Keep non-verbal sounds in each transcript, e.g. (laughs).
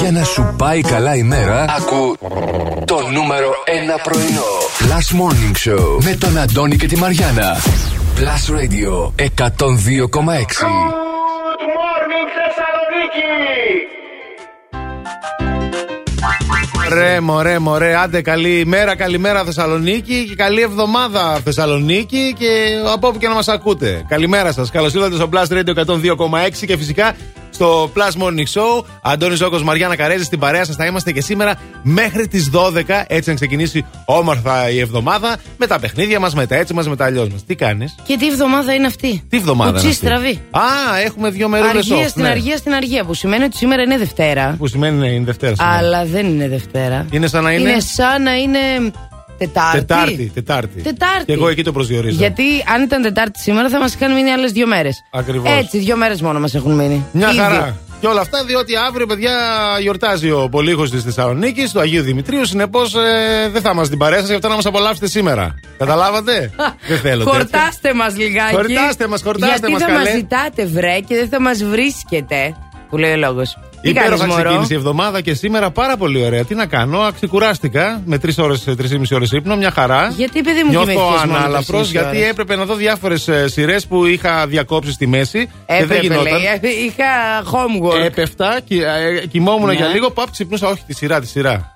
Για να σου πάει καλά η μέρα, ακού το νούμερο 1 πρωινό. Last Morning Show με τον Αντώνη και τη Μαριάνα. Plus Radio 102,6. Good morning Θεσσαλονίκη! Ρε, μωρέ, μωρέ, άντε καλή ημέρα, καλημέρα Θεσσαλονίκη και καλή εβδομάδα Θεσσαλονίκη και από όπου και να μας ακούτε. Καλημέρα σας, καλώς ήρθατε στο Blast Radio 102,6 και φυσικά στο Plus Morning Show. Αντώνης Ζώκος, Μαριάννα Καρέζη, στην παρέα σας θα είμαστε και σήμερα μέχρι τις 12, έτσι να ξεκινήσει όμορφα η εβδομάδα με τα παιχνίδια μας, με τα έτσι μας, με τα αλλιώς μας. Τι κάνεις; Και τι εβδομάδα είναι αυτή; Τι εβδομάδα είναι Κουτσί αυτή; στραβή. Α, έχουμε δύο μέρες Αργία off, στην ναι. αργία στην αργία. Που σημαίνει ότι σήμερα είναι Δευτέρα. Που σημαίνει ναι, είναι Δευτέρα. σήμερα. Αλλά δεν είναι Δευτέρα. Είναι σαν να είναι. Είναι; σαν να είναι Τετάρτη. Τετάρτη, Τετάρτη. Τετάρτη. Και εγώ εκεί το προσδιορίζω. Γιατί αν ήταν Τετάρτη σήμερα θα μας είχαν μείνει άλλες δύο μέρες. Ακριβώς. Έτσι, δύο μέρες μόνο μας έχουν μείνει. Μια Ήδη. χαρά. Και όλα αυτά διότι αύριο, παιδιά, γιορτάζει ο Πολύχος της Θεσσαλονίκης, του Αγίου Δημητρίου. Συνεπώς ε, δεν θα είμαστε στην παρέα σα, γι' αυτό να μας απολαύσετε σήμερα. Καταλάβατε; (laughs) δεν θέλω. τέτοια. Χορτάστε μας λιγάκι. Χορτάστε μας, χορτάστε Γιατί μας, θα καλέ. μα ζητάτε, βρε, και δεν θα μας βρίσκετε. Που λέει ο λόγος. Τι κάνεις, Υπέροχα μωρό; ξεκίνησε η εβδομάδα και σήμερα πάρα πολύ ωραία. Τι να κάνω, αξικουράστηκα με τρεις ώρες, τρεις ή μισή ώρες ύπνο, μια χαρά. Γιατί, παιδί μου, Νιώθω κοιμήθηκες μόνο ανάλαφρος τρεις μισή γιατί ώρες; έπρεπε να δω διάφορες σειρές που είχα διακόψει στη μέση. και δεν Έπρεπε, γινόταν. λέει. Είχα homework. Έπεφτα, κι, ε, κοιμόμουν Ναι. για λίγο, παπ, ξυπνούσα. Όχι, τη σειρά, τη σειρά.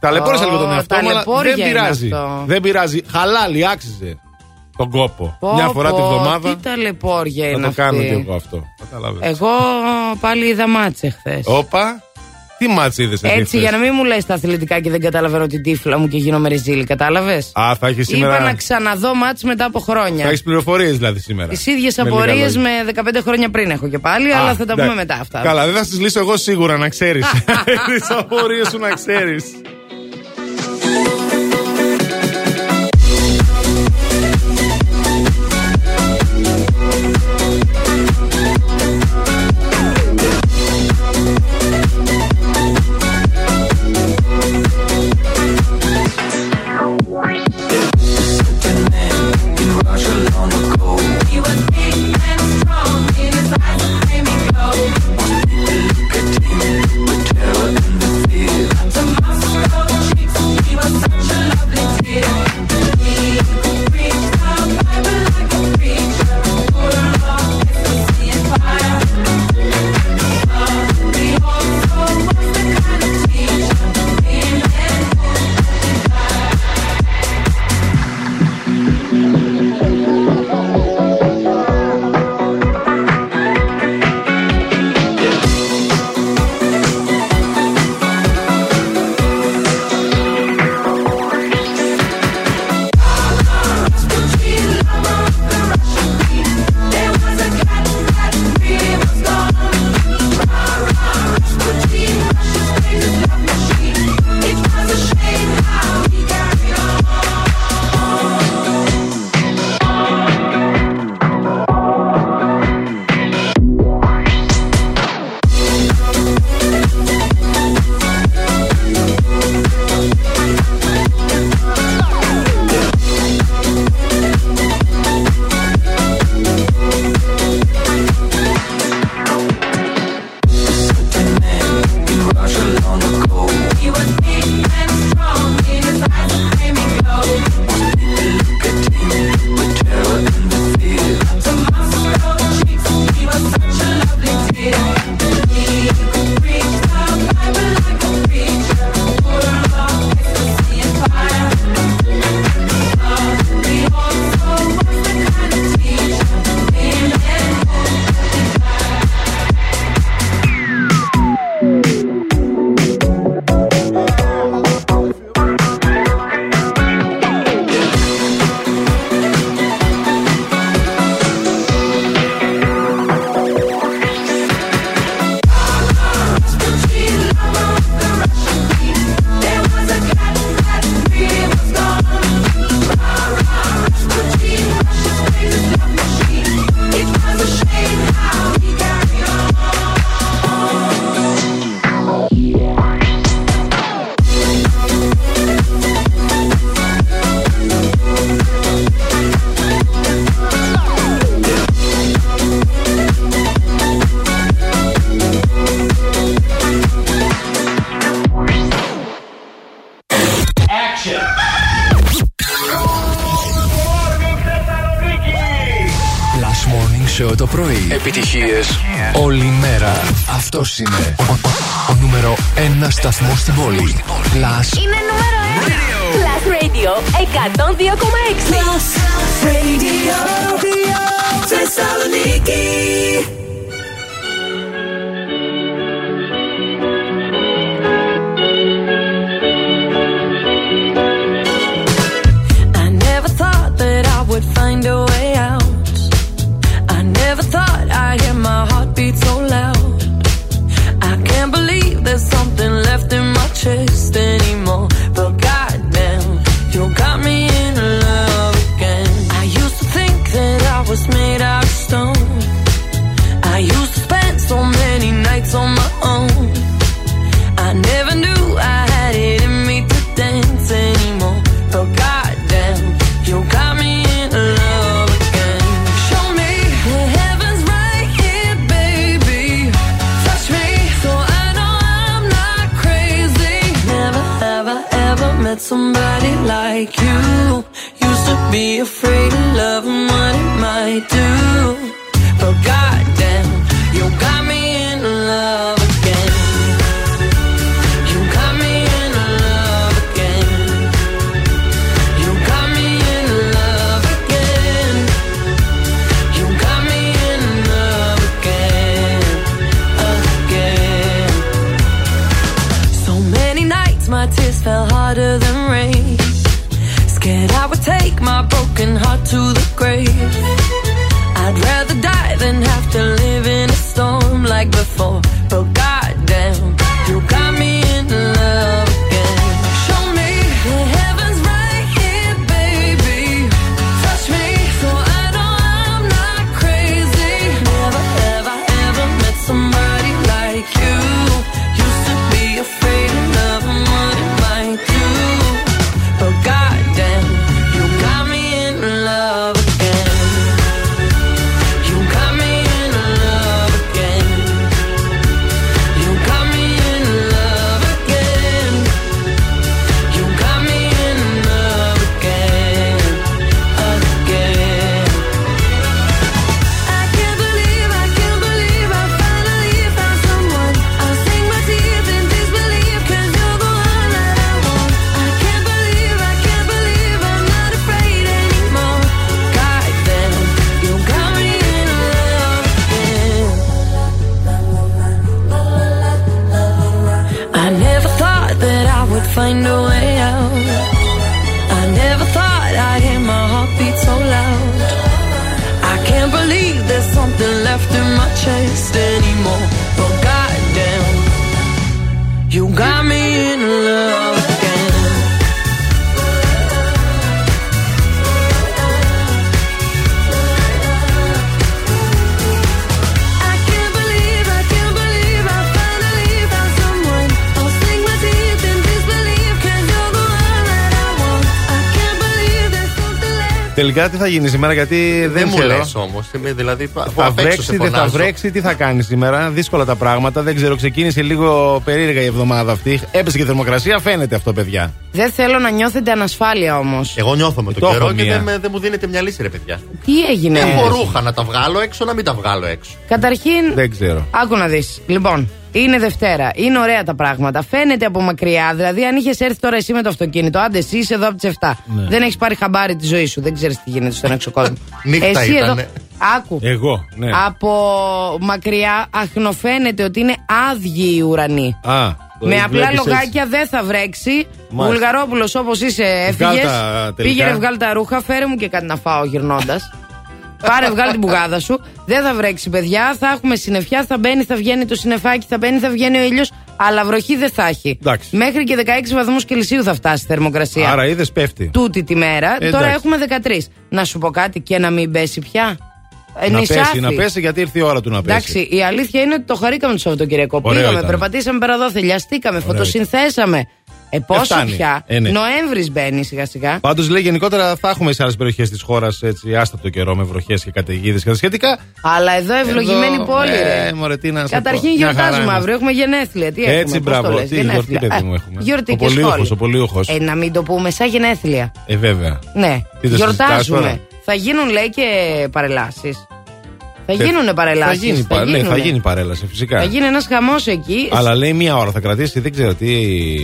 Ταλαιπώρησα Ω, λίγο τον εαυτό μου, αλλά ταλαιπώρια δεν είναι πειράζει. αυτό. Δεν πειράζει. Χαλάλι, άξιζε τον κόπο. Πω, Μια φορά πω, τη βδομάδα Τι ταλαιπώρια θα είναι το κάνω αυτή. και εγώ αυτό. Κατάλαβες. Εγώ πάλι είδα μάτσε χθες. Όπα, τι μάτς είδες εσύ Έτσι, χθες; για να μην μου λες τα αθλητικά και δεν καταλαβαίνω την τύφλα μου και γίνομαι ρεζίλη, κατάλαβες; Α, θα έχεις Είπα σήμερα. να ξαναδώ μάτς μετά από χρόνια. Θα έχεις πληροφορίες δηλαδή σήμερα. Τις ίδιες Με λίγα απορίες λόγια. με 15 χρόνια πριν έχω και πάλι, Α, αλλά θα τα εντάξει. πούμε μετά αυτά. Καλά, δεν θα τι λύσω εγώ σίγουρα να ξέρεις. (laughs) Τις απορίες σου να ξέρεις. Αυτό harder than θα γίνει σήμερα, γιατί δεν, Δεν μου ξέρω. λες όμως. Δηλαδή, από Θα απ' έξω βρέξει, σε δεν θα φωνάζω. βρέξει, τι θα κάνει σήμερα. Δύσκολα τα πράγματα. Δεν ξέρω, ξεκίνησε λίγο περίεργα η εβδομάδα αυτή. Έπεσε και η θερμοκρασία, φαίνεται αυτό, παιδιά. Δεν θέλω να νιώθετε ανασφάλεια όμως. Εγώ νιώθω με τον Το καιρό έχω και μία. δεν, με- δεν μου δίνετε μια λύση, ρε παιδιά. Τι έγινε; Έχω ρούχα να τα βγάλω έξω, να μην τα βγάλω έξω. Καταρχήν, Δεν ξέρω. άκου να δεις. Λοιπόν, είναι Δευτέρα. Είναι ωραία τα πράγματα. Φαίνεται από μακριά. Δηλαδή, αν είχες έρθει τώρα εσύ με το αυτοκίνητο, άντε εσύ είσαι εδώ από τις 7. Ναι. Δεν έχεις πάρει χαμπάρι τη ζωή σου. Δεν ξέρεις τι γίνεται στον έξω κόσμο. (laughs) Νύχτα εσύ ήτανε. εδώ. Άκου. Εγώ, ναι. Από μακριά αχνοφαίνεται ότι είναι άδειοι οι ουρανοί. Α, το Με απλά βλέπεις έτσι. λογάκια δεν θα βρέξει. Μάλιστα. Βουλγαρόπουλος Βουλγαρόπουλο όπως είσαι, Βγάλ' έφυγε. τα τελικά. Πήγαινε, βγάλει τα ρούχα, φέρε μου και κάτι να φάω γυρνώντας. (laughs) Πάρε, βγάλει την πουγάδα σου. Δεν θα βρέξει, παιδιά. Θα έχουμε συννεφιά, θα μπαίνει, θα βγαίνει το συννεφάκι, θα μπαίνει, θα βγαίνει ο ήλιος. Αλλά βροχή δεν θα έχει. Εντάξει. Μέχρι και 16 βαθμούς Κελσίου θα φτάσει η θερμοκρασία. Άρα είδες πέφτει. Τούτη τη μέρα. Ε, Τώρα εντάξει. έχουμε 13. Να σου πω κάτι και να μην πέσει πια. Ε, Να νησάφι. πέσει, να πέσει γιατί ήρθε η ώρα του να πέσει. Εντάξει, η αλήθεια είναι ότι το χαρήκαμε το Σαββατοκυριακό. Ωραίο Πήγαμε, ήταν. περπατήσαμε πέρα εδώ, θελιαστήκαμε, Ωραίο φωτοσυνθέσαμε. Ε, πόσο φτάνει. πια; Ε, ναι. Νοέμβρης μπαίνει σιγά σιγά. Πάντως λέει γενικότερα θα έχουμε σε άλλες περιοχές της χώρας άστατο καιρό με βροχές και καταιγίδες και τα σχετικά. Αλλά εδώ ευλογημένη Εδώ, πόλη, ε, ρε. μωρέ, τι να σε Καταρχήν πω. Μια χαρά γιορτάζουμε είμαστε. αύριο, έχουμε γενέθλια. Τι Έτσι, έχουμε, πώς μπράβο. το λες, Τι γενέθλια. γιορτή, παιδί μου, Ε, έχουμε. Γιορτή Ο και πολύουχος, σχόλια. ο πολύουχος. Ε, να μην το πούμε σαν γενέθλια. Ε, βέβαια. Ναι, Τι, δεν συζητάς τώρα; γιορτάζουμε. Θα γίνουν, λέει, και παρελάσεις. Θα γίνουνε παρελάσεις, Θα γίνει, θα πα- ναι, θα γίνουνε. γίνει παρέλαση, φυσικά. Θα γίνει ένας χαμός εκεί. Αλλά λέει μία ώρα θα κρατήσει, δεν ξέρω τι.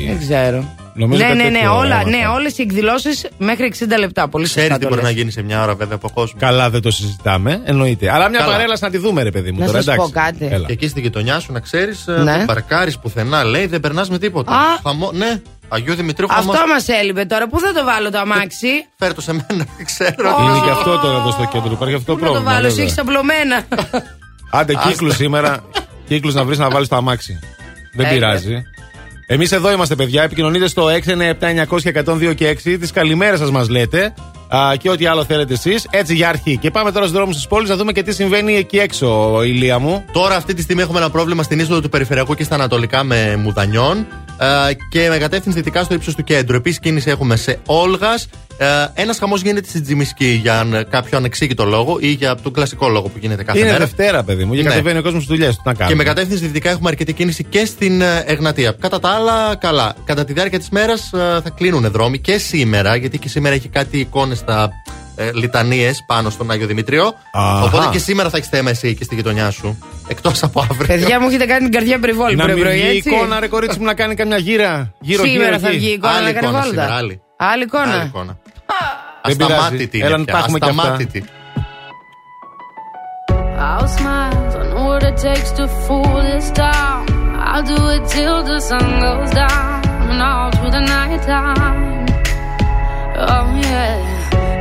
Δεν ξέρω. Νομίζω ναι, κάτι ναι, ναι, τέτοιο όλα, έμαθα. ναι, όλες οι εκδηλώσεις μέχρι 60 λεπτά. Πολύ Ξέρει σωστά τι το μπορεί να λες. γίνει σε μια ώρα βέβαια από κόσμο. Καλά, δεν το συζητάμε, εννοείται. Αλλά μια Καλά. παρέλαση να τη δούμε, ρε παιδί μου. Να τώρα, σας εντάξει. πω κάτι. Έλα. Και εκεί στη γειτονιά σου να ξέρεις, Ναι. δεν παρκάρεις πουθενά, λέει, δεν περνάς με τίποτα. Α. Χαμό, ναι, Αγίου Δημητρίου χαμό. Αυτό μας έλειπε τώρα. Πού θα το βάλω το αμάξι; Φέρ το σε μένα, (laughs) δεν ξέρω. Ω. Είναι και αυτό τώρα εδώ στο κέντρο. Υπάρχει αυτό το Πού να το πρόβλημα. βάλω, εσύ βέβαια. έχει απλωμένα. (laughs) Άντε, κύκλους σήμερα. Κύκλους να βρεις να βάλεις το αμάξι. Δεν Έλα. πειράζει. Εμείς εδώ είμαστε, παιδιά. Επικοινωνείτε στο 697-900-102 και 6. Τις καλημέρες σας μας λέτε. Α, και ό,τι άλλο θέλετε εσείς. Έτσι για αρχή. Και πάμε τώρα στους δρόμους της πόλης να δούμε και τι συμβαίνει εκεί έξω, ηλία μου. Τώρα αυτή τη στιγμή έχουμε ένα πρόβλημα στην είσοδο του Περιφερειακού και στα Ανατολικά με Μουδανιών ε, και με κατεύθυνση δυτικά στο ύψος του κέντρου. Επίσης κίνηση έχουμε σε Όλγας. Ε, ένας χαμός γίνεται στην Τζιμισκή για αν- κάποιο ανεξήγητο λόγο ή για τον κλασικό λόγο που γίνεται κάθε Είναι μέρα. Δευτέρα, παιδί μου, και Ναι. κατεβαίνει ο κόσμος στις δουλειές του. Να Και κάνουμε. με κατεύθυνση δυτικά έχουμε αρκετή κίνηση και στην ε, Εγνατία. Κατά τα άλλα, καλά. Κατά τη διάρκεια της μέρας θα κλείνουν δρόμοι και σήμερα, γιατί και σήμερα έχει κάτι εικόνες στα ε, λιτανίες πάνω στον Άγιο Δημητρίο. Αχα. Οπότε και σήμερα θα έχεις θέμα εσύ και στη γειτονιά σου. Εκτός από αύριο. Παιδιά μου έχετε κάνει την καρδιά περιβόλη Να μην πρωί-πρωί, βγει έτσι. εικόνα, ρε κορίτσι μου, να κάνει καμιά γύρα. Γύρω, Σήμερα γύρω, θα εκεί. βγει η εικόνα Άλλη να κάνει εικόνα βόλτα. σήμερα, άλλη. Άλλη εικόνα. Άλλη εικόνα. Δεν πειράζει. Ασταμάτητη Έλα είναι να πια. τα έχουμε κι αυτά. Ασταμάτητη. I'll smile, I know what it takes to fool this town. I'll do it till the sun goes down and all through the night time. Oh yeah,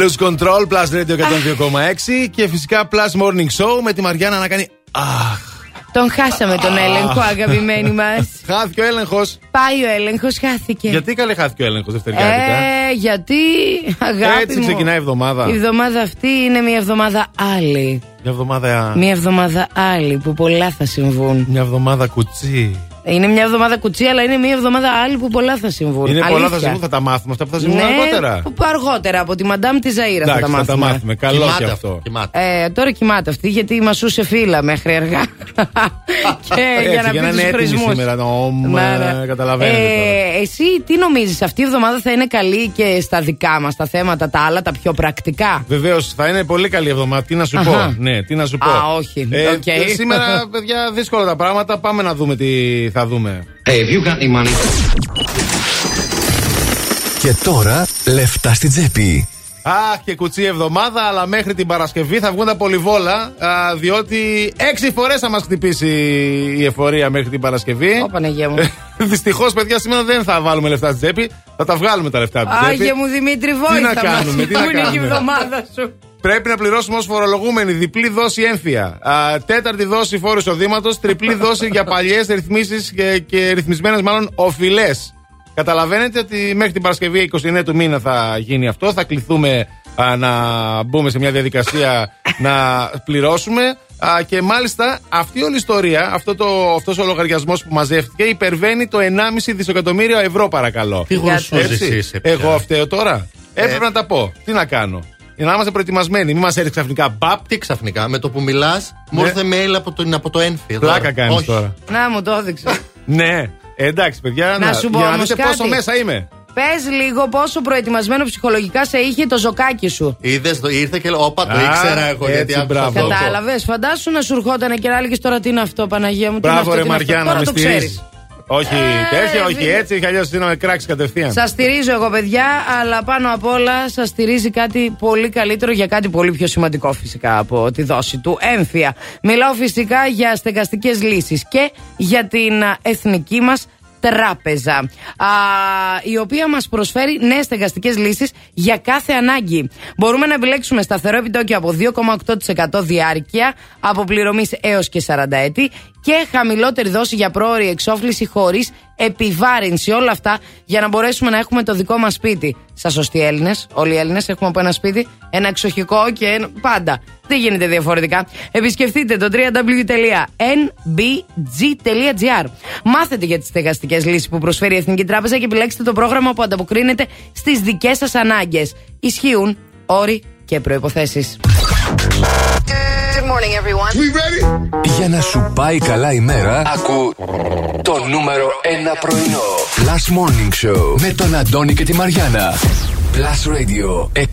Lose Control, Plus Radio 102,6 και φυσικά Plus Morning Show με τη Μαριάννα να κάνει Αχ, Τον χάσαμε τον έλεγχο, αγαπημένοι μας. (laughs) χάθηκε ο έλεγχος. Πάει ο έλεγχος, χάθηκε. Γιατί καλέ χάθηκε ο έλεγχος Δευτεριάτικα; Ε, γιατί, αγάπη Έτσι μου, ξεκινάει η εβδομάδα. Η εβδομάδα αυτή είναι μια εβδομάδα άλλη. Μια εβδομάδα. Μια εβδομάδα άλλη που πολλά θα συμβούν. Μια εβδομάδα κουτσί. Είναι μια εβδομάδα κουτσί, αλλά είναι μια εβδομάδα άλλη που πολλά θα συμβούν. Είναι πολλά Αλήθεια. θα συμβούν, θα τα μάθουμε αυτά που θα συμβούν ναι, αργότερα. που αργότερα από τη Μαντάμ τη Ζαήρα θα Εντάξει, τα θα τα μάθουμε. μάθουμε. Καλό Κοιμάται και αυτό. αυτό. Κοιμάται. Ε, τώρα κοιμάται αυτή γιατί μασούσε φύλλα μέχρι αργά. Και Έτσι, για να για να πει είναι του έτοιμη χρησμού. σήμερα, νομ, ε, καταλαβαίνετε τώρα. εσύ τι νομίζεις, αυτή η εβδομάδα θα είναι καλή και στα δικά μας τα θέματα, τα άλλα, τα πιο πρακτικά; Βεβαίως, θα είναι πολύ καλή εβδομάδα. Τι να σου Αχα. πω. Ναι, τι να σου πω; Α, όχι. Ε, Οκ. Σήμερα, παιδιά, δύσκολα τα πράγματα. Πάμε να δούμε τι θα δούμε. Hey, if you got any money. Και τώρα λεφτά στην τσέπη. Αχ, και κουτσί εβδομάδα, αλλά μέχρι την Παρασκευή θα βγουν τα πολυβόλα. α, διότι έξι φορές θα μας χτυπήσει η εφορία μέχρι την Παρασκευή. Ω, Παναγία μου. (laughs) Δυστυχώς, παιδιά, σήμερα δεν θα βάλουμε λεφτά στην τσέπη. Θα τα βγάλουμε τα λεφτά από την τσέπη. Άγιε μου Δημήτρη, Τι βόηθα να κάνουμε, τι να Πού είναι και η κάνουμε. εβδομάδα σου. Πρέπει να πληρώσουμε ως φορολογούμενοι διπλή δόση έμφυα. Α, τέταρτη δόση φόρου εισοδήματος. Τριπλή δόση για παλιές ρυθμίσεις και, και ρυθμισμένες μάλλον οφειλές. Καταλαβαίνετε ότι μέχρι την Παρασκευή 29 του μήνα θα γίνει αυτό. Θα κληθούμε α, να μπούμε σε μια διαδικασία (laughs) να πληρώσουμε. Α, και μάλιστα αυτή όλη η ιστορία, αυτό το, αυτός ο λογαριασμός που μαζεύτηκε υπερβαίνει το 1,5 δισεκατομμύριο ευρώ παρακαλώ. Τι γουρσούζης Έτσι. είσαι πια. Εγώ φταίω τώρα. Έπρεπε να τα πω. Τι να κάνω. Για να είμαστε προετοιμασμένοι. Μην μας έρθει ξαφνικά μπαπ. Τι ξαφνικά, με το που μιλάς, μου Ναι. ήρθε mail από το, από το ένφυ. εδώ. Πλάκα κάνεις Όχι. τώρα. Να μου το έδειξες. Ναι. Ε, εντάξει, παιδιά, Να σου πω για να όμως δείτε κάτι. πόσο μέσα είμαι. Πες λίγο πόσο προετοιμασμένο ψυχολογικά σε είχε το ζοκάκι σου. Είδες, το ήρθε και λέω, Όπα, το Α, ήξερα εγώ. έτσι, γιατί άκουσα μπράβο. αυτό. Κατάλαβες, φαντάσου να σου ερχόταν και να έλεγε τώρα τι είναι αυτό, Παναγία μου. Τι είναι Μπράβο, αυτό, ρε τι είναι αυτό. Μαριάννα, Τώρα με το στηρίζεις. Ξέρει. Όχι Ε, τέτοια, όχι φίλε. έτσι, αλλιώς να με κράξει κατευθείαν. Σας στηρίζω εγώ, παιδιά, αλλά πάνω απ' όλα σας στηρίζει κάτι πολύ καλύτερο για κάτι πολύ πιο σημαντικό φυσικά από τη δόση του. Έμφυα. Μιλάω φυσικά για στεγαστικές λύσεις και για την α, εθνική μας τράπεζα. Α, η οποία μας προσφέρει νέες στεγαστικές λύσεις για κάθε ανάγκη. Μπορούμε να επιλέξουμε σταθερό επιτόκιο από 2,8% διάρκεια, αποπληρωμή έως και 40 έτη και χαμηλότερη δόση για πρόορη εξόφληση χωρίς επιβάρυνση. Όλα αυτά για να μπορέσουμε να έχουμε το δικό μας σπίτι. Σας σωστοί Έλληνες, όλοι οι Έλληνες έχουμε από ένα σπίτι, ένα εξοχικό και ένα... πάντα. Δεν γίνεται διαφορετικά. Επισκεφτείτε το www.nbg.gr. Μάθετε για τις στεγαστικές λύσεις που προσφέρει η Εθνική Τράπεζα και επιλέξτε το πρόγραμμα που ανταποκρίνεται στις δικές σας ανάγκες. Ισχύουν όροι και προποθέσει. Για να σου πάει καλά η μέρα, ακού το νούμερο 1 πρωινό. Last Morning Show με τον Αντώνη και τη Μαριάνα. Plus Radio 102,6.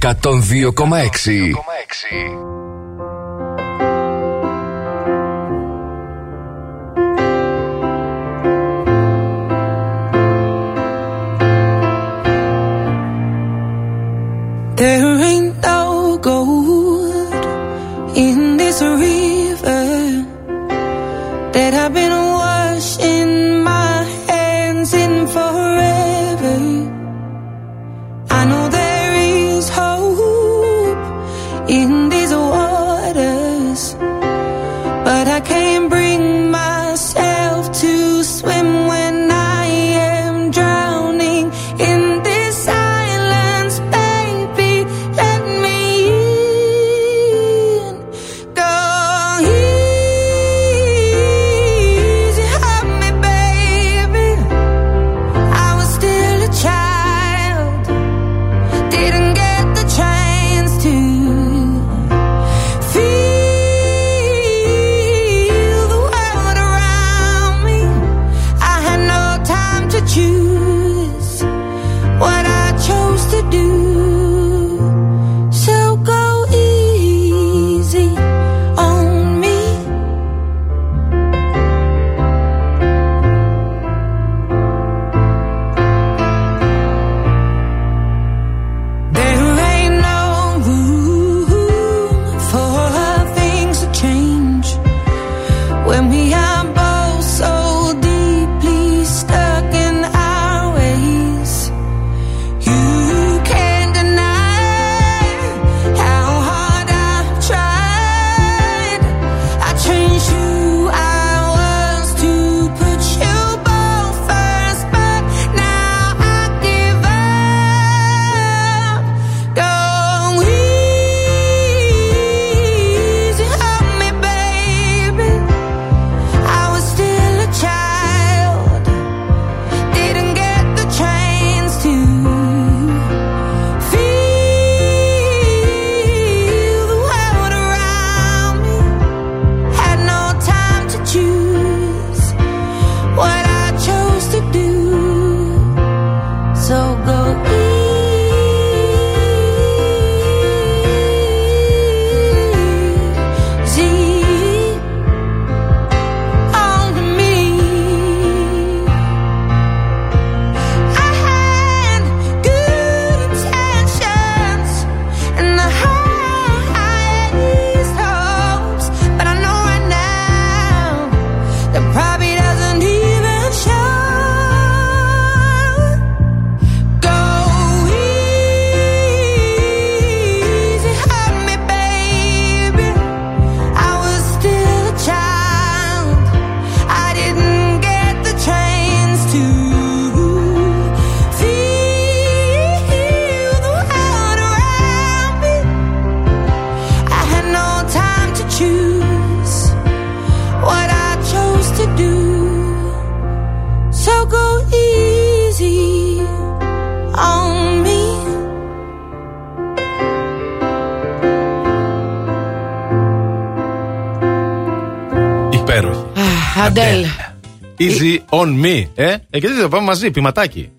On me. Ε, ε και τι το πάμε μαζί, ποιηματάκι.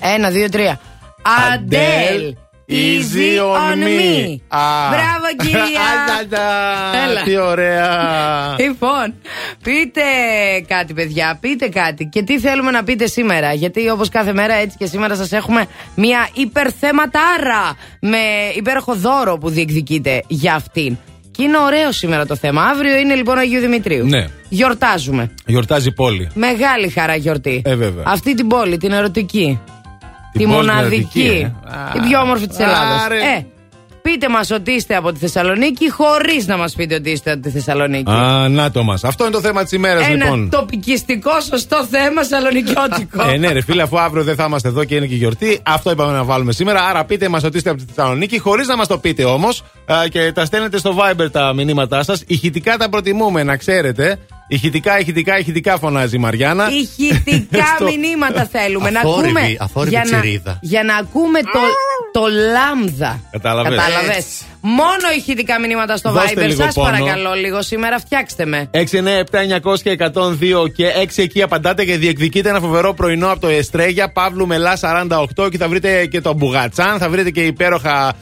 Ένα, δύο, τρία. Αντέλ. Easy on me. Α. Μπράβο, κυρία. (laughs) Ανταντα. Έλα. Τι ωραία. (laughs) Λοιπόν, πείτε κάτι, παιδιά, πείτε κάτι. Και τι θέλουμε να πείτε σήμερα. Γιατί όπως κάθε μέρα, έτσι και σήμερα σας έχουμε μια υπερθέματάρα με υπέροχο δώρο που διεκδικείτε για αυτήν. Θεσσαλονίκη. Είναι ωραίο σήμερα το θέμα. Αύριο είναι λοιπόν Αγίου Δημητρίου. Ναι. Γιορτάζουμε. Γιορτάζει η πόλη. Μεγάλη χαρά γιορτή. Ε, βέβαια. Αυτή την πόλη, την ερωτική. Την τη πόλη μοναδική. ερωτική, ε. Την πιο όμορφη της Ελλάδα. Άρε. Ε, πείτε μας ότι είστε από τη Θεσσαλονίκη, χωρίς να μας πείτε ότι είστε από τη Θεσσαλονίκη. Α, να το μας. Αυτό είναι το θέμα της ημέρας, Ένα λοιπόν. τοπικιστικό σωστό θέμα σαλονικιώτικο. Ε, ναι, ρε φίλε, αφού αύριο δεν θα είμαστε εδώ και είναι και γιορτή, αυτό είπαμε να βάλουμε σήμερα. Άρα πείτε μας ότι είστε από τη Θεσσαλονίκη, χωρίς να μας το πείτε όμως. Και τα στέλνετε στο Viber τα μηνύματά σας. Ηχητικά τα προτιμούμε, να ξέρετε. Ηχητικά, ηχητικά, ηχητικά φωνάζει η Μαριάννα. Ηχητικά (laughs) Στο- μηνύματα θέλουμε. να Αθόρυβη, ακούμε. αθόρυβη για, να, τσιρίδα. για να ακούμε το, το λάμδα. Κατάλαβες. Κατάλαβες. Έτσι. Μόνο ηχητικά μηνύματα στο Δώστε Viber. λίγο Σας πόνο. παρακαλώ λίγο σήμερα, φτιάξτε με. 6, 9, 7, 900 και 102 και 6 εκεί απαντάτε και διεκδικείτε ένα φοβερό πρωινό από το Εστρέγια Παύλου Μελά 48 και θα βρείτε και το Μπουγατσάν, θα βρείτε και υπέροχα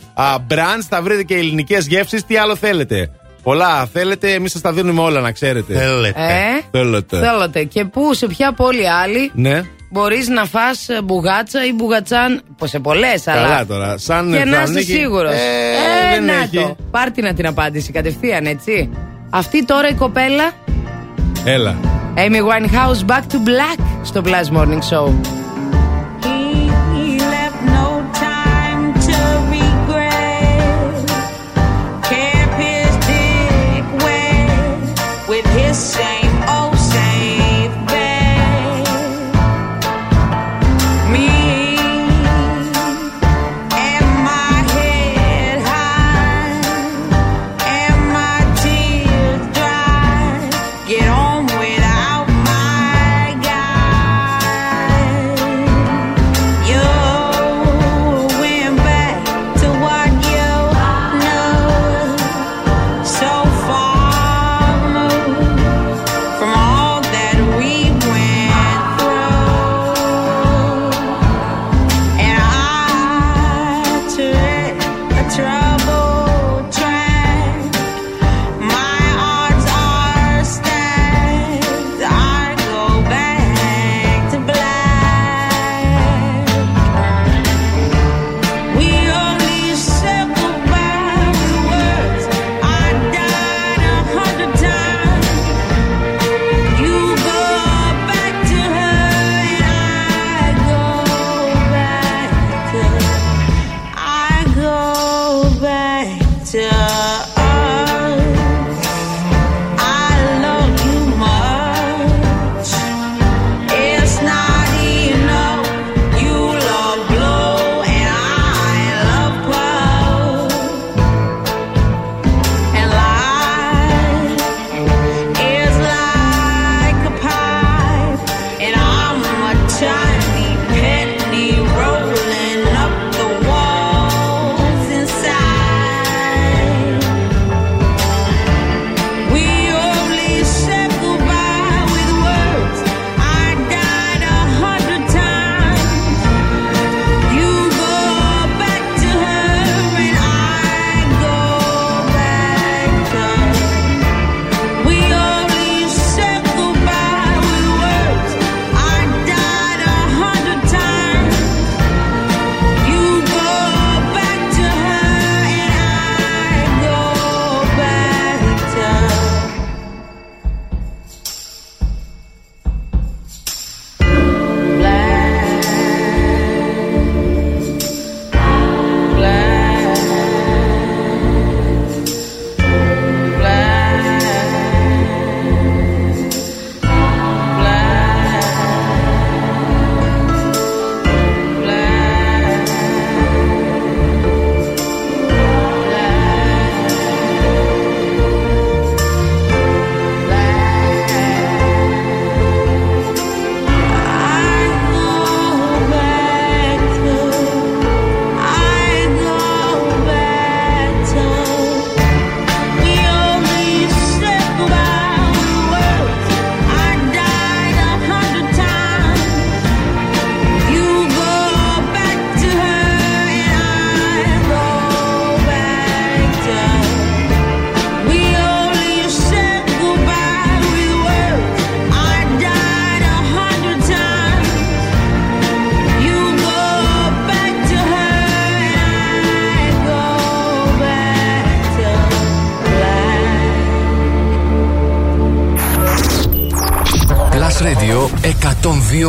μπραντς, θα βρείτε και ελληνικές γεύσεις. Τι άλλο θέλετε; Πολλά θέλετε, εμείς σας τα δίνουμε όλα να ξέρετε. Θέλετε. Ε, Θέλετε. θέλετε. Και πού, σε ποια πόλη άλλη; Ναι. Μπορείς να φας ε, μπουγάτσα ή μπουγατσάν. Πω σε πολλές, αλλά. Καλά τώρα. Σαν Και να είσαι Θεσσαλονίκη, σίγουρος. Ε, δεν να έχει. το. Πάρτε να την απάντηση κατευθείαν, έτσι. Αυτή τώρα η κοπέλα. Έλα. Amy Winehouse Back to Black στο Blast Morning Show. He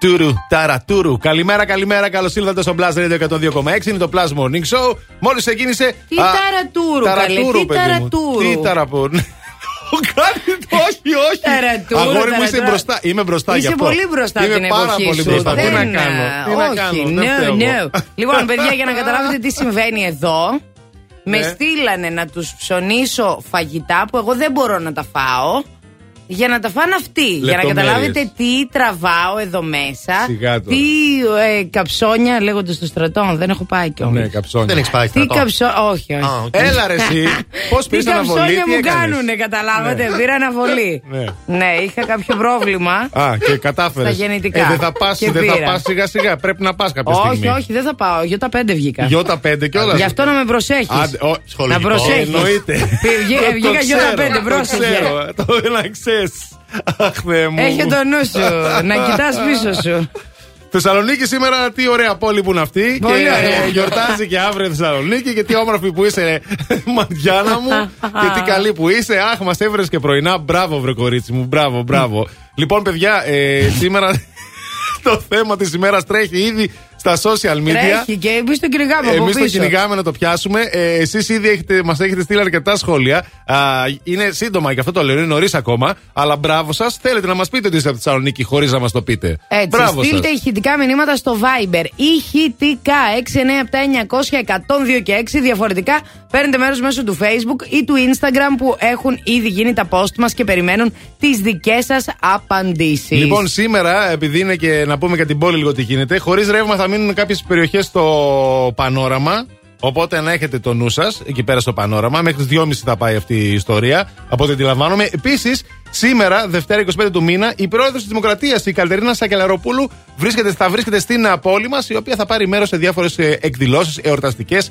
Τουρου, ταρατούρου. Καλημέρα, καλημέρα. Καλώς ήρθατε στο Blast Radio 102,6. Είναι το Plus Morning Show. Μόλις ξεκίνησε. Τι ταρατούρου, καλέ, τι παιδί μου. ταρατούρου. Τι ταραπούρου. (laughs) Κάνει το, όχι, όχι. Ταρατούρου, Αγόρι μου είσαι ταρατούρου. μπροστά. Είμαι μπροστά γι' Είσαι αυτό. πολύ μπροστά Είμαι την πάρα εποχή πολύ σου. μπροστά. Τι να Δεν, κάνω. α, Τι να όχι, κάνω. δεν no, φταίω no. εγώ. Λοιπόν, παιδιά, για να καταλάβετε τι συμβαίνει εδώ, (laughs) με Ναι. στείλανε να τους ψωνίσω φαγητά που εγώ δεν μπορώ να τα φάω. Για να τα φάνε αυτοί. Για να Λεπτομέρειες. καταλάβετε τι τραβάω εδώ μέσα. Σιγά τώρα. Τι ε, καψόνια λέγονται στο στρατό. Δεν έχω πάει κιόλας. Ναι, καψόνια. Δεν έχεις πάει Τι στρατό. καψό... Όχι, όχι. Α, οκ. Έλα ρε εσύ. (laughs) Πώς Τι πήρε αναβολή, καψόνια τι μου έκανες; κάνουνε, καταλάβατε. Πήρα αναβολή. Ναι. ναι, είχα κάποιο πρόβλημα. Α, και κατάφερες. Στα γεννητικά. Ε, δεν θα πας Και δεν θα πήρα. πας σιγά σιγά. Πρέπει να πας κάποια όχι, στιγμή. όχι, δεν θα πάω. Γιώτα 5 βγήκα. Γιώτα 5 κιόλα. Γι' αυτό να με προσέχεις. Άντε, ο- Να Σχολικό. προσέχεις. Εννοείται. Βγήκα Το- (laughs) το βγήκα γιώτα ξέρω, 5, το πρόσεχε. ξέρω, Το να ξέρεις. Αχ, Θεέ μου. Έχει το νου σου. (laughs) να κοιτάς πίσω σου. Θεσσαλονίκη σήμερα, τι ωραία πόλη που είναι αυτή. Πολύ και ωραία. ε, γιορτάζει και αύριο η Θεσσαλονίκη. Και τι όμορφη που είσαι, ε, (laughs) Μαριάννα μου. και τι καλή που είσαι. Αχ, μας έβρες και πρωινά. Μπράβο, βρε κορίτσι μου. Μπράβο, μπράβο. λοιπόν, παιδιά, ε, σήμερα (laughs) το θέμα της ημέρας τρέχει ήδη στα social media. Τρέχει και εμείς το κυνηγάμε από Εμείς το πίσω. κυνηγάμε να το πιάσουμε. Ε, Εσείς ήδη έχετε, μας έχετε στείλει αρκετά σχόλια. Α, είναι σύντομα και αυτό το λέω, είναι νωρίς ακόμα. Αλλά μπράβο σας. Θέλετε να μας πείτε ότι είστε από τη Θεσσαλονίκη χωρίς να μας το πείτε. Έτσι, μπράβο στείλτε σας. ηχητικά μηνύματα στο Viber. Ηχητικά 697-900-102 και 6 διαφορετικά. Παίρνετε μέρος μέσω του Facebook ή του Instagram που έχουν ήδη γίνει τα post μας και περιμένουν τις δικές σας απαντήσεις. Λοιπόν, σήμερα, επειδή είναι και να πούμε για την πόλη λίγο τι γίνεται, χωρίς ρεύμα θα μείνουν κάποιες περιοχές στο πανόραμα. Οπότε να έχετε το νου σας εκεί πέρα στο πανόραμα. Μέχρι τις 2.30 θα πάει αυτή η ιστορία. Από ό,τι αντιλαμβάνομαι. Επίσης, σήμερα, Δευτέρα 25 του μήνα, η πρόεδρος της Δημοκρατίας, η Καλτερίνα Σακελαροπούλου, βρίσκεται, θα βρίσκεται στην α, πόλη μας, η οποία θα πάρει μέρος σε διάφορες εκδηλώσεις εορταστικές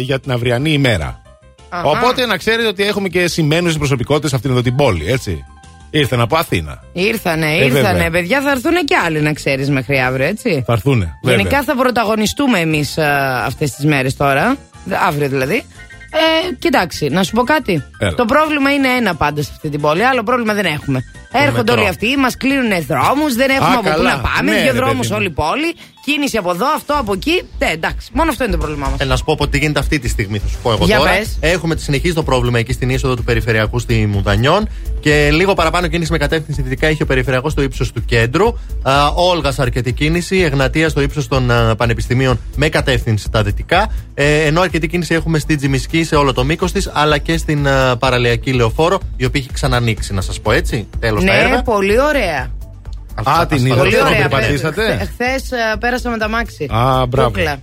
για την αυριανή ημέρα. Αχα. Οπότε να ξέρετε ότι έχουμε και σημαίνουσε προσωπικότητε σε αυτήν εδώ την πόλη, έτσι. Ήρθαν από Αθήνα. Ήρθανε, Ε, ήρθανε. βέβαια. Παιδιά, θα έρθουν και άλλοι να ξέρεις μέχρι αύριο, έτσι. Θα έρθουνε. Γενικά θα πρωταγωνιστούμε εμείς αυτές τις μέρες τώρα. Δε- Αύριο δηλαδή. Ε, κοιτάξτε, να σου πω κάτι. Έλα. Το πρόβλημα είναι ένα πάντα σε αυτή την πόλη. Άλλο πρόβλημα δεν έχουμε. Έρχονται μετρό. όλοι αυτοί, μας κλείνουν δρόμους, δεν έχουμε Α, από πού καλά. να πάμε. Ναι, δύο ρε, δρόμους παιδί μου. όλη η πόλη. Κίνηση από εδώ, αυτό από εκεί. Ναι, εντάξει. Μόνο αυτό είναι το πρόβλημά μας. Ε, να σου πω από τι γίνεται αυτή τη στιγμή, θα σου πω εγώ Για τώρα. πες. Έχουμε τη συνεχίζει το πρόβλημα εκεί στην είσοδο του Περιφερειακού στη Μουδανιών και λίγο παραπάνω κίνηση με κατεύθυνση δυτικά έχει ο Περιφερειακός στο ύψος του κέντρου. Α, Όλγας αρκετή κίνηση, Εγνατίας στο ύψος των α, πανεπιστημίων με κατεύθυνση τα δυτικά. Ε, ενώ αρκετή κίνηση έχουμε στη Τζιμισκή σε όλο το μήκος της, αλλά και στην α, παραλιακή λεωφόρο, η οποία έχει ξανανοίξει, να σας πω έτσι. Τέλος τα Ναι, έργα. πολύ ωραία. Α, την είδα. Πολύ Την ωραία. περπατήσατε; Χθες πέρασα με τα μάξι. Α, μπράβο. Κούκλα.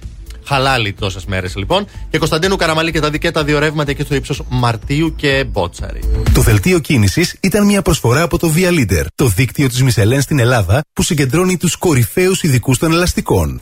Χαλάλι τόσες μέρες λοιπόν. Και Κωνσταντίνου Καραμαλή και τα δικά τα δύο ρεύματα εκεί στο ύψος Μαρτίου και Μπότσαρη. Το δελτίο κίνησης ήταν μια προσφορά από το Via Leader, το δίκτυο της Μισελέν στην Ελλάδα που συγκεντρώνει τους κορυφαίους ειδικούς των ελαστικών.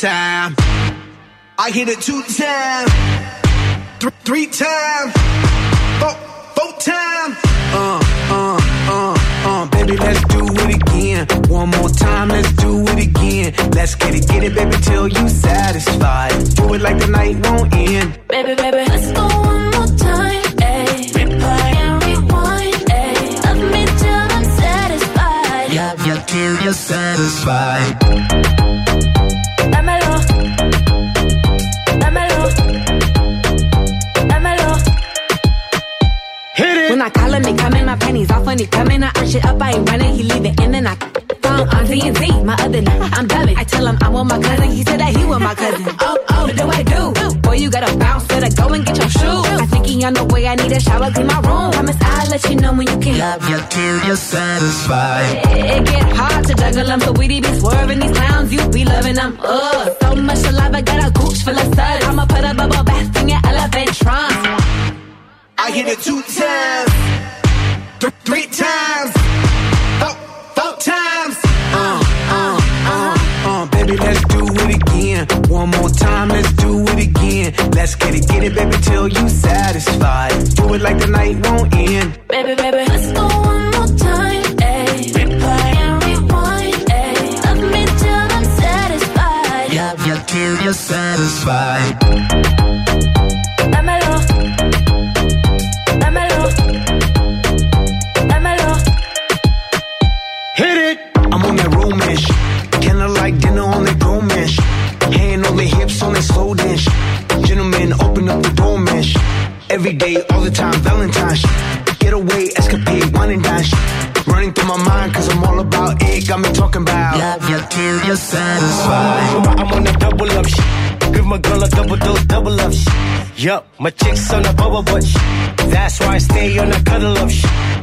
time. I hit it two times. satisfied. It, it get hard to juggle them, so we be swerving these clowns. You be loving them, ugh. So much alive, I got a gooch full of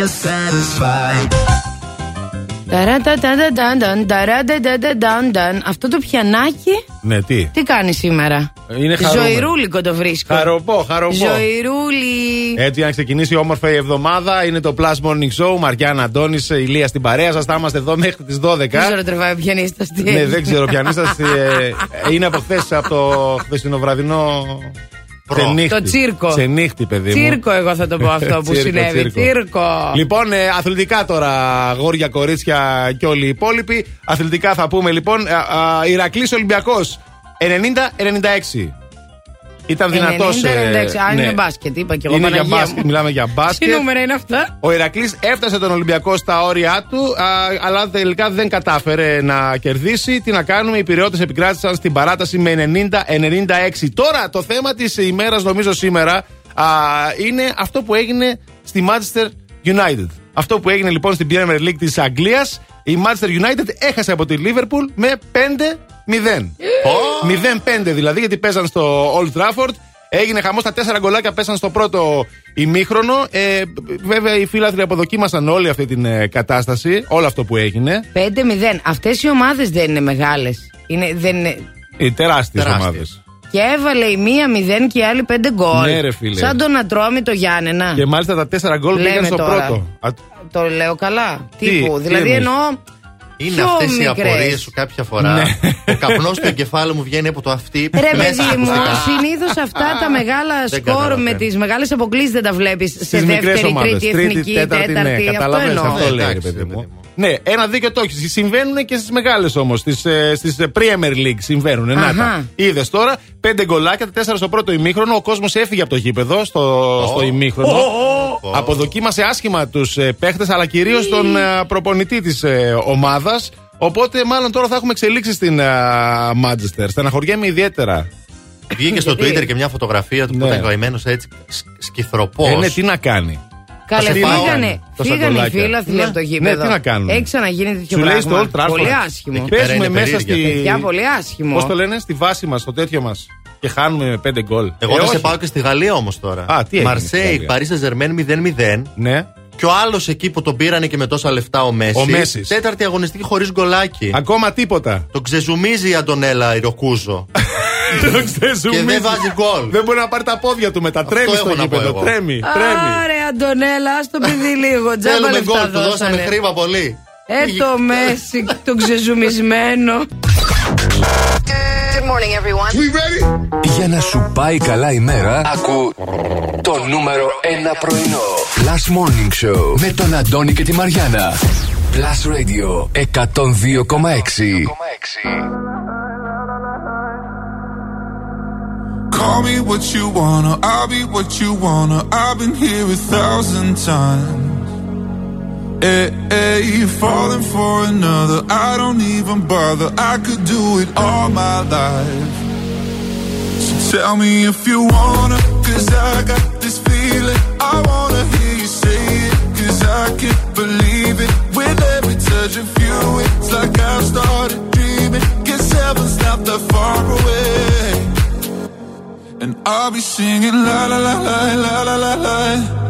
you're satisfied. Αυτό το πιανάκι; Ναι, τι; Τι κάνει σήμερα; Είναι Ζωηρούλικο το βρίσκω. Χαροπό, χαροπό. Ζωηρούλη. Έτσι, αν ξεκινήσει όμορφα η εβδομάδα. Είναι το Plus Morning Show. Μαριάννα Αντώνης, ηλία στην παρέα σας. Θα είμαστε εδώ μέχρι τις 12. Δεν ξέρω τρεβάει πιανίστας. Ναι, δεν ξέρω πιανίστας. Ε, είναι από χθες, από το χθεσινοβραδινό Ξενύχτη. Το τσίρκο. Ξενύχτη, παιδί μου. Τσίρκο, εγώ θα το πω αυτό που (laughs) Τσίρκο, συνέβη. τσίρκο. Τσίρκο. Λοιπόν, ε, αθλητικά τώρα, αγόρια, κορίτσια και όλοι οι υπόλοιποι. Αθλητικά θα πούμε λοιπόν. Ηρακλής Ολυμπιακός 90-96. Ήταν δυνατός. 90-96. Α, είναι μπάσκετ, είπα και εγώ. Είναι για Παναγία μπάσκετ, μου. μιλάμε για Τι μπάσκετ. νούμερα είναι αυτά; Ο Ηρακλής έφτασε τον Ολυμπιακό στα όρια του, α, αλλά τελικά δεν κατάφερε να κερδίσει. Τι να κάνουμε, οι Πυραιώτε επικράτησαν στην παράταση με 90-96. Τώρα το θέμα της ημέρας, νομίζω σήμερα, α, είναι αυτό που έγινε στη Manchester United. Αυτό που έγινε λοιπόν στην Premier League της Αγγλίας. Η Manchester United έχασε από τη Liverpool με 5-0. 0-5 δηλαδή, γιατί παίζαν στο Old Trafford. Έγινε χαμός, τα τέσσερα γκολάκια πέσαν στο πρώτο ημίχρονο. Ε, βέβαια, οι φίλαθλοι αποδοκίμασαν όλη αυτή την ε, κατάσταση, όλο αυτό που έγινε. 5-0. Αυτές οι ομάδες δεν είναι μεγάλες. Είναι, δεν είναι... Οι τεράστιες Τεράστιες. ομάδες. Και έβαλε η μία 0 και η άλλη 5 γκολ. Ναι, ρε, φίλε. Σαν τον Ατρόμη το Γιάννενα. Και μάλιστα τα τέσσερα γκολ Λέμε πήγαν στο τώρα. πρώτο. Α, Το λέω καλά. Τι, Τύπου. τι δηλαδή εννοείς; εννοώ. Είναι πιο αυτές οι μικρές. απορίες σου κάποια φορά. Ναι. Ο καπνός του εγκεφάλου μου βγαίνει από το αυτί. Ρε μέσα παιδί μου, ακουστικά. συνήθως αυτά τα μεγάλα Δεν σκορ καταλαβαίνω. με τις μεγάλες αποκλήσει δεν τα βλέπεις σε Στις μικρές δεύτερη, ομάδες. τρίτη, εθνική, τέταρτη. ναι, αυτό καταλαβαίνεις, εννοώ. αυτό Ναι, λέει, ρε εντάξει, παιδί μου. παιδί μου. Ναι, ένα δίκιο το έχεις. Συμβαίνουν και στις μεγάλες όμως. Στις Premier League συμβαίνουν. Να Αχα. τα. Είδες τώρα, πέντε γκολάκια, τα τέσσερα στο πρώτο ημίχρονο. Ο κόσμος έφυγε από το γήπεδο στο, στο ημίχρονο. Αποδοκίμασε άσχημα τους ε, παίχτες, αλλά κυρίως τον ε, προπονητή της ε, ομάδας. Οπότε, μάλλον τώρα θα έχουμε εξελίξεις στην ε, Manchester. Στεναχωριέμαι ιδιαίτερα. Βγήκε στο Γιατί; Twitter και μια φωτογραφία του που Ναι. ήταν καημένος έτσι σκ- σκυθροπός. Ε, ναι, τι να κάνει. Καλέ, Θα σε πάω. φύγανε, Τόσα φύγανε οι γκολάκια. φίλαθλοι Ναι. από το Ναι, γήπεδο. τι να κάνουν. Έχει ξαναγίνει τέτοιο Σου λέει πράγμα. στο Old Trafford. Πολύ άσχημο. Εκεί πέρα Παίζουμε είναι μέσα περίεργα. στη. Παιδιά, πολύ άσχημο. Πώς το λένε, στη βάση μας, στο τέτοιο μας. Και χάνουμε με πέντε γκολ. Εγώ Ε, θα σε όχι. πάω και στη Γαλλία όμως τώρα. Α, τι έγινε στη Μαρσέη, Γαλλία; Παρίσι Ζερμέν 0-0. Ναι. Και ο άλλος εκεί που τον πήρανε και με τόσα λεφτά ο Μέσης. Ο Μέσης. Τέταρτη αγωνιστική χωρίς γκολάκι. Ακόμα τίποτα. Τον ξεζουμίζει η Αντωνέλα η Ροκούζο. (laughs) Το ξεζουμίζει. Και δεν βάζει γκολ. Δεν μπορεί να πάρει τα πόδια του μετά. Τρέμει στο έχω να πω γήπεδο. εγώ. Τρέμει. Τρέμει. Άρε, Αντωνέλα, ας το παιδί λίγο. Τζάμπα Θέλουμε λεφτά γκολ, του δώσανε δώσανε. χρήμα πολύ. Ε, το (laughs) Μέση, τον ξεζουμισμένο. Good morning, everyone. Για να σου πάει καλά η μέρα, ακού το νούμερο 1 πρωινό. Last Morning Show με τον Αντώνη και τη Μαριάνα. Plus Radio 102,6. Call me what you wanna, I'll be what you wanna. I've been here a thousand times. Eh, eh, hey, hey, falling for another, I don't even bother. I could do it all my life. So tell me if you wanna, cause I got this feeling. I wanna hear you say it, cause I can't believe it. With every touch of you, it's like I've started dreaming. Guess heaven's not that far away. And I'll be singing la la la la la la la la.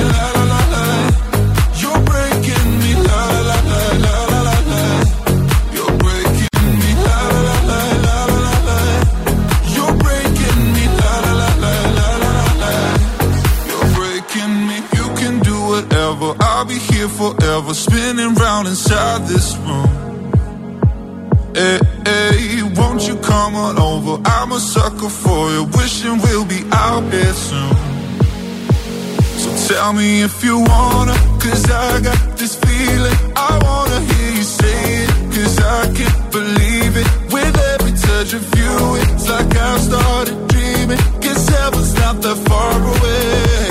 here forever, spinning round inside this room. Hey, hey, won't you come on over? I'm a sucker for you, wishing we'll be out here soon. So tell me if you wanna, cause I got this feeling. I wanna hear you say it, cause I can't believe it. With every touch of you, it's like I've started dreaming. Guess heaven's not that far away.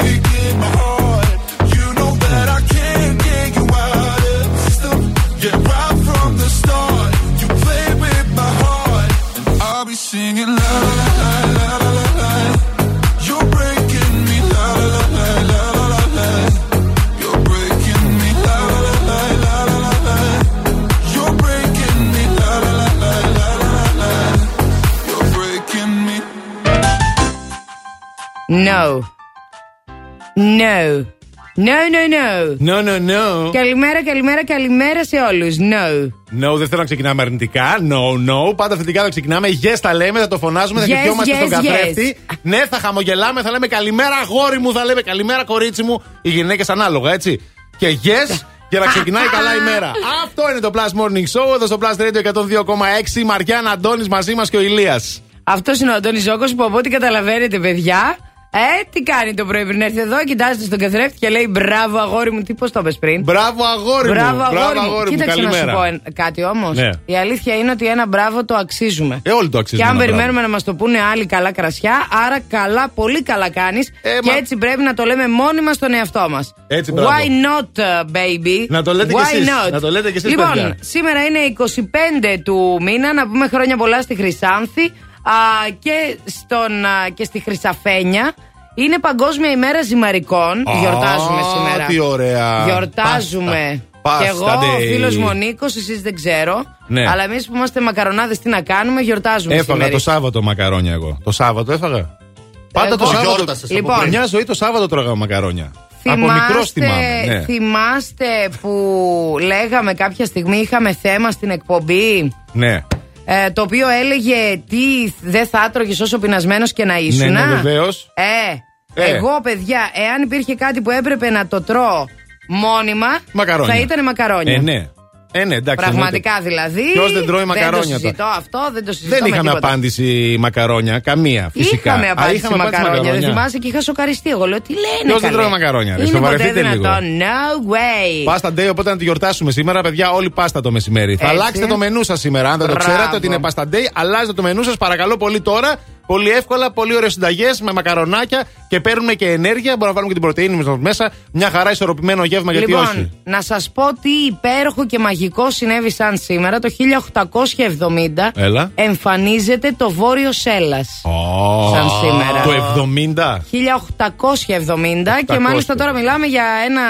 singing la la la la la la. La No. No. No, no, no. No, no, no. Καλημέρα, καλημέρα, καλημέρα σε όλους. No. No, δεν θέλω να ξεκινάμε αρνητικά. No, no. Πάντα θετικά θα ξεκινάμε. Yes, τα λέμε, θα το φωνάζουμε, θα Yes, χτυπιόμαστε yes, στον καθρέφτη. yes. Ναι, θα χαμογελάμε, θα λέμε καλημέρα, αγόρι μου, θα λέμε καλημέρα, κορίτσι μου. Οι γυναίκες ανάλογα, έτσι. Και yes, για να ξεκινάει καλά η μέρα. Αυτό είναι το Plus Morning Show εδώ στο Plus Radio 102,6. Μαριάννα Αντώνης μαζί μας και ο Ηλίας. Αυτός είναι ο Αντώνης Ζόκο που από ό,τι καταλαβαίνετε, παιδιά. Ε, τι κάνει το πρωί πριν έρθει εδώ, κοιτάζεται στον καθρέφτη και λέει Μπράβο, αγόρι μου, τι πώς το είπες πριν; Μπράβο, αγόρι μου. Μπράβο, αγόρι μου. αγόρι μου. Κοίταξε να σου Καλημέρα. πω εν- κάτι όμως. Ναι. Η αλήθεια είναι ότι ένα μπράβο το αξίζουμε. Ε, όλοι το Και αξίζουμε. αν ένα περιμένουμε να μας το πούνε άλλοι καλά κρασιά, άρα καλά, πολύ καλά κάνεις. Ε, και μα- έτσι πρέπει να το λέμε μόνοι μας στον εαυτό μας. Έτσι, μπράβο. Why not, uh, baby? Να το λέτε κι Why εσείς. not? Να το λέτε κι εσείς, Λοιπόν, παιδιά. σήμερα είναι 25 του μήνα, να πούμε χρόνια πολλά στη Χρυσάνθη α, και, στον, α, και στη Χρυσαφένια. Είναι Παγκόσμια ημέρα ζυμαρικών. Α, Γιορτάζουμε σήμερα. τι ωραία. Γιορτάζουμε. Πάστα. Και εγώ, Πάστα ο day. φίλος μου ο Νίκος, εσείς δεν ξέρω. Ναι. Αλλά εμείς που είμαστε μακαρονάδες, τι να κάνουμε, γιορτάζουμε Έφαγα σήμερα. το Σάββατο μακαρόνια εγώ. Το Σάββατο έφαγα. Πάντα το Εγώ- Σάββατο. Γιόρτασες από Λοιπόν. πριν. Μια ζωή το Σάββατο τρώγα μακαρόνια. Από Θυμάστε, μικρός θυμάμαι. Ναι. θυμάστε που λέγαμε κάποια στιγμή, είχαμε θέμα στην εκπομπή; ναι. Ε, το οποίο έλεγε τι δεν θα έτρωγε όσο πεινασμένος και να ήσουν. Ναι, ναι, βεβαίως. Ε, Ε. εγώ παιδιά, εάν υπήρχε κάτι που έπρεπε να το τρώω μόνιμα, Μακαρόνια. θα ήταν μακαρόνια. Ε, ναι. Ε, ναι, εντάξει. Πραγματικά δηλαδή. Ποιος δεν τρώει Δεν μακαρόνια το συζητώ αυτό, δεν το συζητώ. Δεν με είχαμε τίποτα. απάντηση μακαρόνια. Καμία. Φυσικά. Είχαμε Α, απάντηση είχαμε μακαρόνια. Δεν θυμάσαι και είχα σοκαριστεί. Εγώ λέω τι λένε. Ποιος δεν καλέ. τρώει μακαρόνια, ρε, Είναι ποτέ σοβαρευτείτε λίγο. δυνατόν. No way. Πάστα Day, οπότε να τη γιορτάσουμε σήμερα, παιδιά. Όλοι πάστα το μεσημέρι. Θα Έτσι. αλλάξετε το μενού σας σήμερα. Αν δεν το Μπράβο. ξέρατε ότι είναι Πάστα Day, αλλάζετε το μενού σας παρακαλώ πολύ τώρα. Πολύ εύκολα, πολύ ωραίες συνταγές με μακαρονάκια και παίρνουμε και ενέργεια. Μπορούμε να βάλουμε και την πρωτενη μας μέσα. Μια χαρά ισορροπημένο γεύμα, γιατί λοιπόν, όχι. να σας πω τι υπέροχο και μαγικό συνέβη σαν σήμερα. Το 1870 Έλα. εμφανίζεται το βόρειο Σέλλας. Ω, Σαν σήμερα. Το 70. 1870 και 800. μάλιστα τώρα μιλάμε για ένα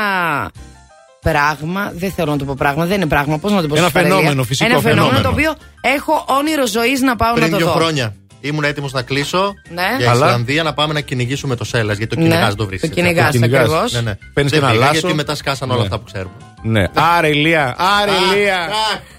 πράγμα. Δεν θέλω να το πω πράγμα, δεν είναι πράγμα. Πώς να το πω Ένα στη Φαρελία. φαινόμενο, φυσικό Ένα φαινόμενο, φαινόμενο. το οποίο έχω όνειρο ζωής να πάω Πριν να το δύο δω. χρόνια ήμουν έτοιμος να κλείσω Ναι. για Αλλά- Ισλανδία να πάμε να κυνηγήσουμε το Σέλλα. Γιατί το Ναι, κυνηγάς το το βρίσκει. κυνηγάς Το κυνηγάς. ακριβώς. Ναι, ναι. Παίρνεις Δεν και ένα πήγα, λάσο. Γιατί μετά σκάσαν όλα Ναι. αυτά που ξέρουμε. Ναι. Άρε ηλία, άρε ηλία.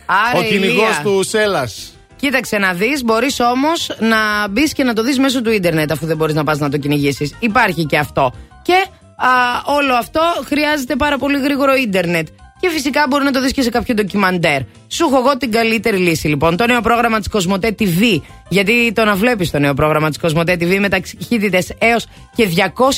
Άρα, Ο κυνηγός Ηλία, του Σέλλα. Κοίταξε να δεις, μπορείς όμως να μπεις και να το δεις μέσω του ίντερνετ, αφού δεν μπορείς να πας να το κυνηγήσεις. Υπάρχει και αυτό. Και α, όλο αυτό χρειάζεται πάρα πολύ γρήγορο ίντερνετ. Και φυσικά μπορεί να το δεις και σε κάποιο ντοκιμαντέρ. Σου έχω εγώ την καλύτερη λύση λοιπόν. Το νέο πρόγραμμα της Κοσμοτέ TV. Γιατί το να βλέπεις το νέο πρόγραμμα της Κοσμοτέ TV με ταχύτητε έως και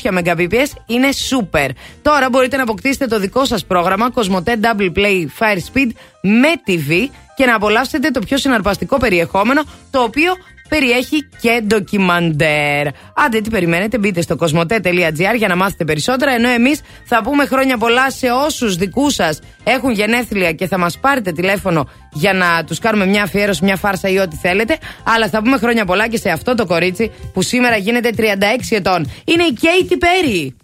200 Mbps είναι super. Τώρα μπορείτε να αποκτήσετε το δικό σας πρόγραμμα Κοσμοτέ Double Play Fire Speed με TV και να απολαύσετε το πιο συναρπαστικό περιεχόμενο το οποίο περιέχει και ντοκιμαντέρ. Άντε, τι περιμένετε, μπείτε στο κοσμοτέ.gr για να μάθετε περισσότερα. Ενώ εμείς θα πούμε χρόνια πολλά σε όσους δικούς σας έχουν γενέθλια και θα μας πάρετε τηλέφωνο για να τους κάνουμε μια αφιέρωση, μια φάρσα ή ό,τι θέλετε. Αλλά θα πούμε χρόνια πολλά και σε αυτό το κορίτσι που σήμερα γίνεται 36 ετών. Είναι η Katy Perry.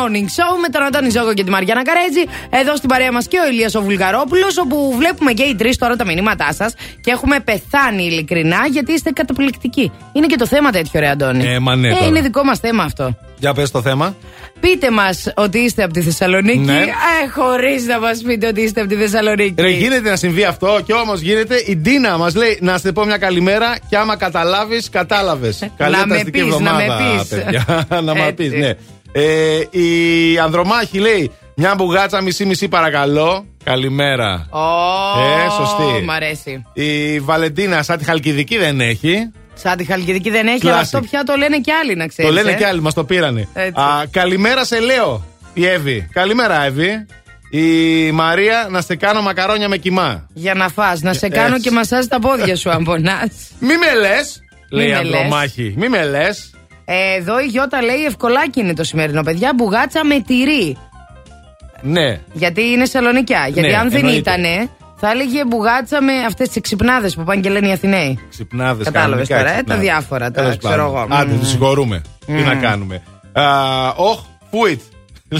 Morning Show με τον Αντώνη Ζώκο και τη Μαριάννα Καρέτζη. Εδώ στην παρέα μας και ο Ηλίας ο Βουλγαρόπουλος, όπου βλέπουμε και οι τρεις τώρα τα μηνύματά σας και έχουμε πεθάνει ειλικρινά γιατί είστε καταπληκτικοί. Είναι και το θέμα τέτοιο, ρε Αντώνη. Ε, μα ναι, τώρα. είναι δικό μας θέμα αυτό. Για πες το θέμα. Πείτε μας ότι είστε από τη Θεσσαλονίκη. Ναι. Ε, χωρίς να μας πείτε ότι είστε από τη Θεσσαλονίκη. Ρε, γίνεται να συμβεί αυτό και όμως γίνεται. Η Ντίνα μας λέει να σε πω μια καλημέρα και άμα καταλάβεις, κατάλαβες. Καλή Να με ευταστική πεις, να με εβδομάδα, πεις. παιδιά. (laughs) να μας πεις, Έτσι. ναι. Ε, η Ανδρομάχη λέει μια μπουγάτσα μισή-μισή παρακαλώ. Καλημέρα. Ω, Ε, σωστή. Μ' αρέσει. Η Βαλεντίνα, σαν τη Χαλκιδική δεν έχει. Σαν τη Χαλκιδική δεν έχει, Classic. αλλά αυτό πια το λένε και άλλοι, να ξέρεις. το λένε και άλλοι, μας το πήρανε. Έτσι. Α, καλημέρα σε λέω, η Εύη. Καλημέρα, Εύη. Η Μαρία, να σε κάνω μακαρόνια με κοιμά. Για να φας, να σε Ε, κάνω έτσι. και μασάζ τα πόδια σου αν πονάς. Μη με λες, λέει η με λες. Ανδρομάχη. Μη με λες. Ε, Εδώ η Γιώτα λέει ευκολάκι είναι το σημερινό, παιδιά. Μπουγάτσα με τυρί. Ναι. Γιατί είναι σαλονικιά. Γιατί Ναι, αν δεν εννοείται. ήτανε, θα έλεγε μπουγάτσα με αυτές τις ξυπνάδες που πάνε και λένε οι Αθηναίοι. Ξυπνάδες. Κατάλαβες τώρα, ε, τα διάφορα τώρα, ξέρω εγώ. Άντε, Μμμ. τους συγχωρούμε. Τι Μμμ. να κάνουμε. Α, Οχ, πούιτ.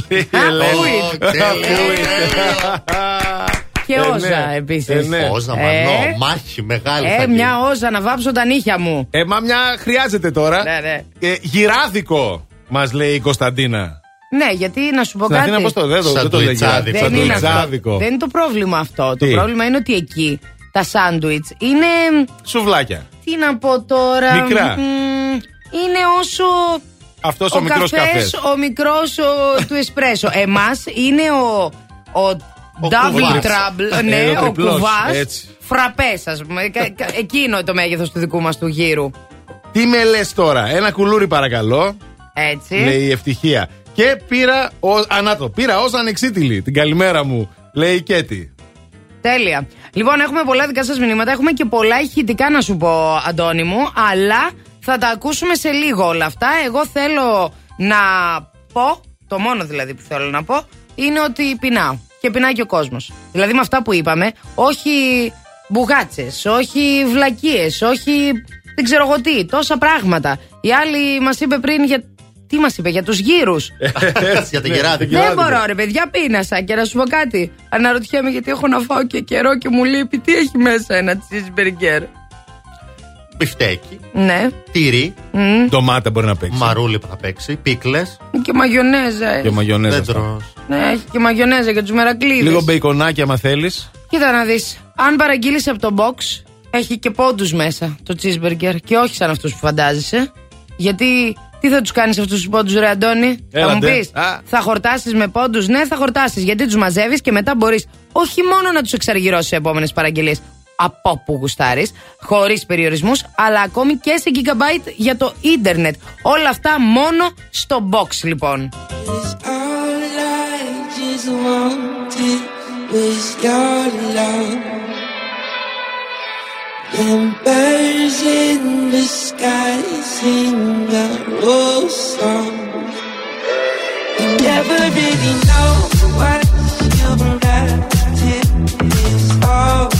Λέει η Ελένη. (laughs) πούιτ. Α, Και Ε, όζα ναι. επίσης. Ε, ναι. Όζα, μανώ, μάχη μεγάλη. θα Ε, γίνει. μια όζα να βάψω τα νύχια μου. Ε, μα μια χρειάζεται τώρα. Ναι, ναι. Ε, γυράδικο, μας λέει η Κωνσταντίνα. Ναι, γιατί να σου πω Στην κάτι. Αθήνα πώς το δεν το, δεν το λέει Σαντουιτσάδικο. γυράδικο. Δεν είναι, αυτό. Σαντουιτσάδικο. δεν είναι το πρόβλημα αυτό. Το Τι; πρόβλημα είναι ότι εκεί τα σάντουιτς είναι. Σουβλάκια. Τι να πω τώρα. Μικρά. μ, είναι όσο. Αυτός ο, μικρός καφές. καφές, ο μικρός του εσπρέσο. Εμάς είναι ο. Ο, double κουβάς. trouble, ναι, Ε, ο ο τριπλός, κουβάς. έτσι. Φραπές, ας πούμε. Κα- κα- Εκείνο το μέγεθος του δικού μας του γύρου. Τι με λες τώρα, ένα κουλούρι παρακαλώ. Έτσι. Λέει η ευτυχία. Και πήρα. Ο, ανάτο, πήρα ως ανεξίτηλη την καλημέρα μου, λέει η Κέτη. Τέλεια. Λοιπόν, έχουμε πολλά δικά σας μηνύματα. Έχουμε και πολλά ηχητικά να σου πω, Αντώνη μου. Αλλά θα τα ακούσουμε σε λίγο όλα αυτά. Εγώ θέλω να πω, το μόνο δηλαδή που θέλω να πω, είναι ότι πεινάω και πεινάει και ο κόσμος. Δηλαδή με αυτά που είπαμε, όχι μπουγάτσες, όχι βλακίες, όχι δεν ξέρω εγώ τι, τόσα πράγματα. Η άλλη μας είπε πριν για τι μας είπε, για τους γύρους. Ε, ε, ε, για την κεράτικα. Δεν μπορώ, ναι. ρε παιδιά, πείνασα. Και να σου πω κάτι. Αναρωτιέμαι γιατί έχω να φάω και καιρό και μου λείπει τι έχει μέσα ένα cheeseburger μπιφτέκι, ναι. τυρί, mm. ντομάτα μπορεί να παίξει. Μαρούλι που θα παίξει, πίκλες. Και μαγιονέζα. Έχεις. Και μαγιονέζα. Ναι, έχει και μαγιονέζα για τους μερακλείδες. Λίγο μπεϊκονάκι άμα θέλεις. Κοίτα να δεις. Αν παραγγείλεις από το box, έχει και πόντους μέσα το cheeseburger. Και όχι σαν αυτούς που φαντάζεσαι. Γιατί τι θα τους κάνεις αυτούς τους πόντους, Ρε Αντώνη; Έλατε. Θα μου πεις, θα χορτάσεις με πόντους; Ναι, θα χορτάσεις. Γιατί τους μαζεύεις και μετά μπορείς όχι μόνο να τους εξαργυρώσεις σε επόμενες παραγγελίες, από που γουστάρεις, χωρίς περιορισμούς, αλλά ακόμη και σε gigabyte για το ίντερνετ. Όλα αυτά μόνο στο box λοιπόν. Never really know what oh.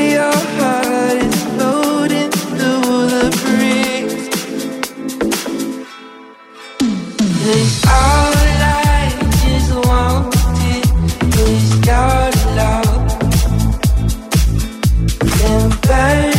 burn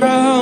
drown.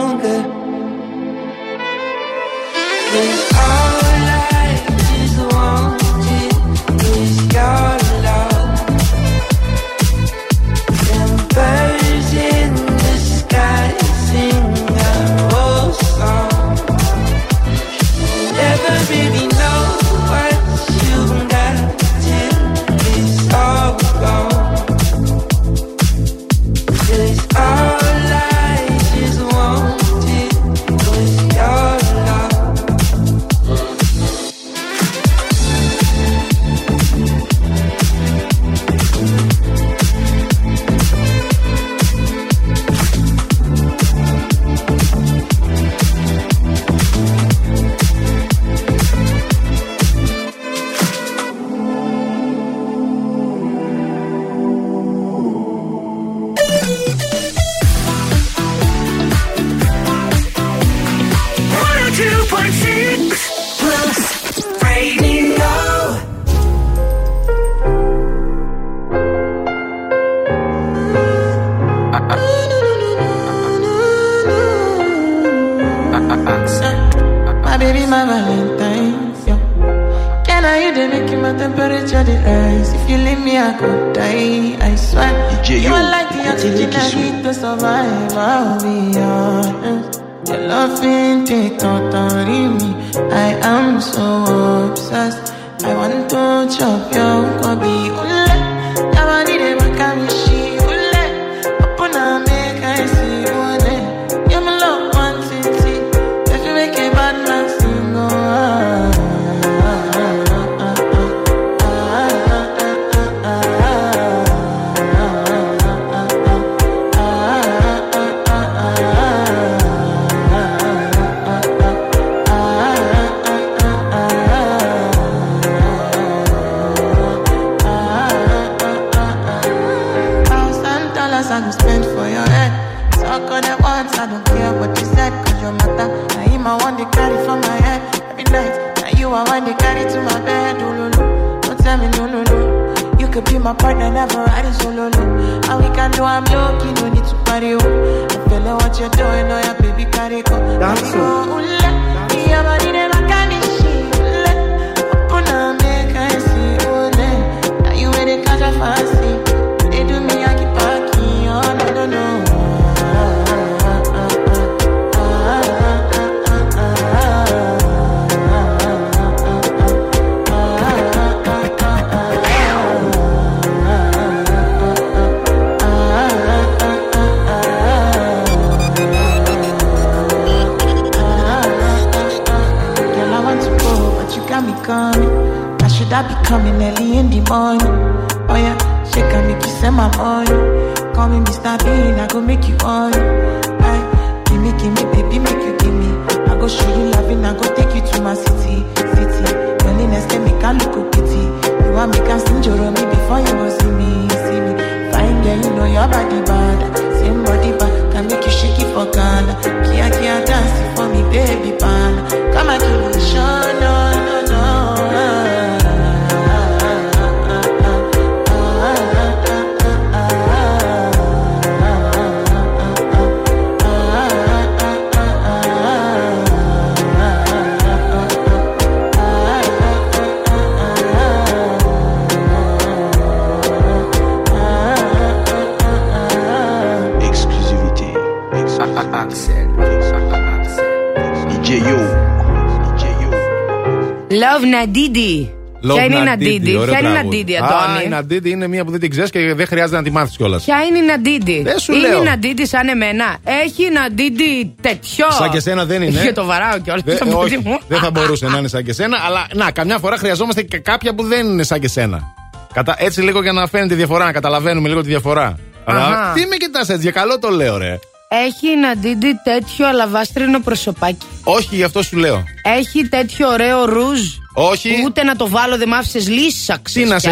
Love Nadidi. Ποια είναι η Ναντίδη, ωραίο ποια είναι η τραγούδι. Ναντίδη, Α, Αντώνη; η Ναντίδη είναι μία που δεν την ξέρεις και δεν χρειάζεται να τη μάθεις κιόλας. Ποια είναι η Ναντίδη; Δεν σου είναι λέω. η Ναντίδη σαν εμένα. Έχει Ναντίδη τέτοιο. Σαν και σένα δεν είναι. Και το βαράω κιόλας. Δεν, όχι, δεν θα μπορούσε να είναι σαν και σένα, αλλά να, καμιά φορά χρειαζόμαστε και κάποια που δεν είναι σαν και σένα. Κατα... Έτσι λίγο για να φαίνεται η διαφορά, να καταλαβαίνουμε λίγο τη διαφορά. Αλλά Αχα. τι με κοιτάς έτσι, για καλό το λέω, ρε. Έχει η Ναντίδη τέτοιο αλαβάστρινο προσωπάκι. Όχι, γι' αυτό σου λέω. Έχει τέτοιο ωραίο ρουζ. Όχι. Ούτε να το βάλω δεν μ' άφησες λύσαξες. Τι να σε.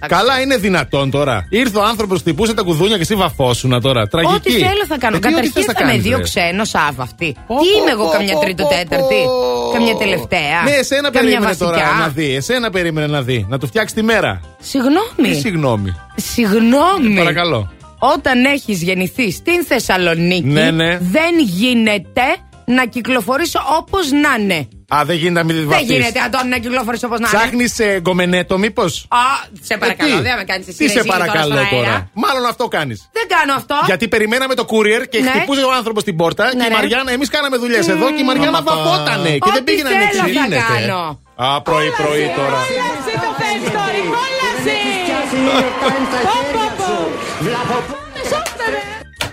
κα- Καλά, είναι δυνατόν τώρα. Ήρθε ο άνθρωπος, τυπούσε τα κουδούνια και εσύ βαφόσουνα τώρα. Τραγική. Ό,τι θέλω θα κάνω. Ε, τι ό,τι Καταρχήν θες θα, θα με κάνεις, δύο ρε. ξένο σάβα αυτή. Πω, Τι είμαι πω, εγώ, πω, καμιά πω, τρίτο πω, τέταρτη; πω. Καμιά τελευταία; Ναι, εσένα καμιά περίμενε βασικά; τώρα να δει. Εσένα περίμενε να δει. Να του φτιάξεις τη μέρα. Τι Συγγνώμη; συγγνώμη. Συγγνώμη. Παρακαλώ. Όταν έχεις γεννηθεί στην Θεσσαλονίκη, Ναι, ναι. δεν γίνεται να κυκλοφορήσει όπως να είναι. Α, δεν γίνεται να μην Δεν βαφτείς. γίνεται, Αντώνη, να κυκλοφορήσει όπως να είναι. Ψάχνεις ε, γκομενέτο, μήπως; Α, σε παρακαλώ, δεν με κάνεις εσύ. Τι ρε, σε εσύ παρακαλώ στον τώρα; αέρα. Μάλλον αυτό κάνεις. Δεν κάνω αυτό. Γιατί περιμέναμε το courier και Ναι. χτυπούσε ο άνθρωπος την πόρτα Ναι, και η ναι. Μαριάννα, εμείς κάναμε δουλειές εδώ και η Μαριάννα Απαπα. βαφότανε και δεν Ό,τι πήγε να θέλω ανοίξει. θα Γίνεται. κάνω. Α, πρωί-πρωί τώρα.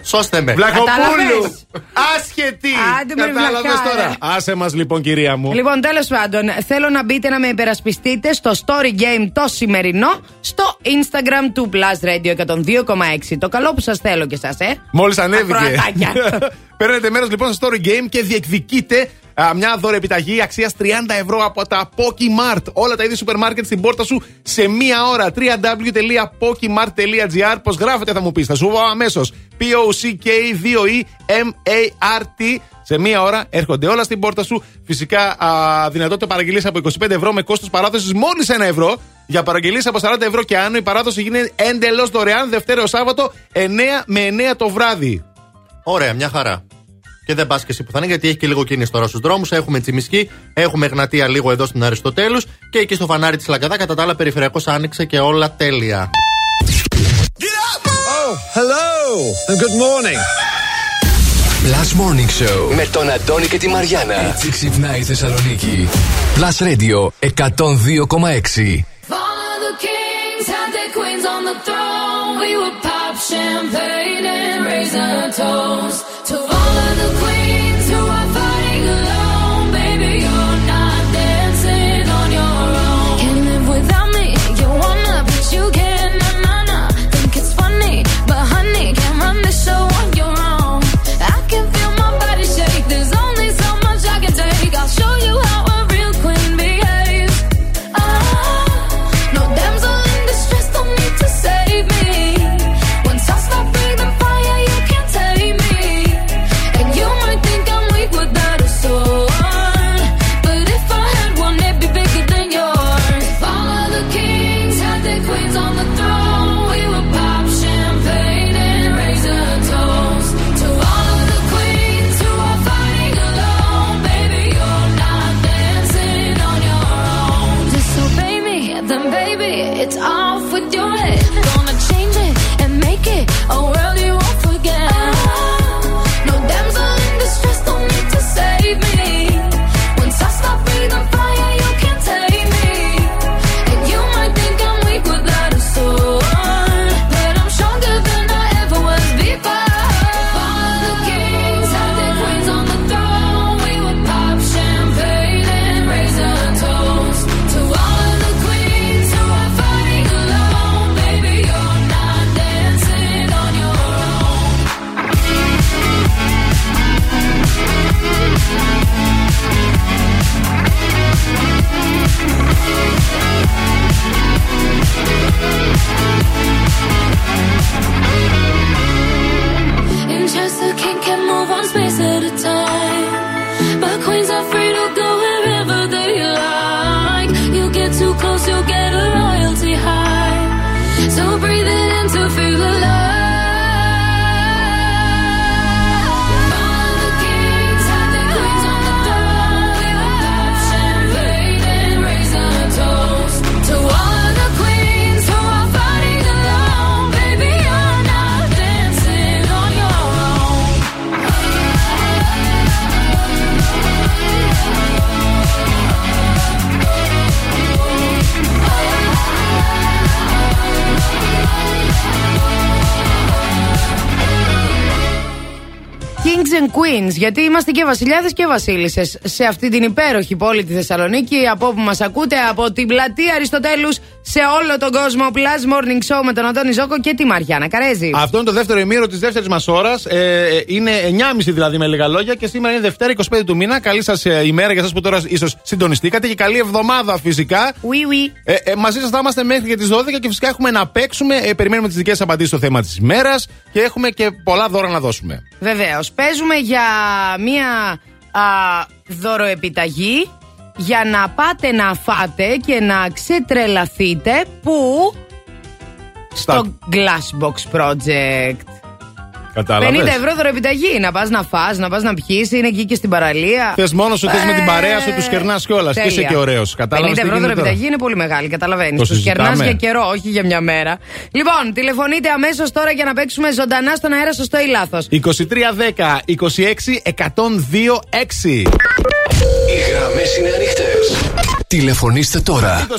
Σώστε με. Βλακοπούλου! Κατάλαβες; Άσχετη! Άντε με Κατάλαβες βλακάρα. τώρα. Άσε μας λοιπόν, κυρία μου. Λοιπόν, τέλος πάντων, θέλω να μπείτε να με υπερασπιστείτε στο story game το σημερινό στο Instagram του Plus Radio 102,6. Το καλό που σας θέλω και εσά, ε. Μόλις ανέβηκε. Ακροατάκια. (laughs) Παίρνετε μέρος λοιπόν στο Story Game και διεκδικείτε α, μια δωρεπιταγή αξίας 30 ευρώ από τα Pokimart. Όλα τα είδη σούπερ μάρκετ στην πόρτα σου σε μία ώρα. www.pokimart.gr. Πώς γράφετε, θα μου πεις. Θα σου πω αμέσως. P-O-C-K-2-E-M-A-R-T. Σε μία ώρα έρχονται όλα στην πόρτα σου. Φυσικά α, δυνατότητα παραγγελίας από 25 ευρώ με κόστος παράδοσης μόλις 1 ευρώ. Για παραγγελίες από 40 ευρώ και άνω η παράδοση γίνεται εντελώς δωρεάν Δευτέρα Σάββατο 9 με 9 το βράδυ. Ωραία, μια χαρά. Και δεν πας και εσύ πουθενά γιατί έχει και λίγο κίνηση τώρα στους δρόμους. Έχουμε Τσιμισκή, έχουμε Εγνατία λίγο εδώ στην Αριστοτέλους και εκεί στο φανάρι της Λαγκαδά. Κατά τα άλλα, περιφερειακός άνοιξε και όλα τέλεια. Hello and good morning. Plus Morning Show με τον Αντώνη και τη Μαριάνα. Έτσι ξυπνάει η Θεσσαλονίκη. Plus Radio 102,6. All of the kings had their queens on the throne. We would pop champagne and raise a toast to all of the queens one space at a time. Queens. Γιατί είμαστε και βασιλιάδες και βασίλισσες σε αυτή την υπέροχη πόλη τη Θεσσαλονίκη. Από όπου μας ακούτε, από την πλατεία Αριστοτέλους σε όλο τον κόσμο. Plus Morning Show με τον Αντώνη Ζόκο και τη Μαριάννα Καρέζη. Αυτό είναι το δεύτερο ημίρο της δεύτερης μας ώρας. Ε, είναι 9.30 δηλαδή με λίγα λόγια και σήμερα είναι Δευτέρα 25 του μήνα. Καλή σας ημέρα για εσά που τώρα ίσως συντονιστήκατε και καλή εβδομάδα φυσικά. Oui, oui. Ε, ε, μαζί σας θα είμαστε μέχρι και τις 12 και φυσικά έχουμε να παίξουμε. Ε, περιμένουμε τις δικές απαντήσεις στο θέμα της ημέρας και έχουμε και πολλά δώρα να δώσουμε. Βεβαίως. Παίζουμε για μία α, δωροεπιταγή για να πάτε να φάτε και να ξετρελαθείτε που; Στο Glassbox Project. 50 Κατάλαβε. ευρώ δωροεπιταγή. Να πας να φας, να πας να πιει, είναι εκεί και στην παραλία. Θες μόνο σου, θες με την παρέα σου, Ε, τους κερνάς κιόλας. Και είσαι τέλεια. και ωραίος. 50 Κατάλαβε. ευρώ δωροεπιταγή είναι πολύ μεγάλη, καταλαβαίνεις. Το Τους κερνάς συζητάμε. για καιρό, όχι για μια μέρα. Λοιπόν, τηλεφωνείτε αμέσως τώρα για να παίξουμε ζωντανά στον αέρα, σωστό ή λάθο. 2310 26 102 6. Οι γραμμές είναι ανοιχτές. Τηλεφωνήστε τώρα. 2310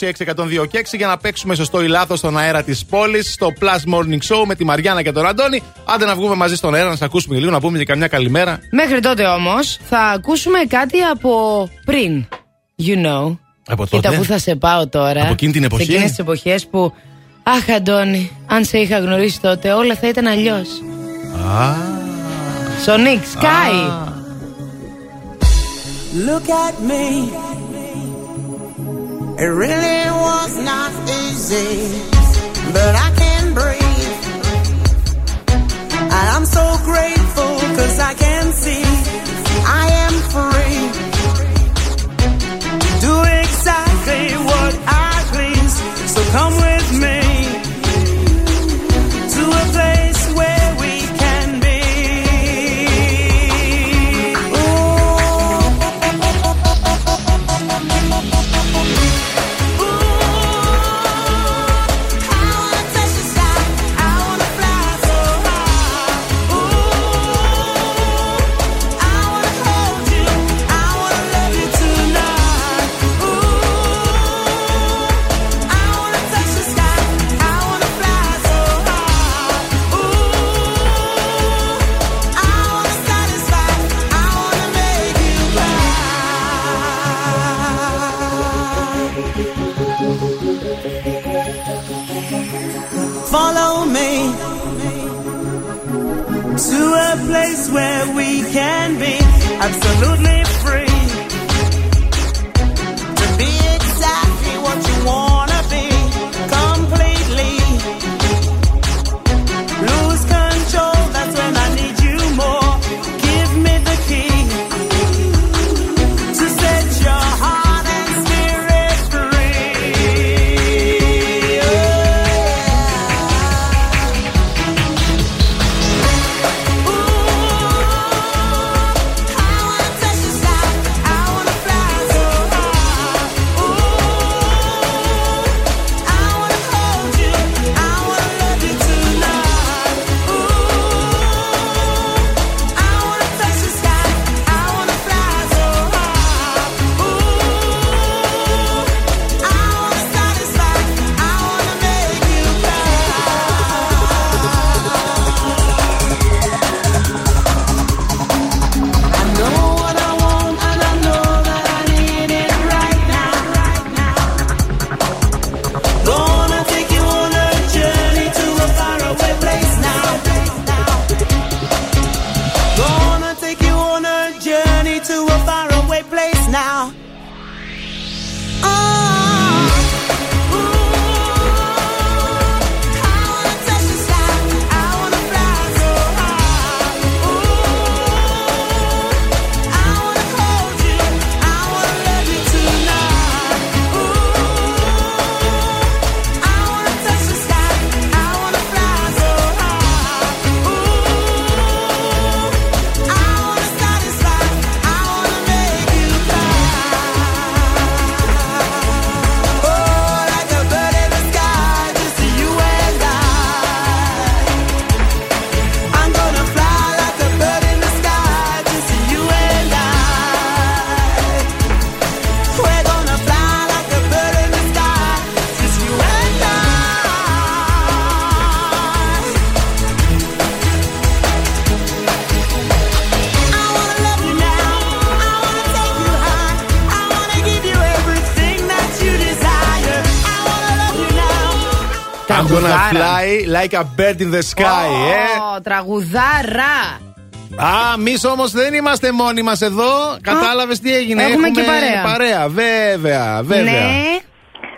26 102 και 6 για να παίξουμε σωστό ή λάθος στον αέρα της πόλης στο Plus Morning Show με τη Μαριάννα και τον Αντώνη. Άντε να βγούμε μαζί στον αέρα να σα ακούσουμε και λίγο, να πούμε και καμιά καλημέρα. Μέχρι τότε όμως θα ακούσουμε κάτι από πριν. You know. Από Κοίτα τότε; που θα σε πάω τώρα. Από εκείνη την εποχή; Σε εκείνες τις εποχές που. Αχ, Αντώνη, αν σε είχα γνωρίσει τότε, όλα θα ήταν αλλιώς. Α. Σονίκ, Sky. Look at me. It really was not easy, but I can breathe. I'm so grateful cause I can see I am free. Do exactly what I please. So come with me place where we can be. Absolutely like a bird in the sky, ε. Ω, Τραγουδάρα. Α, εμείς όμως δεν είμαστε μόνοι μας εδώ. Κατάλαβες τι έγινε; έχουμε και παρέα. Παρέα, βέβαια, βέβαια. Ναι.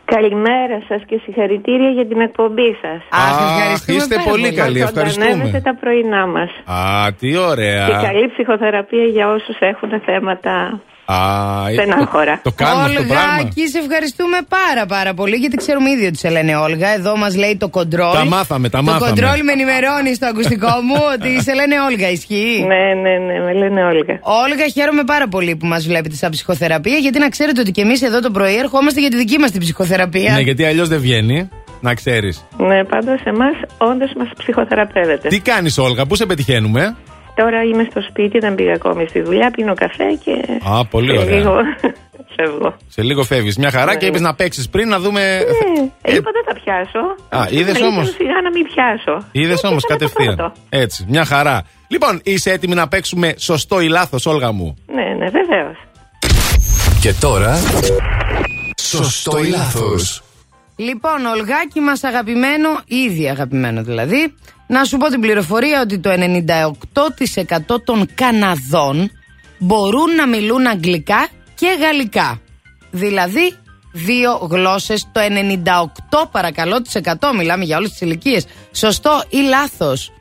Καλημέρα σας και συγχαρητήρια για την εκπομπή σας. Αχ, είστε πολύ καλοί, ευχαριστούμε. τα πρωινά μας. Α, τι ωραία. Και καλή ψυχοθεραπεία για όσους έχουν θέματα Α, στενάχωρα. Το κάνουμε αυτό το πράγμα. Ολγάκη, σε ευχαριστούμε πάρα πάρα πολύ γιατί ξέρουμε ήδη ότι σε λένε Όλγα. Εδώ μας λέει το κοντρόλ. Τα μάθαμε, τα Το μάθαμε. κοντρόλ με ενημερώνει στο ακουστικό μου (laughs) ότι σε λένε Όλγα, ισχύει; Ναι, ναι, ναι, με λένε Όλγα. Όλγα, χαίρομαι πάρα πολύ που μας βλέπετε σαν ψυχοθεραπεία γιατί να ξέρετε ότι και εμείς εδώ το πρωί ερχόμαστε για τη δική μας την ψυχοθεραπεία. Ναι, γιατί αλλιώς δεν βγαίνει. Να ξέρεις. Ναι, πάντω εμάς όντως μας ψυχοθεραπεύεται. Τι κάνεις, Όλγα, πού σε πετυχαίνουμε; Τώρα είμαι στο σπίτι, δεν πήγα ακόμη στη δουλειά, πίνω καφέ και. Α, πολύ σε ωραία. Λίγο... (laughs) φεύγω. Σε λίγο φεύγεις. Μια χαρά Ναι. και είπες να παίξεις πριν να δούμε. Ε, είπα δεν θα πιάσω. Α, είδες Καλύτερο όμως; Σιγά να μην πιάσω. Είδες όμως κατευθείαν. πρώτο. Έτσι, μια χαρά. Λοιπόν, είσαι έτοιμη να παίξουμε σωστό ή λάθος, Όλγα μου; Ναι, ναι, βεβαίως. Και τώρα. Σωστό ή λάθος. Λοιπόν, Ολγάκη μας αγαπημένο, ήδη αγαπημένο δηλαδή, να σου πω την πληροφορία ότι το 98% των Καναδών μπορούν να μιλούν αγγλικά και γαλλικά. Δηλαδή, δύο γλώσσες, το 98 παρακαλώ της 100, μιλάμε για όλες τις ηλικίες. Σωστό ή λάθος;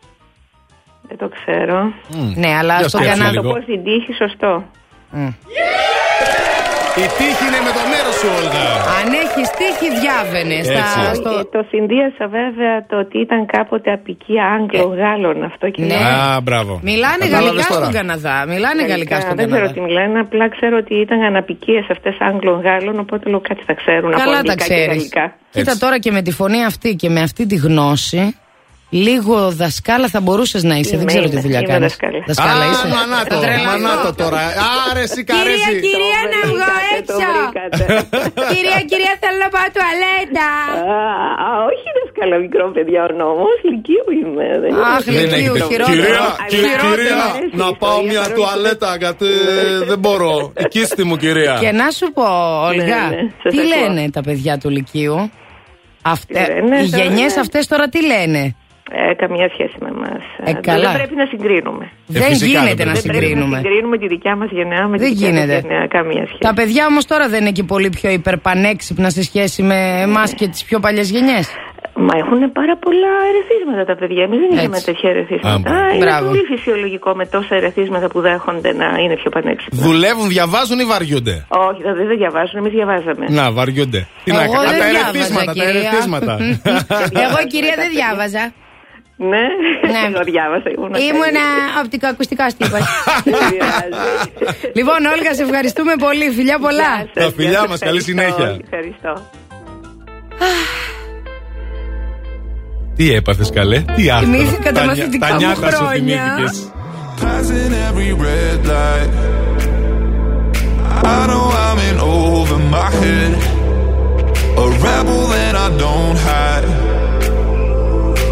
Δεν το ξέρω. Ναι, αλλά Για στο σκέψου Καναδά. Να το λίγο. πω στην τύχη, σωστό. Η τύχη είναι με το μέρος σου, Όλγα. Αν έχεις τύχη, διάβαινε. Έτσι. Στα, Και στο... το συνδύασα βέβαια το ότι ήταν κάποτε απικία Άγγλο-Γάλλων αυτό και Ναι. λέω, Α, μπράβο. Μιλάνε Κατάλαβες γαλλικά τώρα. στον Καναδά. Μιλάνε γαλλικά στον Δεν ξέρω Καναδά. τι μιλάνε, απλά ξέρω ότι ήταν αναπικίες αυτές Άγγλων-Γάλλων, οπότε λέω κάτι θα ξέρουν από Καλά τα αγγλικά και ξέρεις. γαλλικά. Κοίτα Έτσι. τώρα και με τη φωνή αυτή και με αυτή τη γνώση, λίγο δασκάλα θα μπορούσες να είσαι. Δεν Είμαι, ξέρω τι είμαι, δουλειά είμαι κάνεις. δασκάλα. Δασκάλα Α, είσαι. μανάτο, Θα τρελαθώ. μανάτο τώρα. Άρε, εσύ Κυρία, καρέζι. κυρία, να Το βγω βρήκατε, το έξω. βρήκατε. Κυρία, κυρία, θέλω να πάω τουαλέτα. Α, α, όχι δασκάλα μικρό παιδιά ο νόμος, λυκείου είμαι. Δεν Αχ, είναι. Δεν Λυκείου, έχετε- χειρότερο. Κυρία, Αλλά κυρία, χειρότερο. κυρία, αρέσει η να πάω ιστορία, μια παρόλο τουαλέτα γιατί δεν μπορώ. Οικίστη μου, κυρία. Και να σου πω, Ολγά, ναι, σας τι ακούω. λένε τα παιδιά του Λυκείου; Αυτέ, λένε, οι τώρα, γενιές ναι. αυτές τώρα τι λένε; Ε, καμία σχέση με εμάς. Ε, καλά. Δεν πρέπει να συγκρίνουμε. δεν φυσικά γίνεται δεν να πρέπει. Δεν πρέπει να συγκρίνουμε. συγκρίνουμε τη δικιά μας γενναία με τη Δεν δικιά σας γίνεται. γενναία. Καμία σχέση. Τα παιδιά όμως τώρα δεν είναι και πολύ πιο υπερπανέξυπνα σε σχέση με εμάς και τις πιο παλιές γενιές. Μα έχουν πάρα πολλά ερεθίσματα τα παιδιά. Εμείς δεν είχαμε Έτσι. τέτοια ερεθίσματα. Α, Α, είναι μπράβο. πολύ φυσιολογικό με τόσα ερεθίσματα που δέχονται να είναι πιο πανέξυπνα. Δουλεύουν, διαβάζουν ή βαριούνται; Όχι, δεν δεν διαβάζουν, εμείς διαβάζαμε. Να, βαριούνται. Τι να Εγώ κάνω. δεν Τα διάβαζα, ερεθίσματα, τα κυρία. ερεθίσματα. Εγώ κυρία δεν διάβαζα. Ναι, Ναι. (laughs) εγώ διάβασα. Ήμουν Ήμουνα οπτικοακουστικό τύπο. Δεν (laughs) πειράζει. (laughs) λοιπόν, Όλγα, σε ευχαριστούμε πολύ. Φιλιά πολλά. Γεια σας, Τα φιλιά γεια σας, μας, καλή ευχαριστώ, συνέχεια. Ευχαριστώ. (sighs) Τι έπαθες, καλέ, τι άθρο. Θυμήθηκα τα νιά- μαθητικά Τα μου νιάτα σου χρόνια. θυμήθηκες. Passing every red light. I know I'm in over my head. A rebel that I don't hide.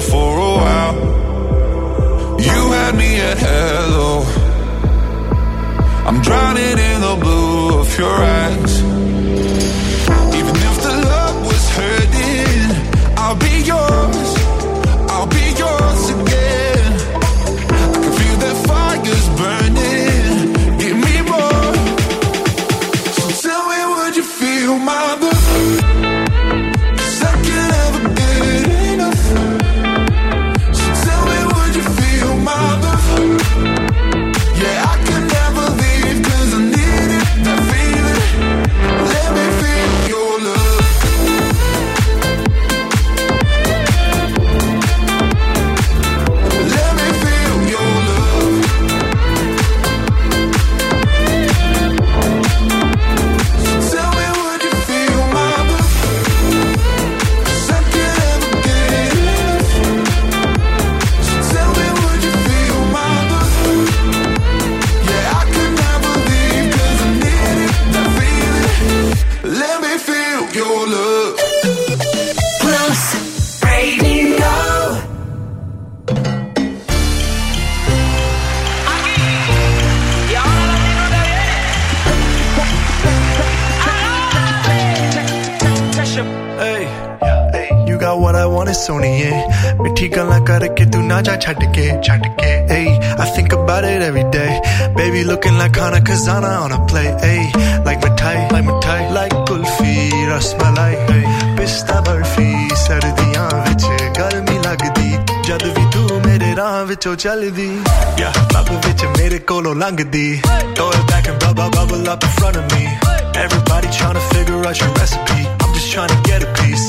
The for a while. You had me at hello. I'm drowning in the blue of your eyes. Even if the love was hurting, I'll be yours. wanna ਸੋਣੀਏ ਮਿੱਠੀ ਗੱਲਾਂ karke tu na ja chhad ke chhad ke hey I think about it every day baby looking like Hana Kazana on a play hey like my tie like my tie like kulfi ras malai hey pista barfi ਸਰਦੀਆਂ ਵਿੱਚ ਗਰਮੀ ਲੱਗਦੀ ਜਦ ਵੀ ਤੂੰ ਮੇਰੇ ਰਾਹ ਵਿੱਚੋਂ ਚੱਲਦੀ ਯਾ ਲੱਭ ਵਿੱਚ ਮੇਰੇ ਕੋਲੋਂ langdi throw it back and bubble bubble up in front of me everybody trying to figure out your recipe i'm just trying to get a piece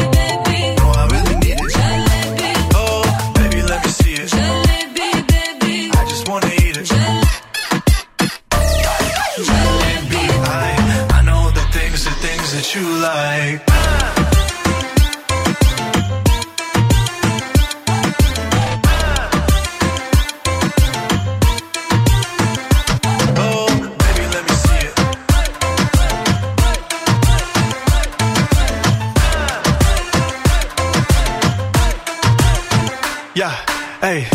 what you like. Yeah, hey,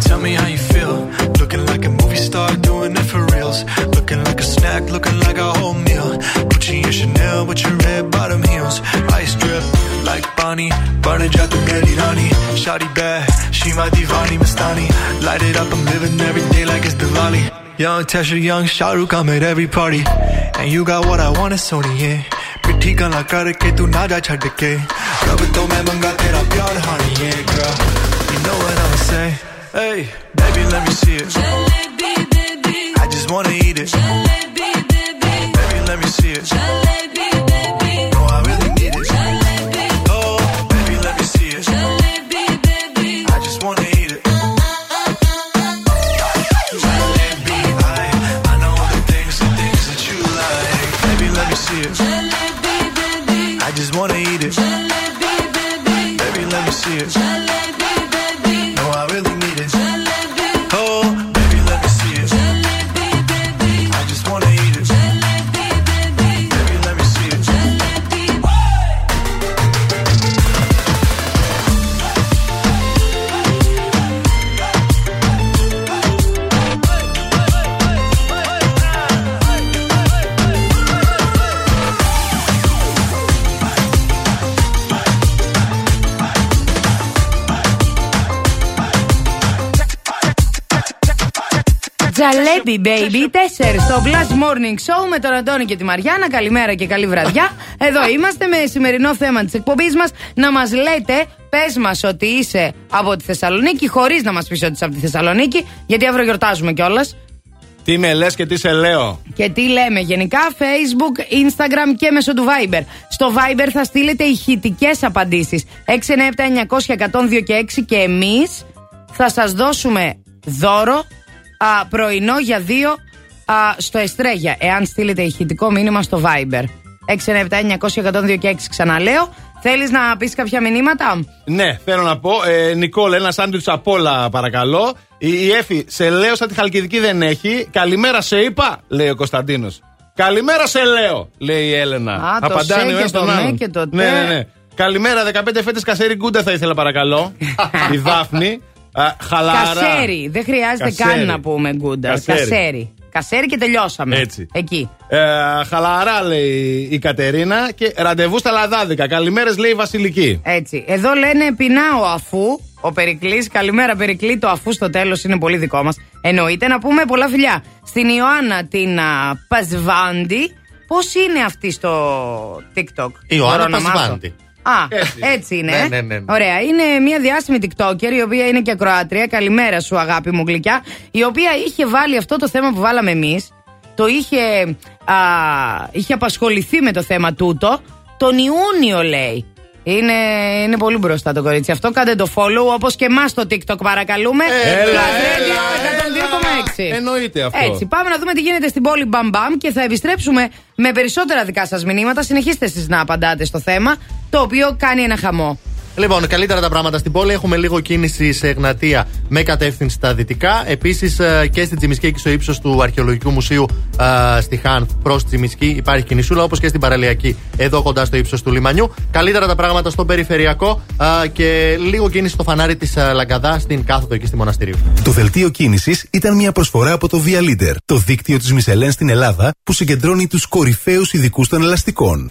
tell me how you like Bonnie, burn it out the Getty Rani. Shawty bad, she my divani Mastani. Light it up, I'm living every day like it's Diwali. Young Tesha, young Shahrukh, I'm at every party. And you got what I want, it's Sony, yeah. पिट्ठी गला करके तू ना जा छड़ के रब तो मैं मंगा तेरा प्यार हानी है girl you know what I'ma say hey baby let me see it I just wanna eat it baby let me see it no Τζαλέπι baby 4 στο Blast Morning Show με τον Αντώνη και τη Μαριάννα. Καλημέρα και καλή βραδιά. Εδώ είμαστε με σημερινό θέμα της εκπομπής μας. Να μας λέτε, πες μας ότι είσαι από τη Θεσσαλονίκη, χωρίς να μας πεις ότι είσαι από τη Θεσσαλονίκη, γιατί αύριο γιορτάζουμε κιόλας. Τι με λες και τι σε λέω. Και τι λέμε γενικά, Facebook, Instagram και μέσω του Viber. Στο Viber θα στείλετε ηχητικές απαντήσεις. 697-900-102 και 6 και εμείς θα σας δώσουμε δώρο α, πρωινό για δύο α, στο Εστρέγια. Εάν στείλετε ηχητικό μήνυμα στο Viber. 697-900-102 και 6 ξαναλέω. Θέλεις να πεις κάποια μηνύματα; Ναι, θέλω να πω. Ε, Νικόλ, ένα σάντουιτς απ' όλα, παρακαλώ. Η, η Εφη, σε λέω σαν τη Χαλκιδική δεν έχει. Καλημέρα, σε είπα, λέει ο Κωνσταντίνος. Καλημέρα, σε λέω, λέει η Έλενα. Α, το Απαντάνε σε ο και ένας το τον ναι άλλον. και το ναι, τε. ναι, ναι. Καλημέρα, 15 φέτες κασέρι γκούντα θα ήθελα, παρακαλώ. (laughs) η Δάφνη. Α, χαλάρα. Κασέρι. Δεν χρειάζεται Κασέρι. καν να πούμε γκούντα. Κασέρι. Κασέρι. Κασέρι και τελειώσαμε. Έτσι. Εκεί. Ε, χαλαρά λέει η Κατερίνα και ραντεβού στα λαδάδικα. Καλημέρες λέει η Βασιλική. Έτσι. Εδώ λένε πεινάω αφού. Ο Περικλής, καλημέρα Περικλή, το αφού στο τέλος είναι πολύ δικό μας. Εννοείται να πούμε πολλά φιλιά. Στην Ιωάννα την α, Πασβάντη. Πώς είναι αυτή στο TikTok, Η Ιωάννα Μπορώ να μάθω. Πασβάντη. Α, έτσι, είναι. Ναι, ε. ναι, ναι, ναι. Ωραία. Είναι μια διάσημη TikToker, η οποία είναι και ακροάτρια. Καλημέρα σου, αγάπη μου γλυκιά. Η οποία είχε βάλει αυτό το θέμα που βάλαμε εμείς. Το είχε, α, είχε απασχοληθεί με το θέμα τούτο. Τον Ιούνιο, λέει. Είναι, είναι πολύ μπροστά το κορίτσι αυτό. Κάντε το follow όπως και εμάς στο TikTok, παρακαλούμε. Έλα, Plus έλα, Radio 102,6. Εννοείται αυτό. Έτσι, πάμε να δούμε τι γίνεται στην πόλη Μπαμ Μπαμ και θα επιστρέψουμε με περισσότερα δικά σας μηνύματα. Συνεχίστε εσείς να απαντάτε στο θέμα, το οποίο κάνει ένα χαμό. Λοιπόν, καλύτερα τα πράγματα στην πόλη. Έχουμε λίγο κίνηση σε Εγνατία με κατεύθυνση στα δυτικά. Επίσης ε, και στην Τσιμισκή και στο ύψος του Αρχαιολογικού Μουσείου ε, στη Χάν προς Τσιμισκή υπάρχει κινησούλα, όπως και στην παραλιακή εδώ κοντά στο ύψος του λιμανιού. Καλύτερα τα πράγματα στο περιφερειακό ε, και λίγο κίνηση στο φανάρι της Λαγκαδά στην κάθοδο εκεί στη Μοναστηρίου. Το δελτίο κίνησης ήταν μια προσφορά από το Via Leader, το δίκτυο της Μισελέν στην Ελλάδα που συγκεντρώνει τους κορυφαίους ειδικούς των ελαστικών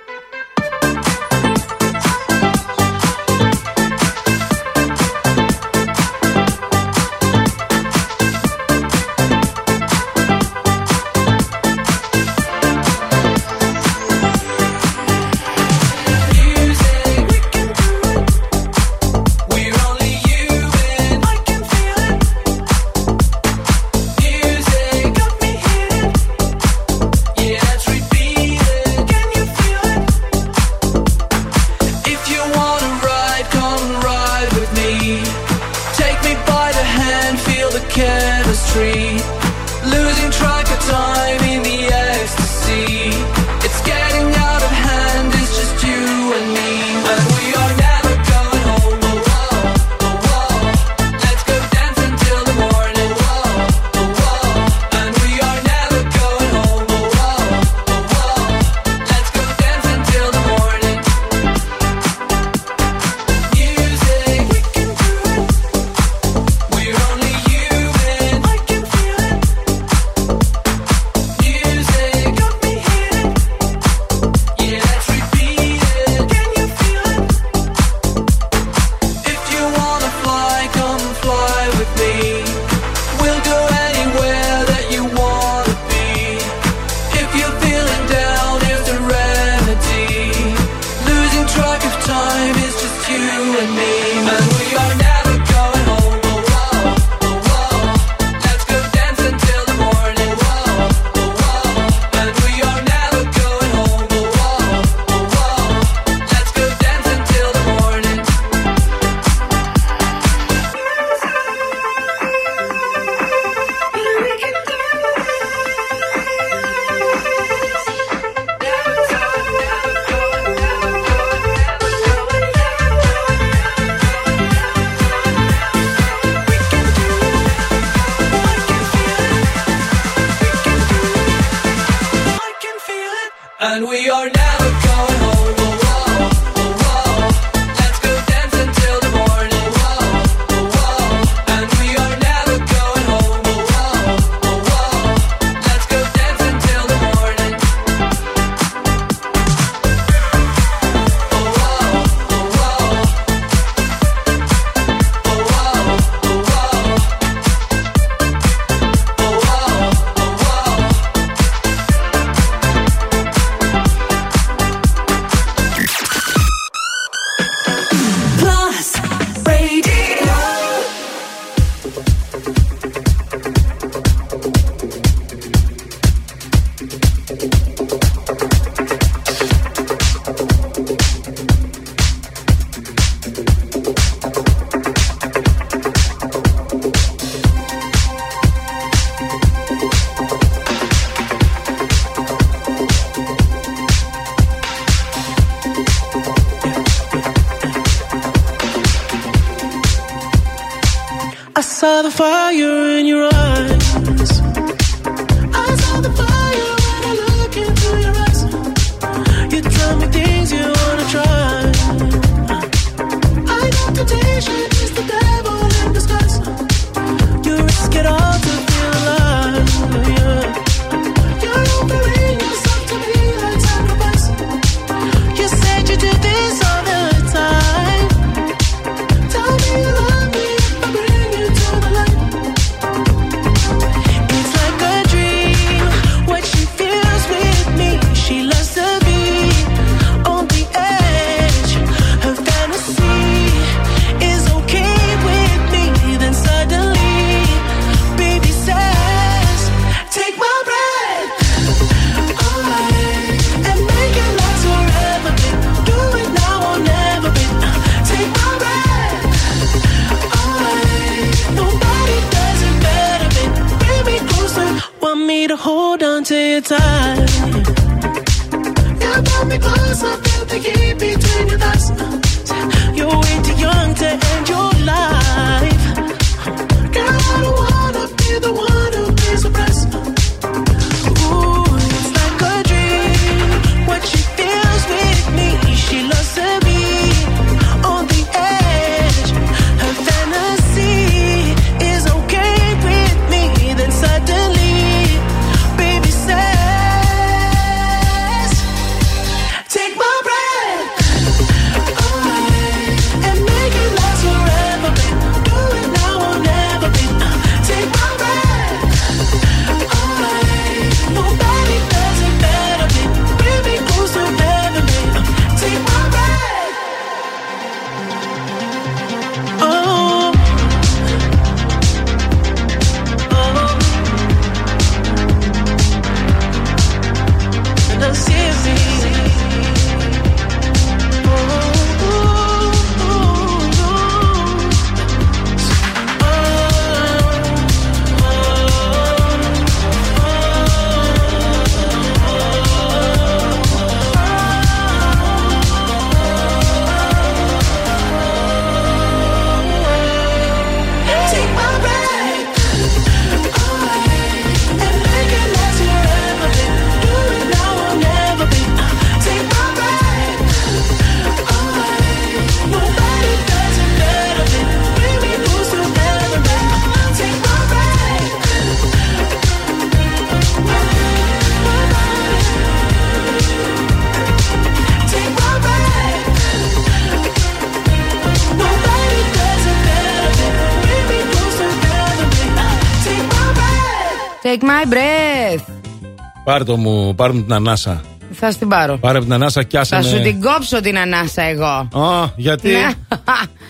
Πάρε το μου, πάρε μου την ανάσα. Θα στην πάρω. Πάρε μου την ανάσα και άσε Θα με. σου την κόψω την ανάσα εγώ. Α, γιατί; Ναι.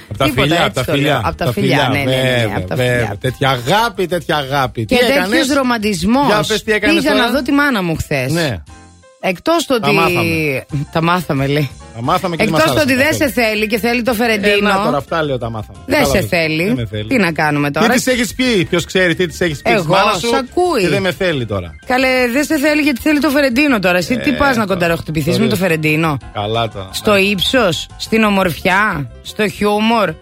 Από τα Τίποτα, φιλιά, έτσι από τα το λέω. φιλιά. Απ' τα φιλιά, ναι, ναι, ναι, ναι, βέβαια, απ' τα βέβαια. φιλιά. Τέτοια αγάπη, τέτοια αγάπη. Και τι έκανες; τέτοιο ρομαντισμό. Για πες τι έκανες Πήγα τώρα. να δω τη μάνα μου χθες. Ναι. Εκτός το Τα ότι. μάθαμε. Τα μάθαμε, λέει. Τα μάθαμε και Εκτός δεν μας το ότι άρεσε δεν σε καθόλου. θέλει και θέλει το Ε, Φερεντίνο. να τώρα, αυτά λέω τα μάθαμε. Δεν σε Κατάλαβες. θέλει. Δεν με θέλει. Τι να κάνουμε τώρα; Τι της έχεις πει, ποιος ξέρει τι της έχεις πει; Εγώ, της μάνας σου σ' ακούει. Και δεν με θέλει τώρα. Καλέ, δεν σε θέλει γιατί θέλει το Φερεντίνο τώρα. Εσύ τι Ε, πας να τώρα, κονταροχτυπηθείς τώρα. με το Φερεντίνο; Καλά τώρα. Στο ύψος, στην ομορφιά, στο χιούμορ.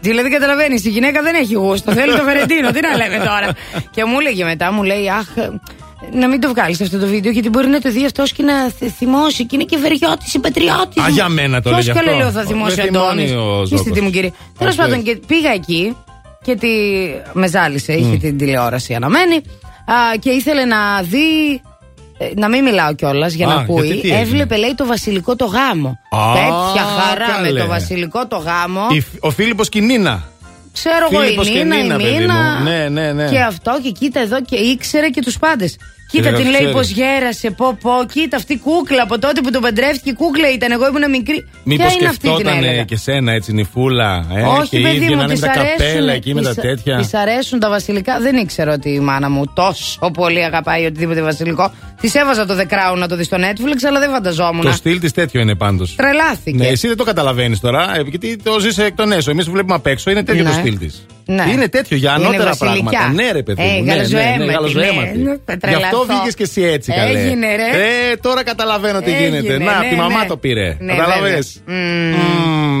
Δηλαδή καταλαβαίνεις, η γυναίκα δεν έχει γούστο. Θέλει το Φερεντίνο. τι να λέμε τώρα. (laughs) και μου έλεγε μετά, μου λέει, Αχ, να μην το βγάλεις αυτό το βίντεο γιατί μπορεί να το δει αυτός και να θ- θυμώσει. Και είναι και βεριώτη, συμπατριώτη. Α, για μένα το λέγε Ποιο αυτό. καλέ λέω θα Ο- θυμώσει δεν Αντώνης; θυμώνει ο Και Ζώκος. στην τι μου κύριε. Τέλος Οκ. πάντων, και πήγα εκεί και τη... με ζάλισε. Είχε Μμ. την τηλεόραση αναμμένη. Α, και ήθελε να δει. ε, Να μην μιλάω κιόλας για Α, να γιατί ακούει. τι έγινε; Έβλεπε, λέει, το βασιλικό το γάμο. Α, Τέτοια χαρά καλέ. με το βασιλικό το γάμο. Η- Ο Φίλιππος και η Νίνα. Ξέρω εγώ, η Φίλιππος και Νίνα, η Νίνα, παιδί Μίνα. μου. Ναι, ναι, ναι. Και αυτό και κοίτα εδώ και ήξερε και τους πάντες. Κοίτα Ε, την λέει ξέρει. πως γέρασε, πω πω. Κοίτα αυτή η κούκλα από τότε που τον παντρεύτηκε κούκλα ήταν. Εγώ ήμουν μικρή. Μήπως Ποια είναι αυτή την σκεφτόταν έλεγα; και σένα έτσι νυφούλα. Ε, Όχι, και η παιδί ίδια μου, να είναι της με τα καπέλα αρέσουν, εκεί με τα της- τέτοια. της αρέσουν τα βασιλικά. Δεν ήξερα ότι η μάνα μου τόσο πολύ αγαπάει οτιδήποτε βασιλικό. Της έβαζα το The Crown να το δεις στο Netflix, αλλά δεν φανταζόμουν. Το στυλ της τέτοιο είναι πάντως. Τρελάθηκε. Ναι, εσύ δεν το καταλαβαίνεις τώρα, ε, γιατί το ζεις εκ των έσω. Εμείς το βλέπουμε απ' έξω, είναι τέτοιο Ναι. το στυλ της. Ναι. Είναι τέτοιο για Είναι ανώτερα βασιλικιά. πράγματα. Ναι, ρε παιδί Ε, μου. Ναι, ναι, ναι, γαλαζοαίματη, γαλαζοαίματη. ναι, θα Γι' τρελαθώ. αυτό βγήκες και εσύ έτσι, καλέ. Έγινε, ρε. Ε, τώρα καταλαβαίνω τι Έγινε, γίνεται. Να, ναι, τη μαμά ναι. το πήρε. Ναι, Κατάλαβε.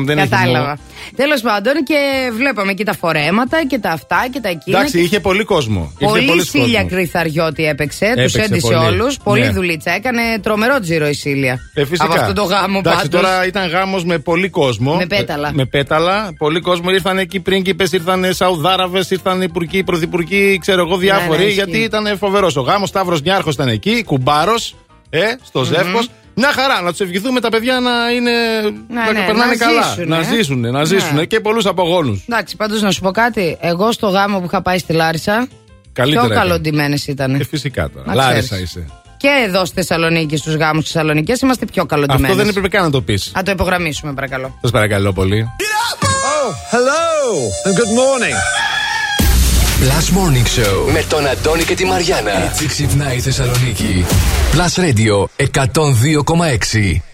Δεν έχει Κατάλαβα. νόημα. Τέλος πάντων και βλέπαμε και τα φορέματα και τα αυτά και τα εκείνα. Εντάξει, και είχε πολύ κόσμο. Ήρθε Πολύ πολλής Σίλια κόσμος. Κρυθαριώτη έπαιξε, τους Έπαιξε έντυσε πολύ. όλους. Πολύ Ναι. δουλίτσα. Έκανε τρομερό τζίρο η Σίλια. Ε, φυσικά. Από αυτό το γάμο Εντάξει, πάντως. τώρα ήταν γάμος με πολύ κόσμο. Με πέταλα. Ε, Με πέταλα. Πολύ κόσμο. Ήρθαν εκεί πρίγκιπε, ήρθαν Σαουδάραβες, ήρθαν υπουργοί, πρωθυπουργοί, ξέρω εγώ διάφοροι. ναι, ισχύει. γιατί ήταν φοβερός ο γάμος. Σταύρος Νιάρχος ήταν εκεί, κουμπάρος, ε, στο Μμμ. Ζεύκος. Μια χαρά, να τους ευχηθούμε τα παιδιά να είναι. να ναι, περνάνε να καλά. ζήσουνε, να ε. ζήσουν, να Ναι. ζήσουν και πολλούς απογόνου. Εντάξει, πάντως να σου πω κάτι. Εγώ στο γάμο που είχα πάει στη Λάρισα. Καλύτερα Πιο ήταν. καλοντημένε ήταν. Ε, φυσικά τώρα. Να Λάρισα ξέρεις. είσαι. Και εδώ στη Θεσσαλονίκη, στους γάμους της Θεσσαλονίκης, είμαστε πιο καλοντημένε. Αυτό δεν έπρεπε καν να το πεις. Α το υπογραμμίσουμε, παρακαλώ. Σας παρακαλώ πολύ. Oh, hello and good morning. Plus Morning Show με τον Αντώνη και τη Μαριάνα. Έτσι ξυπνάει η Θεσσαλονίκη. Plus Radio 102,6.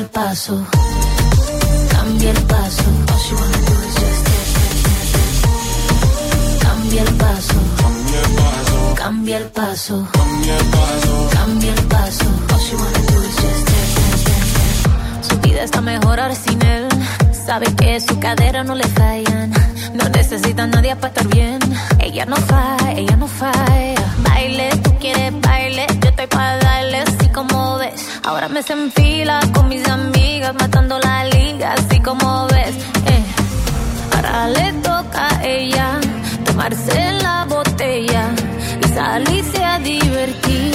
el paso, cambia el paso. Cambia el paso, cambia el paso, cambia el paso. Dance, dance, dance. Su vida está mejor ahora sin él. Sabe que su cadera no le fallan. No necesita nadie para estar bien. Ella no falla, ella no falla. Baile, tú quieres baile. Yo estoy para darle así como ves. Ahora me se enfila con mis amigas, matando la liga, así como ves. Eh. Ahora le toca a ella tomarse la botella y salirse a divertir.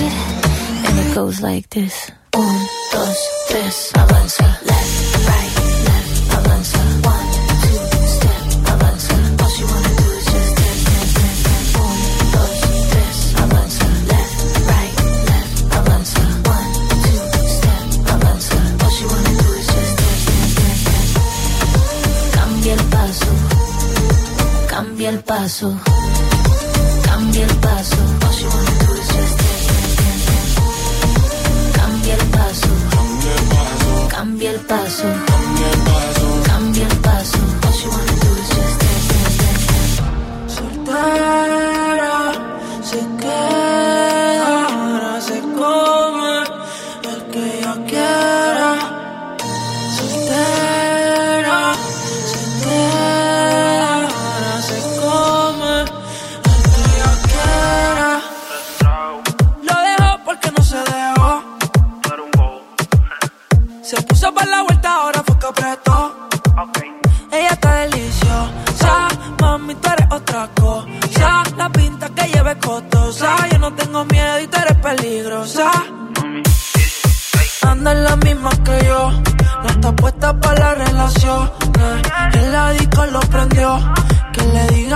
And it goes like this. Un, dos, tres, avanza. Left, right, Cambia el paso, cambia el paso. Cambia el paso, cambia el paso, cambia el paso. Soltar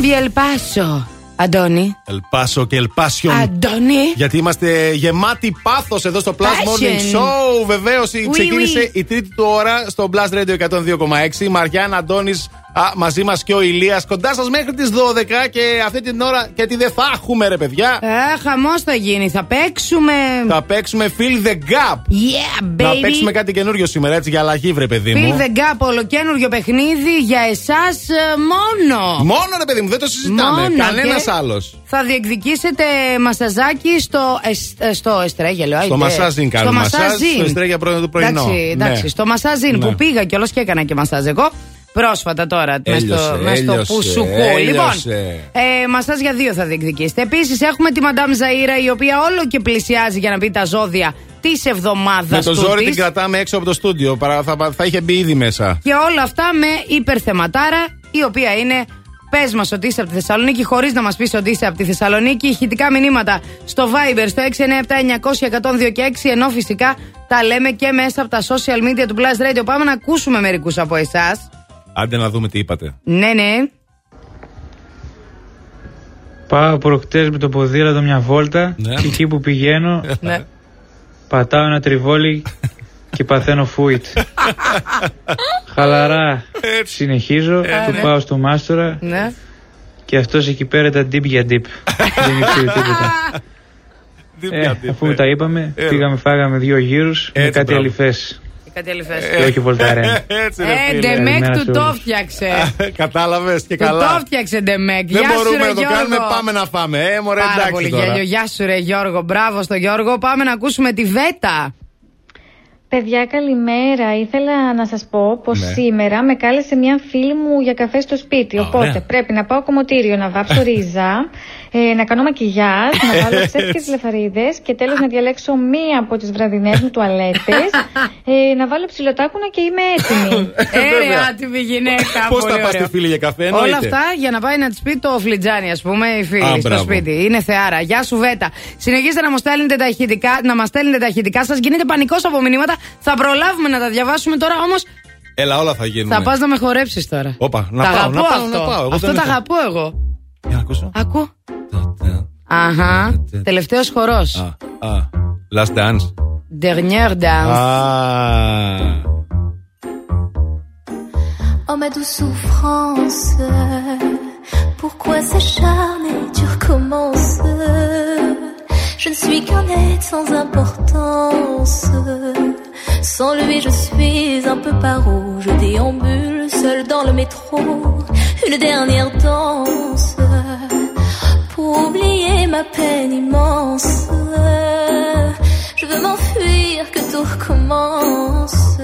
Cambia el paso. Αντώνη. Ελπάσο και ελπάσιον. Αντώνη. Γιατί είμαστε γεμάτοι πάθος εδώ στο Plus Morning Passion. Show. Βεβαίως Oui, ξεκίνησε oui. η τρίτη του ώρα στο Blast Radio 102,6. Μαριάννα Αντώνης μαζί μας και ο Ηλίας κοντά σας μέχρι τις 12 και αυτή την ώρα γιατί δεν θα έχουμε ρε παιδιά. Ε, χαμός θα γίνει. Θα παίξουμε. Θα παίξουμε Feel the Gap. Yeah, baby. Να παίξουμε κάτι καινούριο σήμερα έτσι για αλλαγή, βρε παιδί μου. Feel the gap, ολοκένουργιο παιχνίδι για εσάς μόνο. Μόνο ρε παιδί μου, δεν το συζητάμε. Μόνο Κανένας και άλλος. Θα διεκδικήσετε μασαζάκι στο, εσ, ε, στο Εστρέγελο. Στο άιντε. μασάζιν κάνουμε. Στο Μασάζ, μασάζιν. στο Εστρέγια πρωινό το πρωινό. Εντάξει, εντάξει. Ναι. Στο μασάζιν Ναι. που πήγα κιόλας και έκανα και μασάζ εγώ. Πρόσφατα τώρα, μες στο, Έλειωσε, μες στο έλειωσε, πουσουκού. έλειωσε. Λοιπόν, ε, μασάζ για δύο θα διεκδικήσετε. Επίσης έχουμε τη Μαντάμ Ζαΐρα, η οποία όλο και πλησιάζει για να πει τα ζώδια της εβδομάδας Με το ζόρι την κρατάμε έξω από το στούντιο. Παρά, θα, θα είχε μπει ήδη μέσα. Και όλα αυτά με υπερθεματάρα, η οποία είναι Πες μας ότι είσαι από τη Θεσσαλονίκη, χωρίς να μας πεις ότι είσαι από τη Θεσσαλονίκη. Ηχητικά μηνύματα στο Viber στο 697-900-102 και 6. Ενώ φυσικά τα λέμε και μέσα από τα social media του Blast Radio. Πάμε να ακούσουμε μερικούς από εσάς. Άντε να δούμε τι είπατε. Ναι, ναι. Πάω προχτές με το ποδήλατο μια βόλτα Ναι. και εκεί που πηγαίνω (laughs) ναι. πατάω ένα τριβόλι και παθαίνω φούιτ. (laughs) Χαλαρά συνεχίζω, του ναι. πάω στο μάστορα ναι. και αυτός εκεί πέρα τα deep για deep. (laughs) Δεν ήξερε τίποτα. Ε, αφού τα είπαμε, Ε. πήγαμε φάγαμε δύο γύρους με Έτσι, κάτι μπράβο. Αληθές. Κάτι άλλη φέση. Και όχι βολταρέν. Έτσι ρε Ε, φίλε. Ντεμέκ Καλημέρα του σε το όλους. φτιάξε. Κατάλαβες και Του καλά. το φτιάξε Ντεμέκ. Δεν Γεια σου, μπορούμε ρε, να το Γιώργο. κάνουμε, πάμε να φάμε. Ε, μωρέ, Πάρα εντάξει πολύ τώρα. γέλιο. Γεια σου, ρε Γιώργο. Μπράβο στο Γιώργο. Πάμε να ακούσουμε τη Βέτα. Παιδιά, καλημέρα. Ήθελα να σας πω πως Ναι. σήμερα με κάλεσε μια φίλη μου για καφέ στο σπίτι. Α, Οπότε ωραία. πρέπει να πάω κομμωτήριο, να βάψω ρίζα, (laughs) ε, να κάνω μακιγιάζ, να (laughs) βάλω ψεύτικες λεφαρίδες και τέλος να διαλέξω μία από τις βραδινές μου τουαλέτες, ε, να βάλω ψιλοτάκουνα και είμαι έτοιμη. (laughs) Ε, ρε, άτιμη γυναίκα. Πώς πολύ θα πας ωραίο. στη φίλη για καφέ, Όλα εννοείται. αυτά για να πάει να της πει το φλιτζάνι, ας πούμε, η φίλη Α, στο μπράβο. σπίτι. Είναι θεάρα. Γεια σου, Βέτα. Συνεχίστε να μας στέλνετε τα ηχητικά, να μας στέλνετε τα ηχητικά σας. Γίνεται πανικός από μηνύματα. Θα προλάβουμε να τα διαβάσουμε τώρα, όμως Έλα, όλα θα γίνουν. θα πας να με χορέψεις τώρα. Όπα, να τα πάω, αγαπώ να πάω, αυτό. να πάω. Εγώ αυτό δεν τα έχω. αγαπώ εγώ. Για να ακούσω. Ακού. Αχα. Τελευταίο χορό. Α, α. Last dance. Dernière dance. Α. Oh ma douce souffrance, pourquoi s'acharner, tu recommences Je ne suis qu'un être sans importance. Sans lui, je suis un peu paro. Je déambule seul dans le métro. Une dernière danse pour oublier ma peine immense. Je veux m'enfuir, que tout recommence.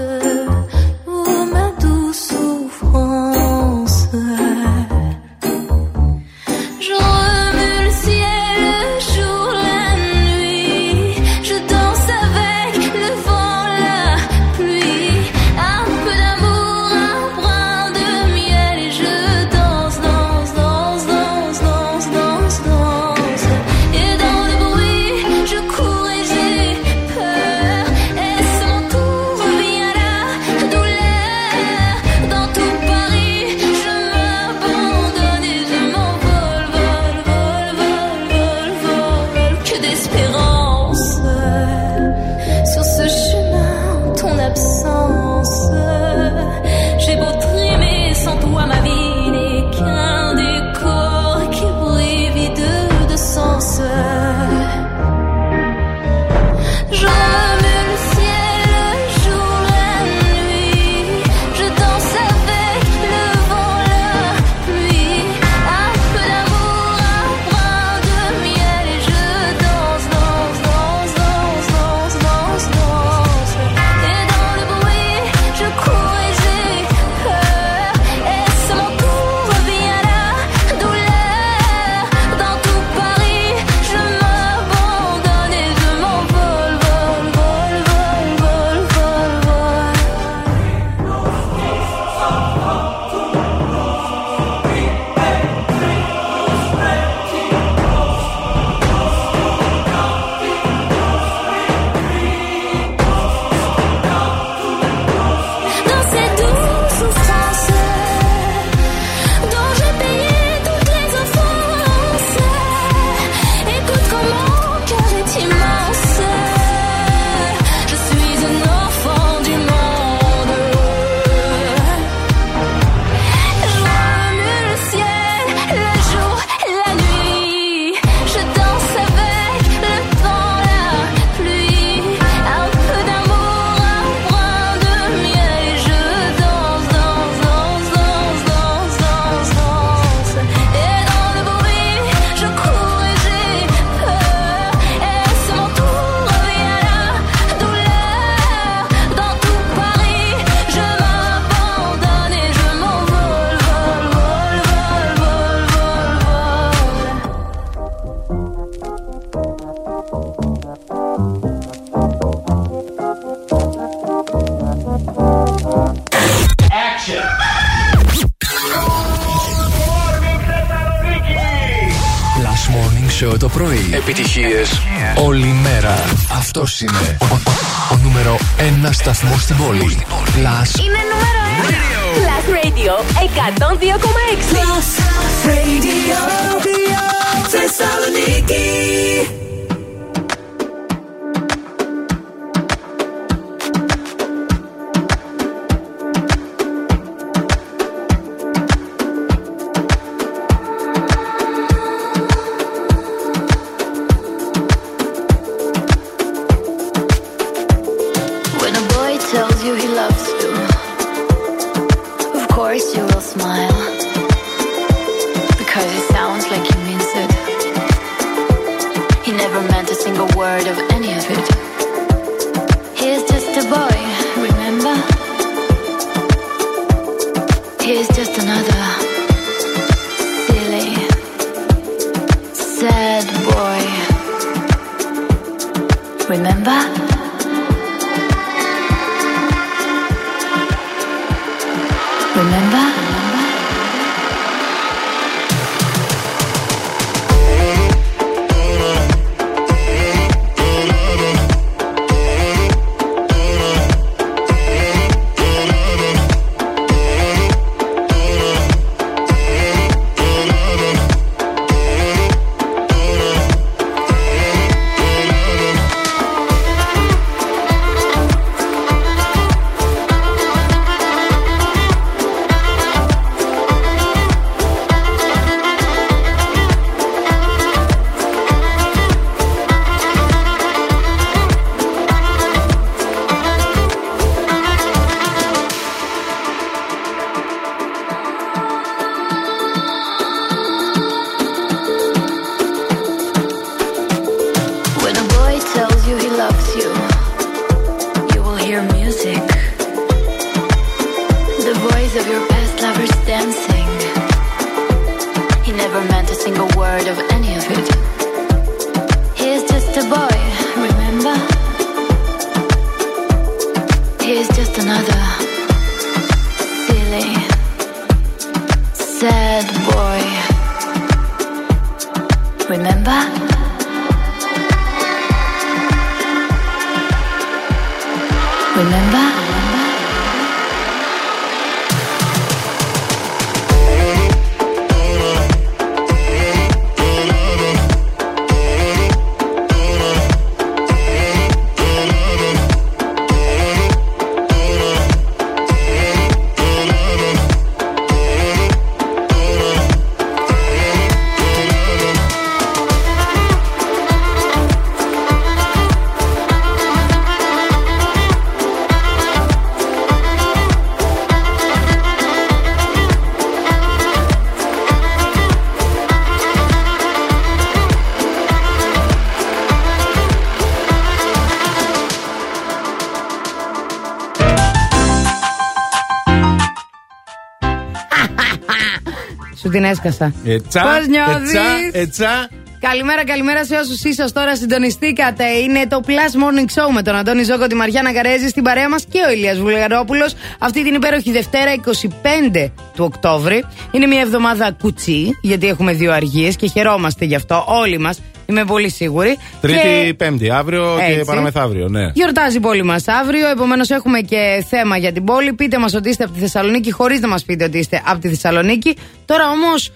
Την έσκασα. Ετσά, Πώς νιώθεις; ετσά, ετσά. Καλημέρα, καλημέρα σε όσους ίσως τώρα συντονιστήκατε. Είναι το Plus Morning Show με τον Αντώνη Ζώκο, τη Μαριάννα Καρέζη στην παρέα μας και ο Ηλίας Βουλγαρόπουλος. Αυτή την υπέροχη Δευτέρα, 25 του Οκτώβρη. Είναι μια εβδομάδα κουτσί, γιατί έχουμε δύο αργίες και χαιρόμαστε γι' αυτό όλοι μας. Είμαι πολύ σίγουρη. Τρίτη, Και Πέμπτη, αύριο και Έτσι. παραμεθαύριο, ναι. Γιορτάζει η πόλη μας αύριο, επομένως έχουμε και θέμα για την πόλη. Πείτε μας ότι είστε από τη Θεσσαλονίκη, χωρίς να μας πείτε ότι είστε από τη Θεσσαλονίκη. Τώρα όμως,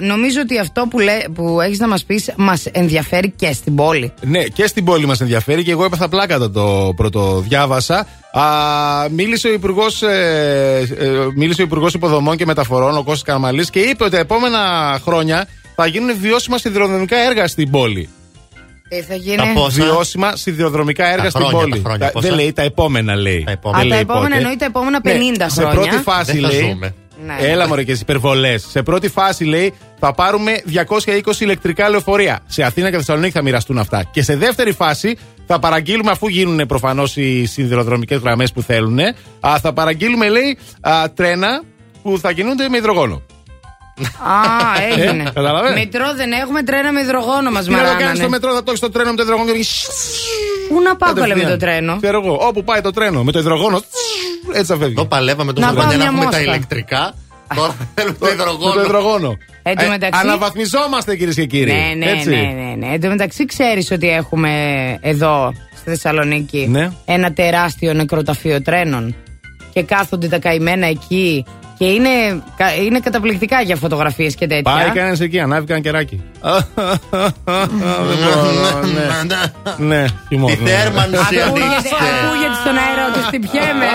νομίζω ότι αυτό που, λέ, που έχεις να μας πεις μας ενδιαφέρει και στην πόλη. Ναι, και στην πόλη μας ενδιαφέρει και εγώ έπαθα πλάκα το, το πρώτο διάβασα. Α, μίλησε ο Υπουργός ε, ε, μίλησε ο Υπουργός Υποδομών και Μεταφορών, ο Κώστας Καρμαλής, και είπε ότι τα επόμενα χρόνια θα γίνουν βιώσιμα σιδηροδρομικά έργα στην πόλη. Τι θα γίνει. Τα πόσα; Βιώσιμα σιδηροδρομικά έργα Τα στην χρόνια, πόλη. τα χρόνια, Τα- πόσα; δεν λέει τα επόμενα, λέει. Τα Α, επόμενα. Δεν τα λέει επόμενα πότε. εννοεί τα επόμενα 50 Ναι, σε χρόνια. πρώτη φάση Δεν θα λέει. ζούμε. Ναι. Έλα μωρέ και τι υπερβολές. Σε πρώτη φάση λέει θα πάρουμε 220 ηλεκτρικά λεωφορεία. Σε Αθήνα και Θεσσαλονίκη θα μοιραστούν αυτά. Και σε δεύτερη φάση θα παραγγείλουμε, αφού γίνουν προφανώς οι σιδηροδρομικές γραμμές που θέλουν, α, θα παραγγείλουμε λέει α, τρένα που θα κινούνται με υδρογόνο. Α, έγινε. Ε, καταλαβαίνεις; Μετρό δεν έχουμε, τρένα με υδρογόνο μας Τι να το κάνεις μαράνανε. στο μετρό, θα το έχεις το τρένο με το υδρογόνο και Πού να πάω καλέ με κατευθείαν. το τρένο. Ξέρω εγώ, όπου πάει το τρένο με το υδρογόνο, έτσι θα φεύγει. Το παλεύαμε Να τόσα πάω χρόνια να μια έχουμε τα μόσχα. ηλεκτρικά. Τώρα θέλουμε το Με υδρογόνο. το υδρογόνο. Εν τω Ε, μεταξύ- Αναβαθμιζόμαστε κυρίε και κύριοι. Ναι, ναι, Έτσι. ναι, ναι, ναι. Εν τω μεταξύ, ξέρει ότι έχουμε εδώ στη Θεσσαλονίκη Ναι. ένα τεράστιο νεκροταφείο τρένων. Και κάθονται τα καημένα εκεί. Και είναι, κα- είναι καταπληκτικά για φωτογραφίε και τέτοια. Πάει κανένα εκεί, ανάβει κανένα κεράκι. Δεν μπορώ, ναι. Ναι, χειμώνα. Τη θέρμανση Ακούγεται, ανοίξτε. ακούγεται στον αέρα ότι χτυπιέμαι.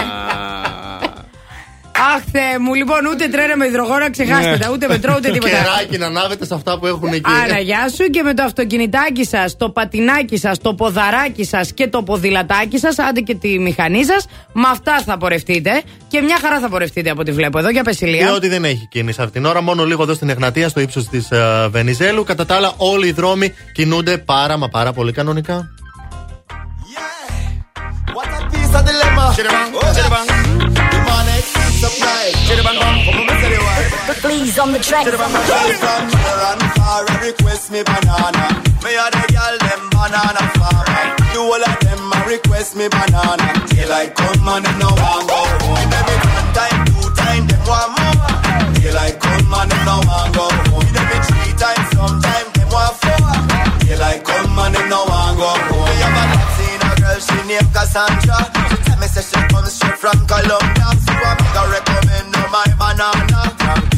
Αχ, Θεέ μου, λοιπόν, ούτε τρένα με υδρογόνα, ξεχάστε Ναι. τα, ούτε μετρό, ούτε Το (laughs) τίποτα. κεράκι να ανάβετε σε αυτά που έχουν εκεί. Άρα, γεια σου και με το αυτοκινητάκι σας, το πατινάκι σας, το ποδαράκι σας και το ποδηλατάκι σας, άντε και τη μηχανή σας, με αυτά θα πορευτείτε. Και μια χαρά θα πορευτείτε από ό,τι βλέπω εδώ για πεσηλία. Διότι δεν έχει κίνηση αυτήν την ώρα, μόνο λίγο εδώ στην Εγνατία, στο ύψος της Βενιζέλου. Κατά τα άλλα, όλοι οι δρόμοι κινούνται πάρα μα πάρα πολύ κανονικά. What a piece of dilemma. Bang. Please on the track. Chidabang, bang. I request me banana. Me a the girl them banana farmer. The whole of them a request me banana. Till I come and them no want go home. Them me one time, two time, them want more. Till I come and them no want go home. Them me three times, sometime them want four. Till I come and them no want go home. Girl she named Cassandra. She tell me say she comes straight from Colombia. So I make her recommend her my banana.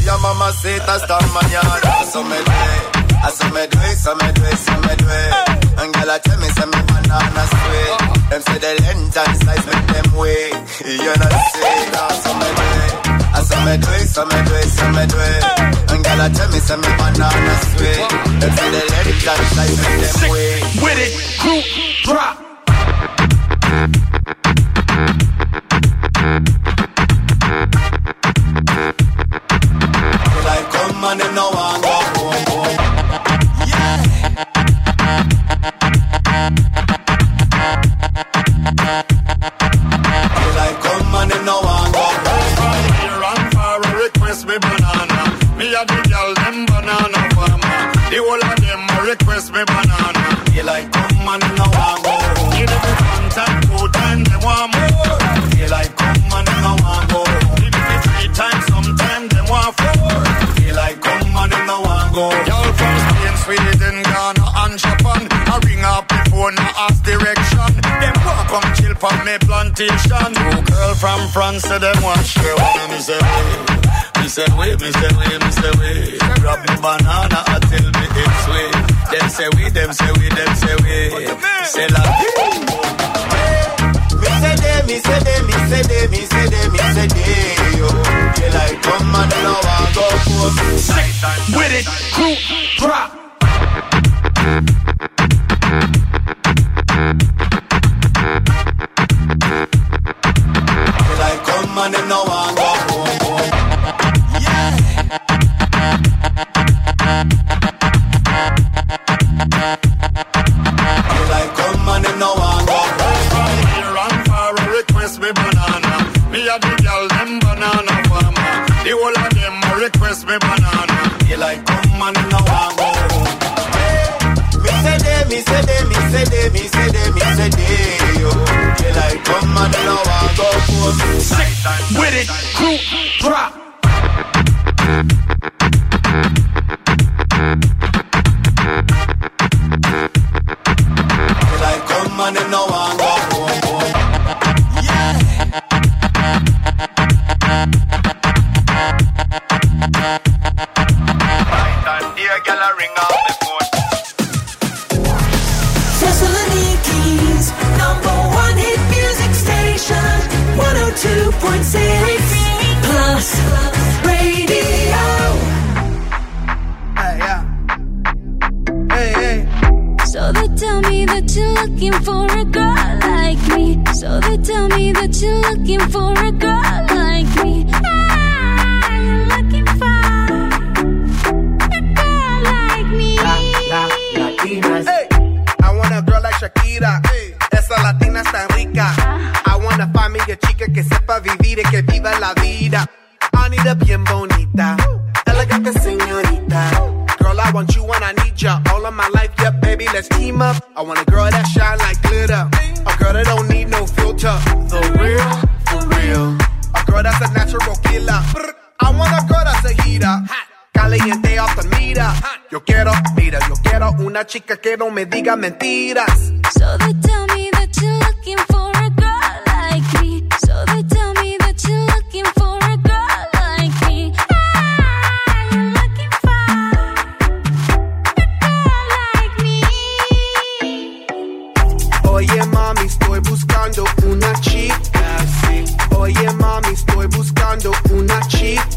Your mama say hasta mañana. So me do it, I so me do it, so me do it, so me do it. And girl I tell me say me banana sweet. Uh-huh. Them say the length and size make them wait. (laughs) You know say that so me do it. I so me do it, so me do it, so me do it. And girl I tell me say me banana sweet. Uh-huh. Them say the length and size make them wait. With it, crew, drop. A the girl them banana farmer. The whole of them request me banana. Want more. I come and them no want go. Give me three times, sometime them want four. Till I come and them no want go. Y'all from Spain, Sweden, Ghana and Japan. I ring up the phone, I ask direction. Them want come chill for me plantation. Two girl from France, say them want share one. Me say me say wait, me say wait, me say wait. Grab the banana until me it's sweet. Them say we, them say we, them say we. Say Me they, me say they, me say they, me say they, me say they, yo. Till I come and them no want go home. With it, crew, drop. me banana. You like come and now I go. Me say day, me say day, me say day, me say day, me say day. You like come and now I go. Sick with it, crew drop. For a girl like me. So they Shakira. Eh, esa latina está rica. Ah. I wanna find me a chica que sepa vivir y que viva la vida. I need a bien bonita, elegante señorita. Girl, I want you and I need ya all of my life. Yeah, baby, let's team up. I want a girl that shine like glitter, a girl that don't need no filter. The real, for real. A girl that's a natural killer. I want a girl that's te mira. Yo quiero, mira, yo quiero una chica que no me diga mentiras. So they tell me that you're looking for a girl like me. So they tell me that you're looking for a girl like me. Ah, you're looking for a girl like me. Oye mami, estoy buscando una chica así. Oye mami, estoy buscando una chica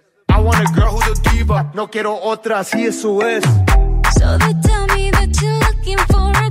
Want a girl who's a diva. No quiero otra, así eso es. So they tell me that you're looking for a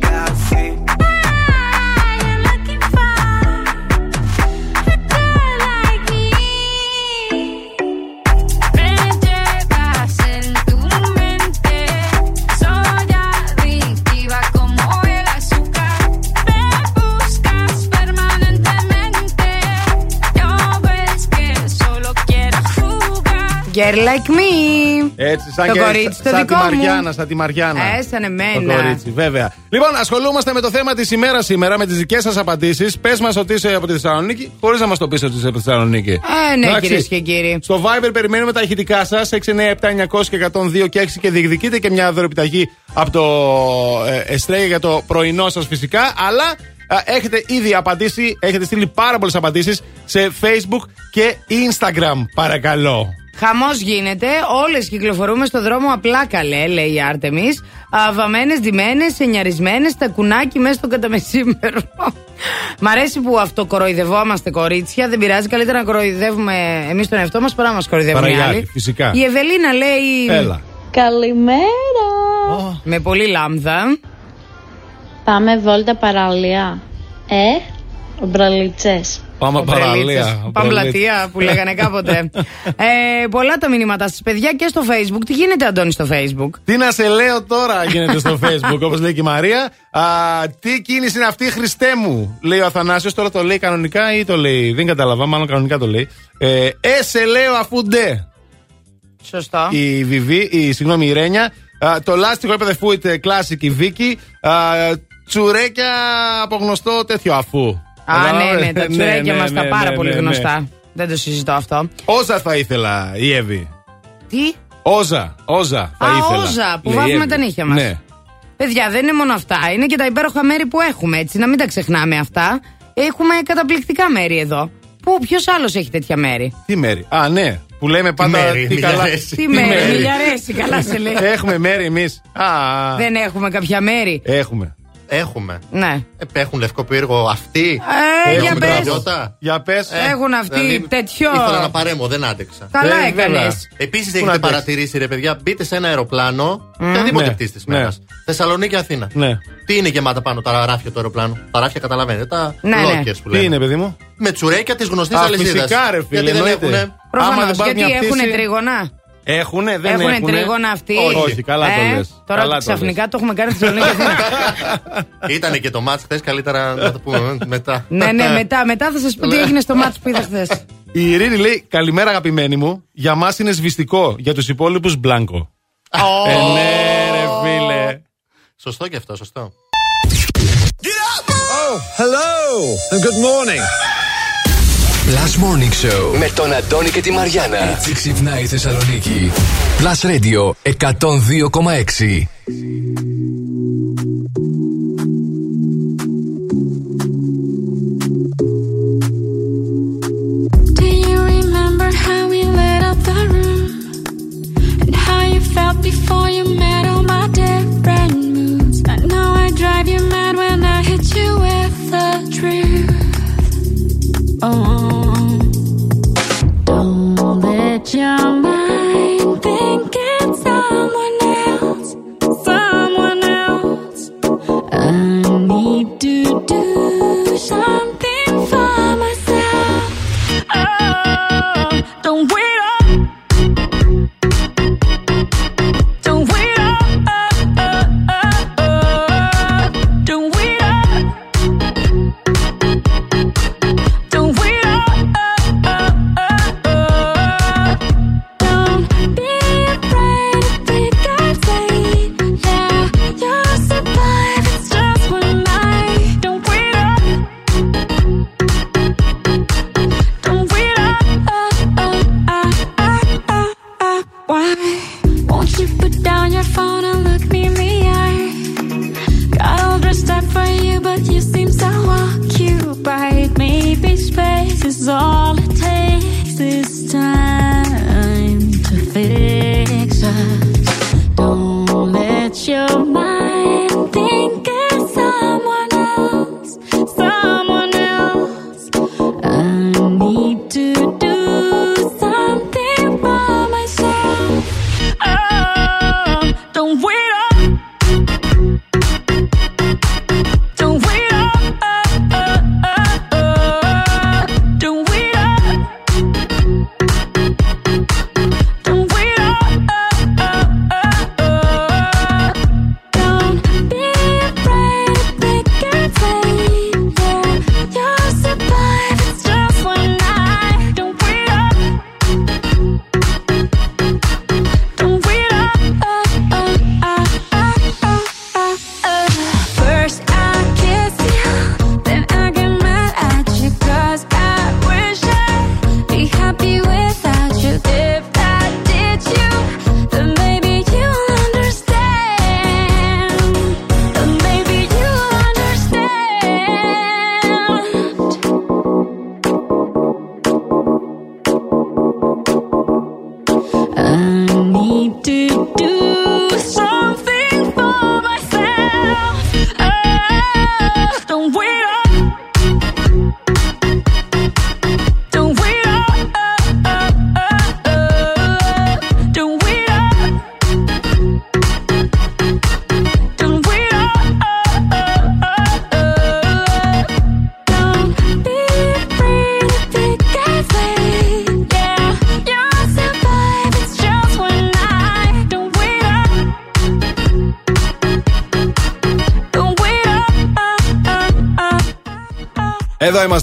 I see. Girl like me. Έτσι, σαν το και κορίτσι το σαν δικό τη μου. Μαριάννα, σαν τη Μαριάννα. Ε, σαν εμένα. Το κορίτσι, βέβαια. Λοιπόν, ασχολούμαστε με το θέμα της ημέρας σήμερα, με τις δικές σας απαντήσεις. Πες μας ότι είσαι από τη Θεσσαλονίκη, χωρίς να μας το πεις ότι είσαι από τη Θεσσαλονίκη. Ε, ναι, Εντάξει. κυρίες και κύριοι. Στο Viber περιμένουμε τα ηχητικά σας 697-900 και 102 και 6 και διεκδικείτε και μια δωρεπιταγή από το ε, Εστρέγια για το πρωινό σας φυσικά. Αλλά ε, έχετε ήδη απαντήσει, έχετε στείλει πάρα πολλές απαντήσεις σε Facebook και Instagram, παρακαλώ. Χαμός γίνεται. Όλες κυκλοφορούμε στο δρόμο απλά καλέ, λέει η Άρτεμις. Βαμμένε, ντυμένες, ενιαρισμένες, τα κουνάκι μέσα στο καταμεσήμερο. Μ' αρέσει που αυτοκοροϊδευόμαστε κορίτσια. Δεν πειράζει. Καλύτερα να κοροϊδεύουμε εμείς τον εαυτό μας παρά να μας κοροϊδεύουν Παρά οι οι άλλοι, άλλοι. φυσικά. Η Ευελίνα λέει. Έλα. Καλημέρα. Με πολύ λάμδα. Πάμε βόλτα παραλία. Ε, μπραλιτσές. Πάμε παραλία. Πάμε πλατεία που λέγανε κάποτε. ε, πολλά τα μηνύματα σας, παιδιά, και στο Facebook. Τι γίνεται, Αντώνη, στο Facebook; Τι να σε λέω τώρα γίνεται στο facebook, όπως λέει και η Μαρία. Α, τι κίνηση είναι αυτή, Χριστέ μου, λέει ο Αθανάσιος Τώρα το λέει κανονικά ή το λέει. Δεν κατάλαβα, μάλλον κανονικά το λέει. Ε, ε σε λέω αφού ντε. Σωστό. Η Βιβί, η, συγγνώμη, η Ρένια. Α, το λάστιχο έπαθε φούιτ classic η Βίκη. Α, τσουρέκια από γνωστό τέτοιο αφού. Α, ναι, Κατάλαβες; ναι, τα τσουρέκια ναι, μας τα ναι, πάρα ναι, πολύ ναι, ναι. γνωστά. Δεν το συζητώ αυτό. Όζα θα ήθελα η Εύη. Τι; Όζα, όζα θα Α, ήθελα. όζα, που λέει η βάζουμε Εύη. τα νύχια μας. Ναι. Παιδιά, δεν είναι μόνο αυτά. Είναι και τα υπέροχα μέρη που έχουμε, έτσι. Να μην τα ξεχνάμε αυτά. Έχουμε καταπληκτικά μέρη εδώ. Πού, ποιος άλλος έχει τέτοια μέρη; Τι μέρη; Α, ναι. Που λέμε πάντα. μέρη, τι καλά. Μιλιαρέση. Τι μέρη, Μιλιαρέση, καλά σε λέει. Έχουμε μέρη εμείς. Α, Δεν έχουμε κάποια μέρη. έχουμε. Έχουμε. Ναι. Ε, έχουν λευκό πύργο αυτοί; Ε, Έχουν για πες. γραβιότα. Για πες. Έχουν αυτοί τέτοιο. Ήθελα να παρέμω, δεν άντεξα. Καλά έκανες. Επίσης Πού να έχετε αντέξεις; παρατηρήσει, ρε παιδιά, μπείτε σε ένα αεροπλάνο. Οποιαδήποτε Ναι. πτήση τη Ναι. μέρας. Θεσσαλονίκη, Αθήνα. Ναι. Τι είναι γεμάτα πάνω τα ράφια του αεροπλάνου; Τα ράφια καταλαβαίνετε. Τα Ναι, ναι. lockers που Τι λένε. είναι, παιδί μου; Με τσουρέκια της γνωστής Α, αλυσίδας. φυσικά, ρε φίλε, Γιατί δεν εννοείται. έχουν. Άμα Προφανώ. δεν πάρουν Γιατί μια έχουν πτήση- τρίγωνα. Έχουνε, δεν Έχουν έχουνε; τρίγωνα αυτοί; Όχι, καλά το Ε, λες. Τώρα Καλά το ξαφνικά το έχουμε κάνει στη Θεσσαλονίκη. Αθήνα. (laughs) Ήτανε και το μάτς χθες, καλύτερα να το πούμε ε, μετά. Ναι, ναι, μετά, μετά θα σας πω τι έγινε στο μάτσο που είδα χθες. Η Ειρήνη λέει: Καλημέρα, αγαπημένη μου. Για μας είναι σβηστικό. Για τους υπόλοιπους μπλάνκο. Ε, ναι, ρε φίλε. Σωστό και αυτό, σωστό. Oh, hello and good morning. Plus Morning Show με τον Αντώνη και τη Μαριάνα. Έτσι ξυπνάει η Θεσσαλονίκη. Plus Radio 102,6. Do you remember how we lit up the room? And how you felt before you met all my different moods? I know I drive you mad something for myself. Oh, don't wait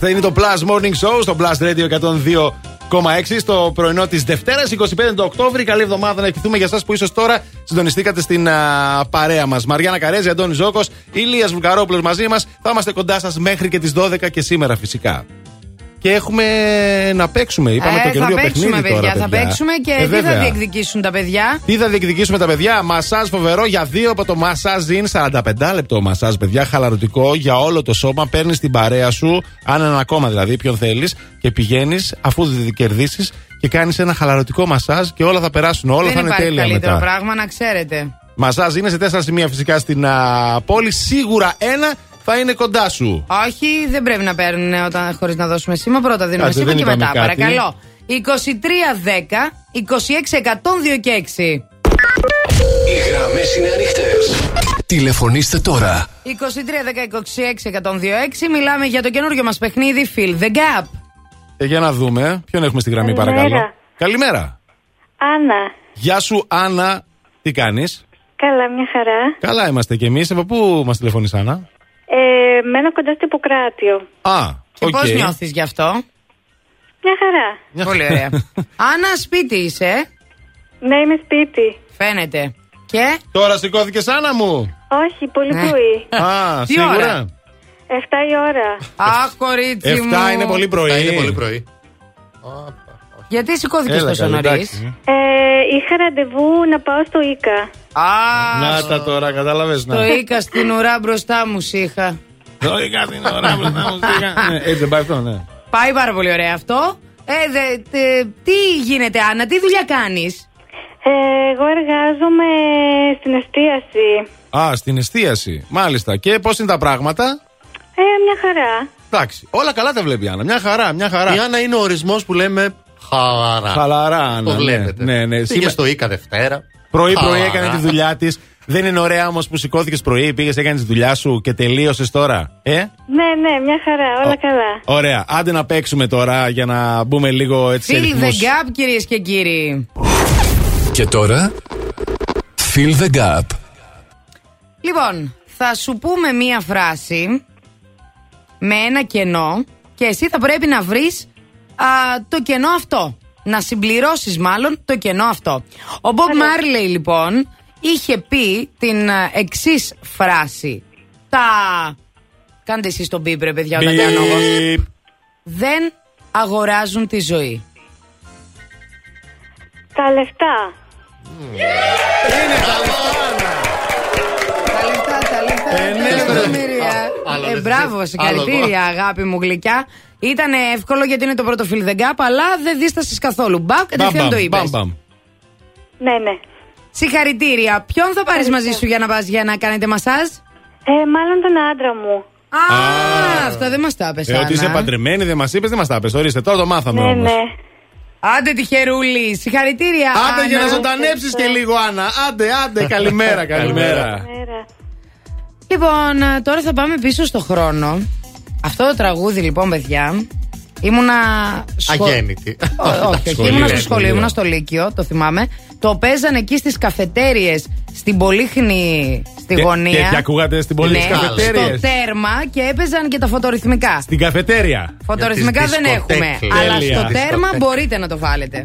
είμαστε. Είναι το Plus Morning Show στο Plus Radio 102,6 στο πρωινό της Δευτέρας 25 του Οκτώβρη. Καλή εβδομάδα να ευχηθούμε για εσάς που ίσως τώρα συντονιστήκατε στην α, παρέα μας. Μαριάννα Καρέζη, Αντώνης Ζώκος, Ηλίας Βουλγαρόπουλος μαζί μας. Θα είμαστε κοντά σας μέχρι και τις 12 και σήμερα φυσικά. Και έχουμε να παίξουμε. Είπαμε Ε, το θα καινούριο παίξουμε, παιχνίδι παιδιά. τώρα. Θα παιδιά. παίξουμε και Ε, τι θα βέβαια. διεκδικήσουν τα παιδιά; Τι θα διεκδικήσουμε τα παιδιά, μασάζ φοβερό για δύο από το μασάζ in 45 λεπτό μασάζ, παιδιά, χαλαρωτικό για όλο το σώμα. Παίρνεις την παρέα σου, αν ένα ακόμα δηλαδή, ποιον θέλεις, και πηγαίνεις αφού δεν κερδίσεις και κάνεις ένα χαλαρωτικό μασάζ και όλα θα περάσουν. Όλα Δεν θα είναι υπάρχει τέλεια καλύτερο μετά. πράγμα, να ξέρετε. Μασάζ είναι σε τέσσερα σημεία φυσικά στην α, πόλη. Σίγουρα ένα θα είναι κοντά σου. Όχι, δεν πρέπει να παίρνουν όταν χωρίς να δώσουμε σήμα. Πρώτα δίνουμε Κάτσε, σήμα δεν και είπαμε μετά. κάτι. Παρακαλώ. 2310 26 102 και 6. Οι γραμμές είναι ανοιχτές. Τηλεφωνήστε τώρα. 2310 26 102 6. Μιλάμε για το καινούργιο μας παιχνίδι Fill the Gap. Ε, για να δούμε. Ποιον έχουμε στη γραμμή, Καλημέρα. παρακαλώ. Καλημέρα. Άννα. Γεια σου, Άννα. Τι κάνεις; Καλά, μια χαρά. Καλά είμαστε κι εμείς. Από πού μας τηλεφωνεί, Άννα; Ε, μένω κοντά στο Ιπποκράτιο. Α, Και οκ. πώς νιώθεις γι' αυτό; Μια χαρά. Πολύ ωραία. (laughs) Άννα, σπίτι είσαι; Ναι, είμαι σπίτι. Φαίνεται. Και; Τώρα σηκώθηκες, Άννα μου; Όχι, πολύ Ναι. πρωί. Α, Τι σίγουρα. ώρα; 7 η ώρα. Αχ, κορίτσι μου. 7 είναι πολύ πρωί. Θα είναι πολύ πρωί. Γιατί σηκώθηκες Έλα, τόσο καλή, νωρί. εντάξει. Ε, είχα ραντεβού να πάω στο Ίκα. Α, Να τα τώρα, κατάλαβες. το οίκα στην ουρά μπροστά μου είχα. Το είχα την ώρα μπροστά μου, σιγά. Ναι, Έτσι δεν πάει αυτό, ναι. Πάει πάρα πολύ ωραία αυτό. Ε, δε, τε- τι γίνεται, Άννα, τι δουλειά κάνεις; Ε, εγώ εργάζομαι στην εστίαση. Α, στην εστίαση. Μάλιστα. Και πώς είναι τα πράγματα; Ε, μια χαρά. Εντάξει. Όλα καλά τα βλέπει η Άννα. Μια χαρά, μια χαρά. Η Άννα είναι ο ορισμός που λέμε χαλαρά. Χαλαρά, Άννα. Το ναι. βλέπετε. Ναι, ναι. Πήγε Σήμερα- στο Ίκα Δευτέρα. Πρωί-πρωί Χαλαρά. έκανε τη δουλειά της. Δεν είναι ωραία όμως που σηκώθηκες πρωί, πήγες, έκανες τη δουλειά σου και τελείωσες τώρα. Ε, Ναι, ναι, μια χαρά. Όλα καλά. ωραία. Άντε να παίξουμε τώρα για να μπούμε λίγο έτσι σε Fill the ρυθμούς. gap, κυρίες και κύριοι. Και τώρα. Fill the gap. Λοιπόν, θα σου πούμε μία φράση με ένα κενό και εσύ θα πρέπει να βρεις α, το κενό αυτό. Να συμπληρώσεις μάλλον το κενό αυτό. Ο Μπομπ Μάρλεϊ λοιπόν είχε πει την εξής φράση. Τα... Κάντε εσείς τον μπίπ ρε παιδιά όταν Μπιπ. κάνω εγώ. Δεν αγοράζουν τη ζωή. Τα λεφτά. Τα λεφτά, τα λεφτά, Ε, τα ναι, εκατομμύρια. άλλο Ε, δεν μπράβο, θες. συγχαρητήρια, αγάπη μου γλυκιά. Ήταν εύκολο γιατί είναι το πρώτο fill the gap, αλλά δεν δίστασες καθόλου. Μπαμ, κατευθείαν Μπαμ, το είπες. μπαμ, μπαμ. Ναι, ναι. Συγχαρητήρια. Ποιον θα πάρεις μαζί σου για να πας για να κάνετε μασάζ; Ε, μάλλον τον άντρα μου. Α, αυτά δεν μας τα Ε, έπεσε. ότι είσαι παντρεμένη, δεν μας είπες, δεν μας τα είπε. Ορίστε, τώρα το μάθαμε Ναι, όμως. ναι. Άντε τυχερούλη, συγχαρητήρια. Άντε για να Άννα. ζωντανέψεις και λίγο, Άννα. Άντε, άντε, καλημέρα, (laughs) καλημέρα. Μέρα. Λοιπόν, ε, τώρα θα πάμε πίσω στο χρόνο. Αυτό το τραγούδι, λοιπόν, παιδιά, ήμουνα. σχο- Αγέννητη. Ω- Όχι, όχι, Σχολείο, ήμουνα στο σχολείο. σχολείο, ήμουνα στο Λύκειο, το θυμάμαι. Το παίζαν εκεί στις καφετέρειε στην Πολύχνη, στη Και- γωνία. Και, και ακούγατε στην πόλη ναι, τη στο καφετέρια. τέρμα και έπαιζαν και τα φωτορυθμικά. Στην καφετέρια. Φωτορυθμικά Για τις δεν έχουμε. δισκοτέκες. Αλλά Τέλεια. στο τέρμα Δισκοτέκες. μπορείτε να το βάλετε.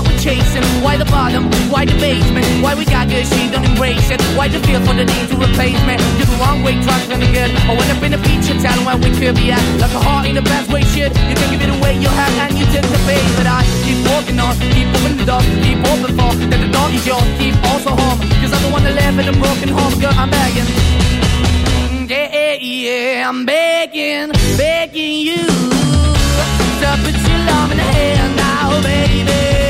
why we're chasing, why the bottom, why the basement, why we got good, she don't embrace it. Why the feel for the need to replace me? You're the wrong way, trying to good. I went up in a feature town where we could be at. Like a heart in the best way, shit. You can give it away, you have, and you take the bait. But I keep walking on, keep opening the door, keep open for. That the door is yours, keep also home. Cause I'm the one that live in a broken home, girl, I'm begging. Mm, yeah, yeah, I'm begging, begging you to put your love in the hand now, baby.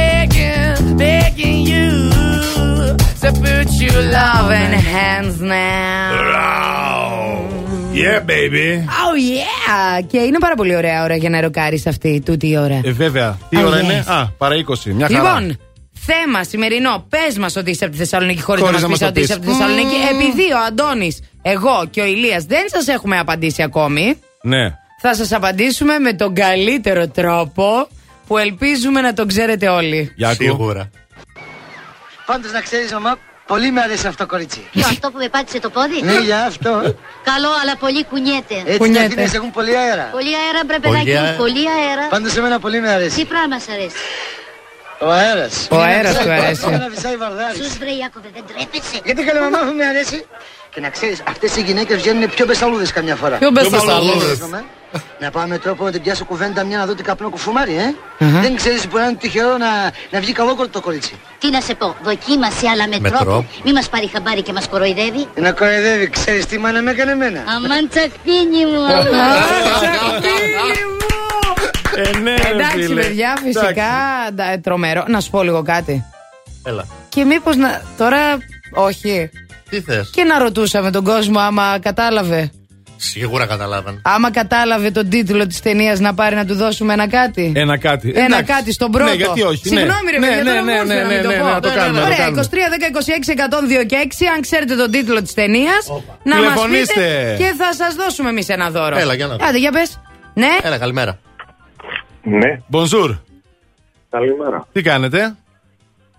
your love in hands now. Yeah, baby. Oh yeah! Και είναι πάρα πολύ ωραία ώρα για να ροκάρεις αυτή τούτη η ώρα. Ε, βέβαια. Τι Oh, ώρα yes. είναι. Α, παρά 20. Μια χαρά. Λοιπόν, θέμα σημερινό. Πες μας ότι είσαι από τη Θεσσαλονίκη χωρίς να Χωρίς μας να πεις μας το ότι είσαι πεις. από τη Θεσσαλονίκη. Επειδή ο Αντώνης, εγώ και ο Ηλίας δεν σας έχουμε απαντήσει ακόμη, Ναι. θα σας απαντήσουμε με τον καλύτερο τρόπο που ελπίζουμε να τον ξέρετε όλοι. Για Σίγουρα. Πάντως να ξέρεις, μαμά, πολύ με αρέσει αυτό το κορίτσι. Ποιο αυτό που με πάτησε το πόδι; Ναι, για αυτό. Καλό, αλλά πολύ κουνιέται. Έτσι οι Αθήνες έχουν πολύ αέρα. Πολύ αέρα, μπρε παιδάκι μου, πολύ αέρα. Πάντω εμένα πολύ με αρέσει. Τι πράγμα σ' αρέσει; Ο αέρας. Ο αέρας του αρέσει. Να βυσάει βαρδάρι. Σους βρε Ιάκωβε, δεν τρέπεσαι. Γιατί καλή μαμά μου με αρέσει. Και να ξέρεις, αυτές οι γυναίκες βγαίνουν πιο μπεσαλούδες καμιά φορά. Πιο μπεσαλούδες. Να πάμε τρόπο να την πιάσω κουβέντα μια να δω τι καπνό κουφουμάρι, ε. Δεν ξέρεις που να είναι τυχερό να, να βγει καλό το κορίτσι. Τι να σε πω, δοκίμασε, αλλά με, Με τρόπο. τρόπο. Μη μας πάρει χαμπάρι και μας κοροϊδεύει. Να κοροϊδεύει, ξέρεις τι μάνα με έκανε εμένα. Αμάν τσακτίνι μου, Ε, ναι, ρε, Εντάξει, φίλε. παιδιά, φυσικά ντα- τρομερό. Να σου πω λίγο κάτι. Έλα. Και μήπως να. Τώρα, όχι. Τι θες; Και να ρωτούσαμε τον κόσμο άμα κατάλαβε. Σίγουρα καταλάβαν. Άμα κατάλαβε τον τίτλο της ταινίας να πάρει να του δώσουμε ένα κάτι. Ένα κάτι. Ένα Εντάξει. κάτι στον πρώτο. Ναι, γιατί όχι. ναι. Συγγνώμη, ρε ναι, παιδιά, ναι, τώρα ναι, μου ήρθε ναι, να ναι, μην το ναι, πω. ναι, να το κάνουμε. να το Ωραία, 23, 10, κάνουμε. 26, 102 και 6. Αν ξέρετε τον τίτλο της ταινίας, να μας Τηλεφωνήστε. πείτε και θα σας δώσουμε εμείς ένα δώρο. Έλα, για να δω. Άντε, για πες. Ναι. Έλα, καλημέρα. Ναι. Bonjour. Καλημέρα. Τι κάνετε;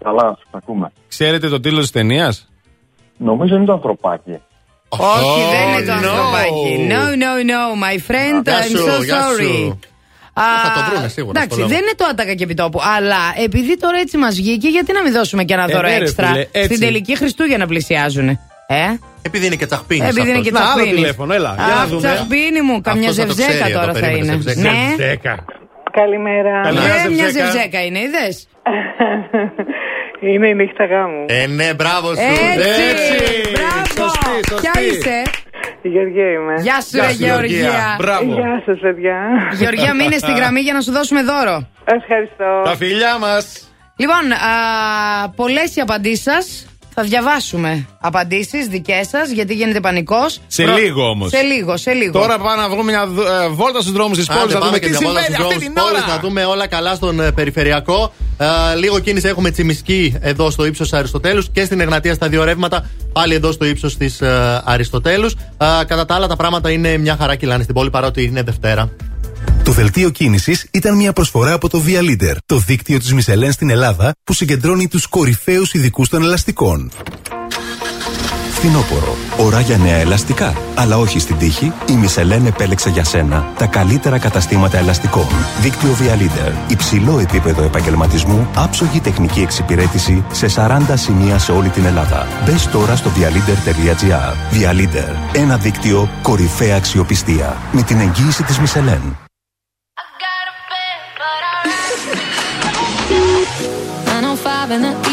Καλά, σας ακούμε. Ξέρετε το τίτλο της ταινίας; Νομίζω είναι το ανθρωπάκι. Όχι, δεν είναι το no. ανθρωπάκι. No, no, no, my friend, Γεια I'm σου, so γεια sorry. σου. Α, Θα το βρούνε σίγουρα, Εντάξει, στο λόγο. δεν είναι το άτακα και επιτόπου. Αλλά επειδή τώρα έτσι μας βγήκε, γιατί να μην δώσουμε και ένα Ε, δώρο ναι, ρε, έξτρα. φίλε, έτσι. Στην τελική Χριστούγεννα πλησιάζουν. Ε; Επειδή είναι και τσαχπίνης. Επειδή είναι και Να, άλλο τσαχπίνης. τηλέφωνο, έλα, για να Αχ, δούμε. τσαχπίνη μου, καμιά Αυτός θα το ζευζέκα ξέρει τώρα εδώ, θα περίμενε, είναι. ζευζέκα. Ναι. Δέκα. Καλημέρα. Καλημέρα. Ε, μια ζευζέκα. ζευζέκα είναι, είδες; (laughs) Είναι η νύχτα γάμου. Ε, ναι, μπράβο σου. Έτσι, Έτσι. μπράβο. Σωστή, σωστή. Ποια είσαι; Η Γεωργία είμαι. Γεια σου, Γεια ρε σου, Γεωργία. Γεωργία. Μπράβο. Γεια σας, παιδιά. Γεωργία, μείνε στη γραμμή για να σου δώσουμε δώρο. Ευχαριστώ. Τα φιλιά μας. Λοιπόν, πολλές οι απαντήσεις σας. Θα διαβάσουμε απαντήσεις δικές σας, γιατί γίνεται πανικός. Σε λίγο όμως. Σε λίγο, σε λίγο. Τώρα πάμε να βγούμε μια ε, βόλτα στους δρόμους της πόλης. Άντε, Να πάμε δούμε και τι μια βόλτα συμβαίνει στους αυτή δρόμους την πόλης, ώρα. Να δούμε όλα καλά στον ε, περιφερειακό. Ε, λίγο κίνηση έχουμε Τσιμισκή εδώ στο ύψος Αριστοτέλους και στην Εγνατία στα δύο ρεύματα. Πάλι εδώ στο ύψος της Αριστοτέλους. Ε, κατά τα άλλα, τα πράγματα είναι μια χαρά κυλάνε στην πόλη παρότι είναι Δευτέρα. Το δελτίο κίνησης ήταν μια προσφορά από το Via Leader, το δίκτυο της Μισελέν στην Ελλάδα που συγκεντρώνει τους κορυφαίους ειδικούς των ελαστικών. Φθινόπωρο. Ώρα για νέα ελαστικά. Αλλά όχι στην τύχη. Η Μισελέν επέλεξε για σένα τα καλύτερα καταστήματα ελαστικών. Δίκτυο Via Leader. Υψηλό επίπεδο επαγγελματισμού. Άψογη τεχνική εξυπηρέτηση σε 40 σημεία σε όλη την Ελλάδα. Μπες τώρα στο vialeader.gr. Via Leader. Ένα δίκτυο κορυφαία αξιοπιστία. Με την εγγύηση της Μισελέν.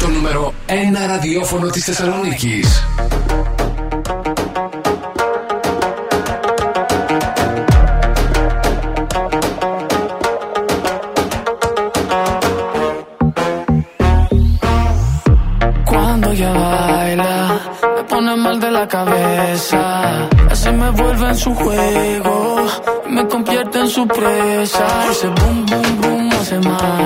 Το νούμερο 1 ραδιόφωνο της Θεσσαλονίκης. Cuando ella baila, me pone mal de la cabeza. Así me vuelve en su juego, me convierte en su presa. Ese boom, boom, boom hace magia.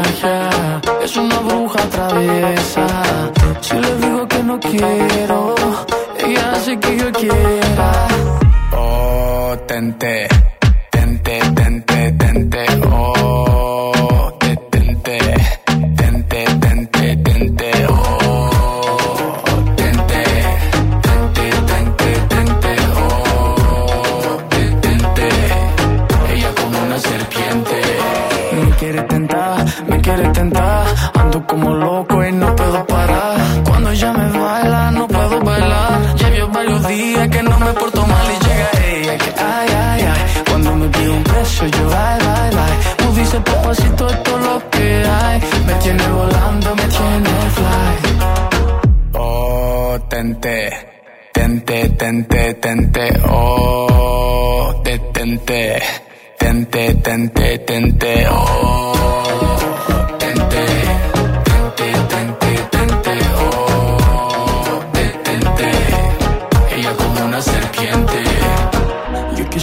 Tente, tente, tente. Oh, te tente, tente, tente, tente. Oh,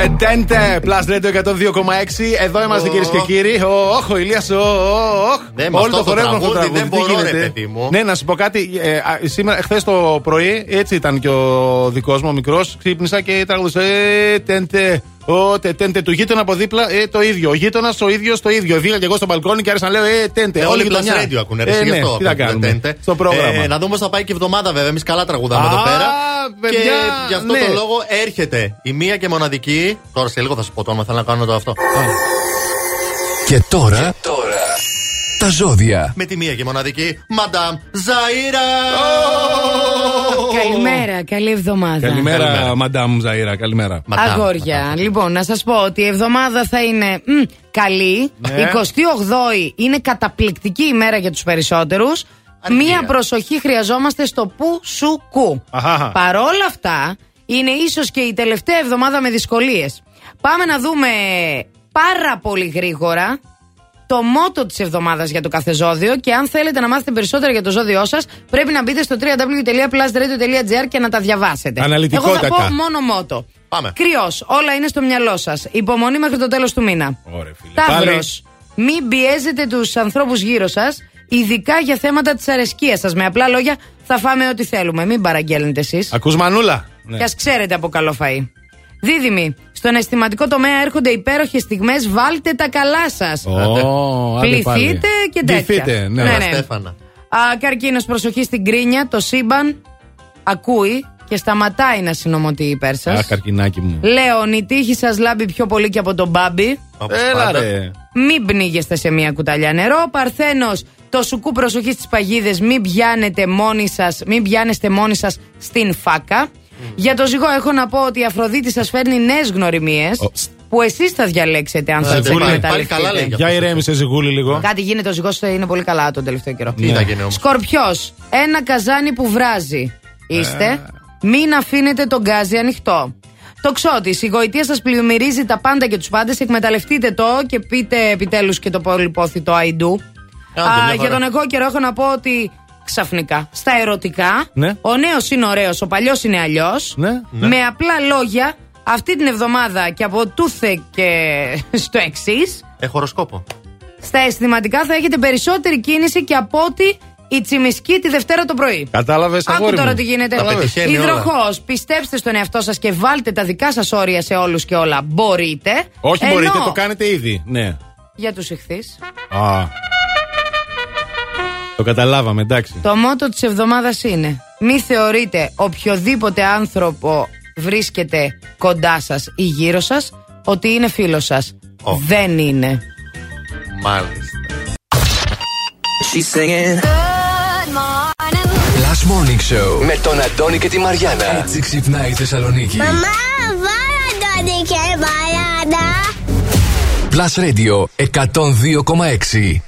tente, tente. Τετέντε, Plus Radio 102,6. Εδώ είμαστε κυρίες και κύριοι. Όχ, ο Ηλίας, όχ. Δεν με Όλο αυτό το χορεύουμε αυτό το τραγούδι, τραγούδι. δεν Τι μπορώ, ρε γίνεται; παιδί μου. Ναι, να σου πω κάτι. Ε, α, σήμερα, χθες το πρωί, έτσι ήταν και ο δικός μου, ο μικρός. Ξύπνησα και τραγουδούσα. Ε, τέντε. Ω, τε, τέντε του γείτονα από δίπλα, ε, το ίδιο. Ο γείτονας ο ίδιος το ίδιο. Βγήκα και εγώ στο μπαλκόνι και άρχισα να λέω, ε, τέντε. Ε, όλη όλοι η οι γειτονιά. Radio ακούνε. ρε, Ε, εσύ, γι' ναι, αυτό τι θα ακούνε, κάνουμε. τέντε. Στο πρόγραμμα. Ε, να δούμε πώ θα πάει και η εβδομάδα, βέβαια. Εμείς καλά τραγουδάμε Α, εδώ πέρα. παιδιά, και γι' αυτό ναι. το λόγο έρχεται η μία και μοναδική. Τώρα σε λίγο θα σα πω το όνομα, θέλω να κάνω το αυτό. Και τώρα, τα ζώδια. Με τη μία και μοναδική Μαντάμ Ζαΐρα. Καλημέρα, καλή εβδομάδα. Καλημέρα, Μαντάμ Ζαΐρα, καλημέρα. Αγόρια. Λοιπόν, να σας πω ότι η εβδομάδα θα είναι μ, καλή. Ναι. 28η είναι καταπληκτική ημέρα για τους περισσότερους. Μία προσοχή χρειαζόμαστε στο που σου κου. Αχα. Παρόλα αυτά, είναι ίσως και η τελευταία εβδομάδα με δυσκολίες. Πάμε να δούμε πάρα πολύ γρήγορα το μότο της εβδομάδας για το κάθε ζώδιο και αν θέλετε να μάθετε περισσότερα για το ζώδιό σας, πρέπει να μπείτε στο www.plusradio.gr και να τα διαβάσετε. Αναλυτικότατα. Εγώ θα πω μόνο μότο. Πάμε. Κρυός, όλα είναι στο μυαλό σας. Υπομονή μέχρι το τέλος του μήνα. Ωραία, φίλε. Ταύρος, Πάλι. μην πιέζετε τους ανθρώπους γύρω σας, ειδικά για θέματα της αρεσκίας σας. Με απλά λόγια, θα φάμε ό,τι θέλουμε. Μην παραγγέλνετε εσείς. Ακούς μανούλα; Ναι. Και ας ξέρετε από καλό φαΐ. Δίδυμη, στον αισθηματικό τομέα έρχονται υπέροχες στιγμές. Βάλτε τα καλά σας. Ω, άντε Πληθείτε πάλι. και τέτοια. Ντυθείτε, ναι. Ναι, ναι. Στέφανα. Α, καρκίνος, προσοχή στην κρίνια. Το σύμπαν ακούει και σταματάει να συνομωτεί υπέρ σας. Αχ, καρκινάκι μου. Λέων, η τύχη σας λάμπει πιο πολύ και από τον μπάμπι. Όπως Έλα πάντα. ρε. Μην πνίγεστε σε μία κουταλιά νερό. Παρθένος, το σουκού προσοχής στις παγίδες. Μην πιάνετε μόνοι σας, μην πιάνεστε μόνοι σας στην φάκα. Για το ζυγό, έχω να πω ότι η Αφροδίτη σας φέρνει νέες γνωριμίες. που εσείς θα διαλέξετε αν Ε, θα τι πάλι- πάλι εκμεταλλευτείτε. καλά λέει για Για ηρέμησε, ζυγούλη λίγο. Κάτι γίνεται, ο ζυγός είναι πολύ καλά τον τελευταίο καιρό. Τι θα γίνει όμως; Σκορπιός, ένα καζάνι που βράζει. Είστε. Ε. Μην αφήνετε τον γκάζι ανοιχτό. Το ξώτης, η γοητεία σας πλημμυρίζει τα πάντα και τους πάντες. Εκμεταλλευτείτε το και πείτε επιτέλους και το πολυπόθητο I do. Άντε, Α, μια για χαρά. τον εγώ καιρό έχω να πω ότι ξαφνικά στα ερωτικά Ναι. ο νέος είναι ωραίος, ο παλιός είναι αλλιώς. Ναι. Με απλά λόγια, αυτή την εβδομάδα και από τούθε και (laughs) στο εξής, Έχω Ε, χοροσκόπο. στα αισθηματικά θα έχετε περισσότερη κίνηση και από ό,τι η τσιμισκή τη Δευτέρα το πρωί. Κατάλαβες, Άκου αγόρι τώρα μου. τι γίνεται. Τα πετυχαίνει όλα. Υδροχός, πιστέψτε στον εαυτό σας και βάλτε τα δικά σας όρια σε όλους και όλα. Μπορείτε. Όχι, Ενώ μπορείτε, το κάνετε ήδη. Ναι. Για τους ηχθείς. Α. Το καταλάβαμε, εντάξει. Το μότο της εβδομάδας είναι Μη θεωρείτε οποιοδήποτε άνθρωπο βρίσκεται κοντά σας ή γύρω σας ότι είναι φίλος σας. Δεν είναι. Μάλιστα. She's singing. Last Morning Show με τον Αντώνη και τη Μαριάνα. Έτσι ξυπνάει η Θεσσαλονίκη. Μαμά, βάλα τον και μπαλάτα. Plus Radio 102,6.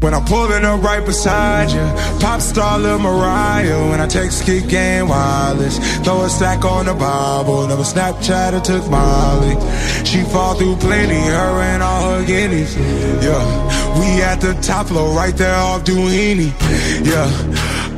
When I'm pulling up right beside you, pop star Lil Mariah. When I take kick game wireless, throw a stack on the Bible. Never Snapchat or took Molly. She fall through plenty, her and all her guineas. Yeah, we at the top floor, right there off Duini. Yeah.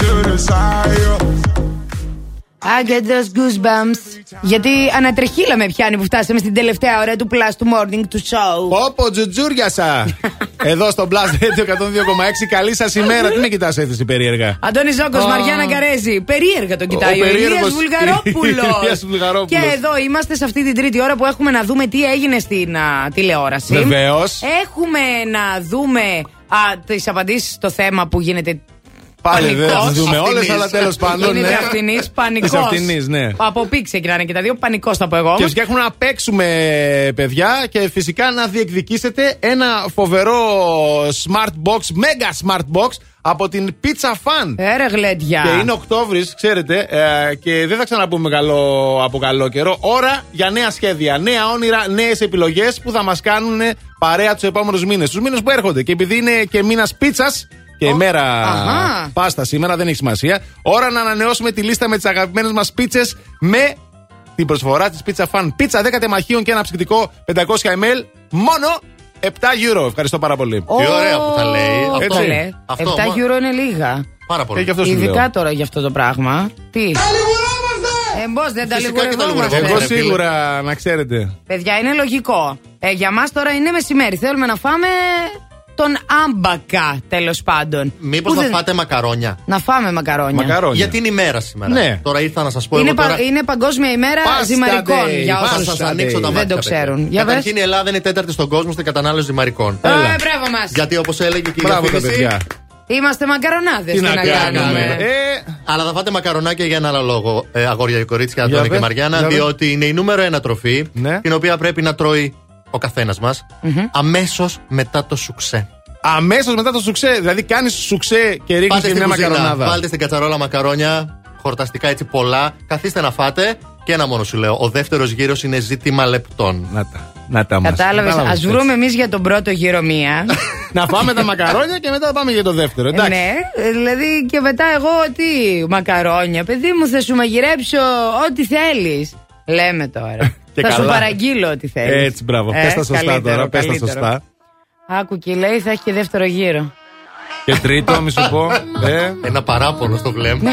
to the side. yeah. I get those goosebumps. Γιατί ανατρεχίλα με πιάνει που φτάσαμε στην τελευταία ώρα του Plus του Morning του Show. Πόπο, τζουτζούριασα. (laughs) Εδώ στο Blast Radio 102,6. Καλή σας ημέρα. Τι με κοιτάς έτσι περίεργα; Αντώνης Ζόκο, Α. Μαριάννα Καρέζη. Περίεργα τον κοιτάει Ο ο, Ηλίας περίεργος Βουλγαρόπουλος. (laughs) Ηλίας Βουλγαρόπουλος. Και εδώ είμαστε σε αυτή την τρίτη ώρα που έχουμε να δούμε τι έγινε στην α, τηλεόραση. Βεβαίως. Έχουμε να δούμε τις απαντήσεις στο θέμα που γίνεται. Πάλι δεν θα πανικός. τις δούμε όλες, αλλά τέλος πάντων. Είναι ναι. αυτινή, πανικός. Της αυτινής, ναι. Από πι ξεκινάνε και τα δύο. Πανικός θα πω εγώ. Και φυσικά έχουμε να παίξουμε, παιδιά, και φυσικά να διεκδικήσετε ένα φοβερό smart box, mega smart box από την Pizza Fan. Έρε γλέντια. Και είναι Οκτώβρης, ξέρετε, ε, και δεν θα ξαναπούμε καλό από καλό καιρό. Ώρα για νέα σχέδια, νέα όνειρα, νέες επιλογές που θα μας κάνουν παρέα τους επόμενους μήνες. Τους μήνες που έρχονται. Και επειδή είναι και μήνας πίτσας και ημέρα αχα. πάστα σήμερα, δεν έχει σημασία. Ώρα να ανανεώσουμε τη λίστα με τις αγαπημένες μας πίτσες με την προσφορά της Pizza Fan. Πίτσα 10 τεμαχίων και ένα ψυκτικό 500 ml. Μόνο 7 euro. Ευχαριστώ πάρα πολύ. Τι ωραία που τα λέει. Ω, Αυτό- καλέ. αυτό 7 μόνο- euro είναι λίγα. Πάρα πολύ. Ε, γι' αυτό σου Ειδικά λέω. τώρα για αυτό το πράγμα. Τι; Εμπό δεν τα Φυσικά και τα λιγουρευόμαστε. λιγουρεύουμε. Εγώ ρε φίλε. σίγουρα να ξέρετε. Παιδιά, είναι λογικό. Ε, για μας τώρα είναι μεσημέρι. Θέλουμε να φάμε τον Άμπακα, τέλος πάντων. Μήπως να δεν... φάτε μακαρόνια; Να φάμε μακαρόνια. μακαρόνια. Γιατί είναι ημέρα σήμερα. Ναι. Τώρα ήρθα να σας πω. Είναι, εγώ τώρα... είναι παγκόσμια ημέρα Πάστα ζυμαρικών. Day. Για όσου σας ανοίξω τα μάτια. Δεν το ξέρουν. Για Καταρχήν η Ελλάδα είναι τέταρτη στον κόσμο στην κατανάλωση ζυμαρικών. Ε, μπράβο μας. Γιατί όπως έλεγε και η διαφήμιση. Είμαστε μακαρονάδες. Τι να, κάνουμε. κάνουμε. Ε... Αλλά θα φάτε μακαρονάκια για ένα άλλο λόγο, ε, αγόρια και κορίτσια, Αντώνη και Μαριάννα, διότι είναι η νούμερο ένα τροφή, ναι. την οποία πρέπει να τρώει ο καθένας μας mm-hmm. αμέσως μετά το σουξέ. Αμέσως μετά το σουξέ. Δηλαδή, κάνεις σουξέ και ρίχνεις μια μακαρονάδα. Βάλτε στην κατσαρόλα μακαρόνια, χορταστικά έτσι πολλά. Καθίστε να φάτε. Και ένα μόνο σου λέω. Ο δεύτερος γύρος είναι ζήτημα λεπτών. Να τα. Να τα μας. Α βρούμε εμείς για τον πρώτο γύρο μία. να πάμε τα μακαρόνια και μετά πάμε για το δεύτερο, εντάξει. Ναι, δηλαδή και μετά εγώ τι μακαρόνια, παιδί μου θα σου μαγειρέψω ό,τι θέλεις. Λέμε τώρα. (laughs) Και θα σου παραγγείλω ό,τι θέλεις. Έτσι, μπράβο. Ε, πες τα σωστά τώρα. Πες τα σωστά. Άκου και λέει θα έχει και δεύτερο γύρο. Και τρίτο, μη σου πω. (laughs) ε. Ένα παράπονο στο βλέμμα. Ναι.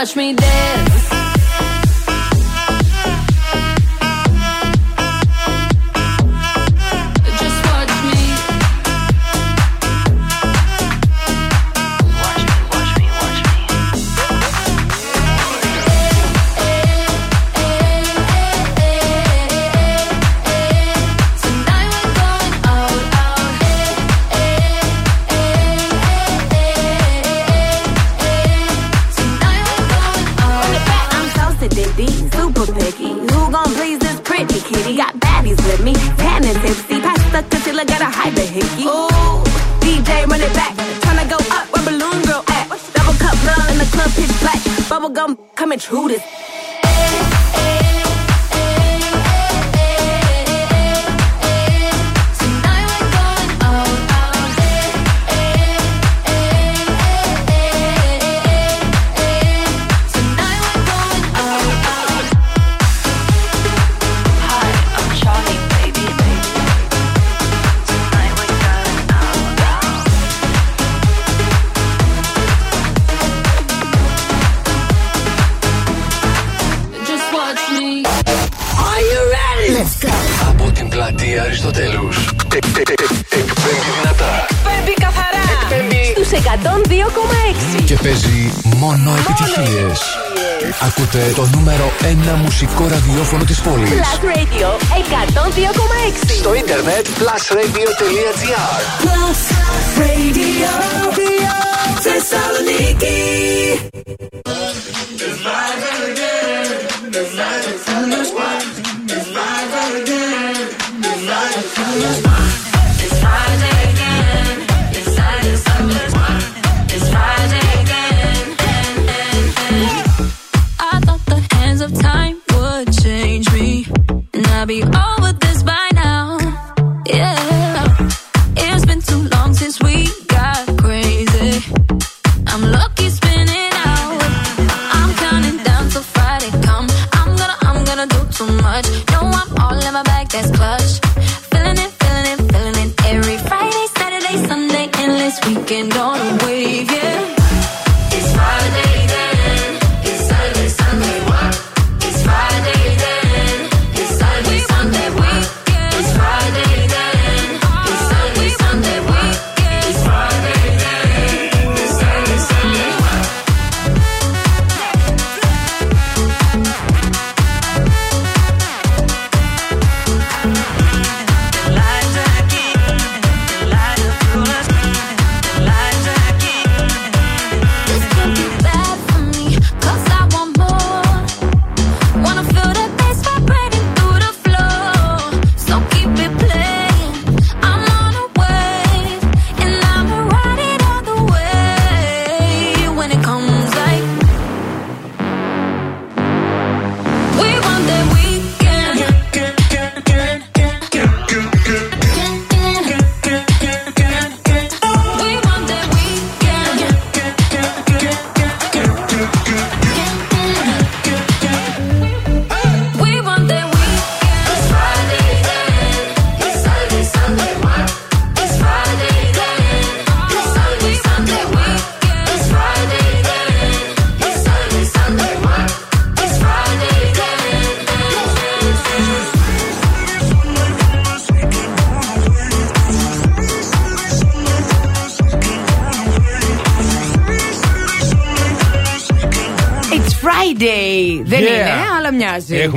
watch me dance. image, who this? Ακούτε το νούμερο 1 μουσικό ραδιόφωνο της πόλης. Plus Radio 102,6. Στο ίντερνετ plusradio.gr. Plus Radio Θεσσαλονίκη.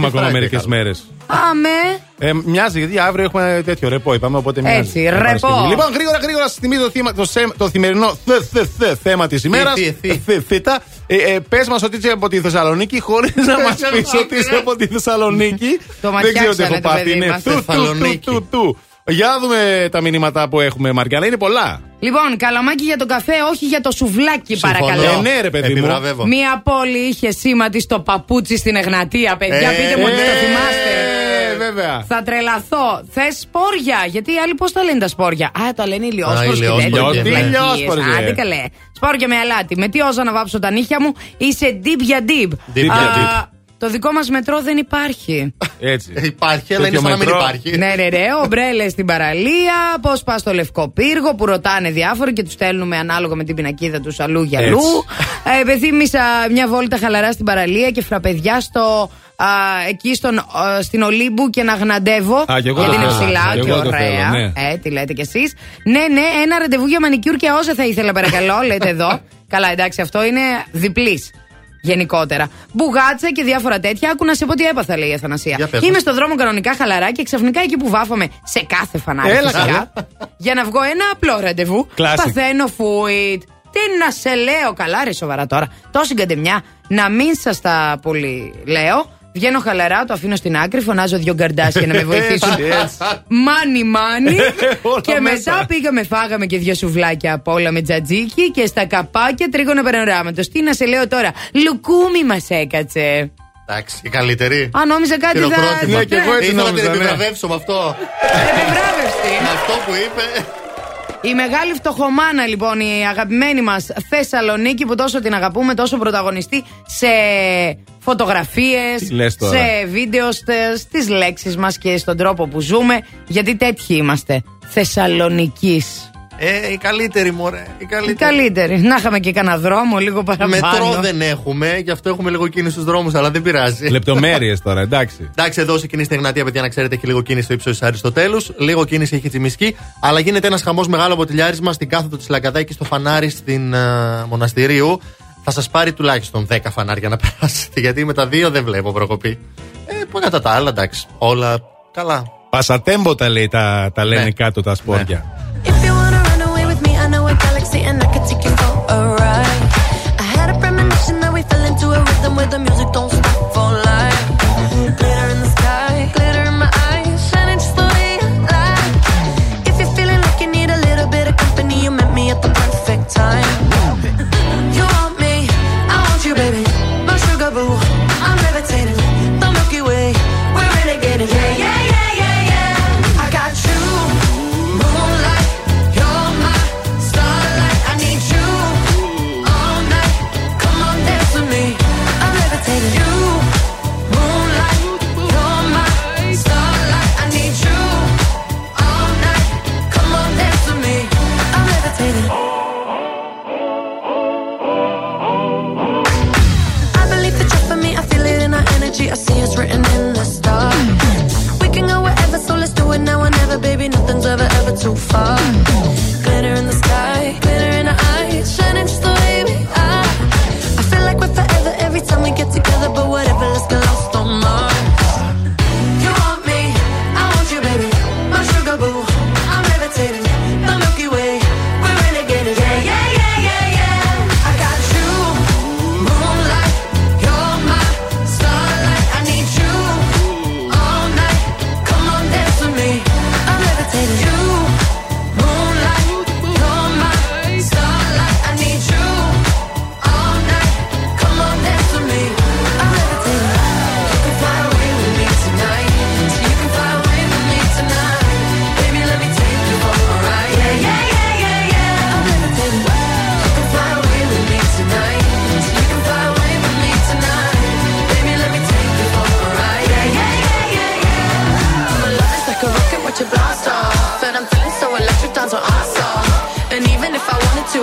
Έχουμε ακόμα Friday, μερικές καλά. μέρες. Άμε. Ε, μοιάζει γιατί αύριο έχουμε τέτοιο ρεπό, είπαμε. Οπότε μοιάζει. Έτσι, Ε, ρεπό. Παρασκευή. Λοιπόν, γρήγορα, γρήγορα, σας θυμίζω το, θύμα- το, σε- το θυμερινό θε, θε, θε, θέμα της ημέρας. θύ, θύ. Ε, ε, Πες μας ότι είσαι από τη Θεσσαλονίκη, χωρίς να μας πεις ότι είσαι από τη Θεσσαλονίκη. Το Δεν ξέρω τι ματιάξανε έχω το πάθει. παιδί Είναι μας. του, του, του, Θεσσαλονίκη. του, του. Για να δούμε τα μηνύματα που έχουμε, Μαριάννα. Είναι πολλά. Λοιπόν, καλαμάκι για το καφέ, όχι για το σουβλάκι, Συμφωνώ. παρακαλώ. Ε, ναι, ρε, παιδί μου. Επιβραβεύω. Μία πόλη είχε σήμα τη στο παπούτσι στην Εγνατία, παιδιά. Ε, Πείτε μου ότι το Ε, θυμάστε. βέβαια. Θα τρελαθώ. Θες σπόρια. Γιατί οι άλλοι πώς τα λένε τα σπόρια; Α, τα λένε ηλιόσποροι. Α, ηλιόσποροι. Τι ηλιόσποροι, ρε. Άντε καλέ. Σπόρια με αλάτι. Με τι όζα να βάψω τα νύχια μου; Είσαι deep για deep. Deep Α, για Το δικό μας μετρό δεν υπάρχει. Έτσι. Ε, Υπάρχει, αλλά είναι Τέτοιο σαν να μην μετρό. υπάρχει. ναι, ναι, ναι. Ομπρέλες στην παραλία. Πώς πας στο λευκό πύργο που ρωτάνε διάφοροι και τους στέλνουμε ανάλογα με την πινακίδα τους αλλού για αλλού. Έτσι. Ε, Επεθύμησα μια βόλτα χαλαρά στην παραλία και φραπεδιά στο. Α, εκεί στον, α, στην Ολύμπου και να γναντεύω. Α, και εγώ γιατί το είναι θέλω. ψηλά Και και εγώ το ωραία. θέλω, ναι. Ε, τι λέτε κι εσείς. Ναι, ναι, ένα ραντεβού για μανικιούρ και όσα θα ήθελα, παρακαλώ, λέτε εδώ. Καλά, εντάξει, αυτό είναι διπλής. Γενικότερα. Μπουγάτσα και διάφορα τέτοια. Άκου να σε πω τι έπαθα, λέει η Αθανασία. Για πες Είμαι μας. στο δρόμο κανονικά χαλαρά και ξαφνικά εκεί που βάφαμε σε κάθε φανάρι Έλα, φυσικά, καλά. για να βγω ένα απλό ραντεβού. Classic. Παθαίνω φουιτ. Τι να σε λέω, καλά ρε σοβαρά τώρα. Τόση καντεμιά. Να μην σας τα πολύ λέω. Βγαίνω χαλαρά, το αφήνω στην άκρη, φωνάζω δύο γκαρντάσια να με (laughs) βοηθήσουν. Έτσι. Μάνι, μάνι. (laughs) Όλα και μέσα. μετά πήγαμε, φάγαμε και δύο σουβλάκια απ' όλα με τζατζίκι και στα καπάκια τρίγωνα περνοράματο. Τι να σε λέω τώρα, λουκούμι μας έκατσε. Εντάξει, η καλύτερη. Α, νόμιζα κάτι θα. Χειροκρότημα. Ναι, και εγώ έτσι Ήθελα να την νόμιζα, ναι. επιβραβεύσω με αυτό. Επιβράβευση. Με αυτό που είπε. Η μεγάλη φτωχομάνα λοιπόν, η αγαπημένη μας Θεσσαλονίκη που τόσο την αγαπούμε, τόσο πρωταγωνιστή σε φωτογραφίες, Τι λες τώρα; σε βίντεος, στε- στις λέξεις μας και στον τρόπο που ζούμε, γιατί τέτοιοι είμαστε. Θεσσαλονικής. Ε, η καλύτερη, μωρέ. Η Η καλύτερη. καλύτερη. Να είχαμε και κανένα δρόμο λίγο παραπάνω. Μετρό δεν έχουμε, γι' αυτό έχουμε λίγο κίνηση στους δρόμους, αλλά δεν πειράζει. Λεπτομέρειες τώρα, εντάξει. Εντάξει, εδώ σε κίνηση στην Εγνατία, παιδιά, να ξέρετε, έχει λίγο κίνηση στο ύψος της Αριστοτέλους. Λίγο κίνηση έχει τσιμισκή. Αλλά γίνεται ένας χαμός μεγάλο ποτηλιάρισμα στην κάθοδο της Λαγκαδάκη στο φανάρι στην ε, Μοναστηρίου. Θα σας πάρει τουλάχιστον 10 φανάρια να (laughs) περάσετε, γιατί με τα δύο δεν βλέπω προκοπή. Ε, που κατά τα άλλα, εντάξει. Όλα καλά. Πασατέμποτα λέει τα, τα λένε Ναι. κάτω τα σπόρια. If me, I know a galaxy and I could take you for a ride. I had a premonition that we fell into a rhythm where the music don't stop for life. Glitter in the sky, glitter in my eyes, shining just the way I like. If you're feeling like you need a little bit of company, you met me at the perfect time. See it's written in the stars. We can go wherever, so let's do it now or never, baby. Nothing's ever, ever too far.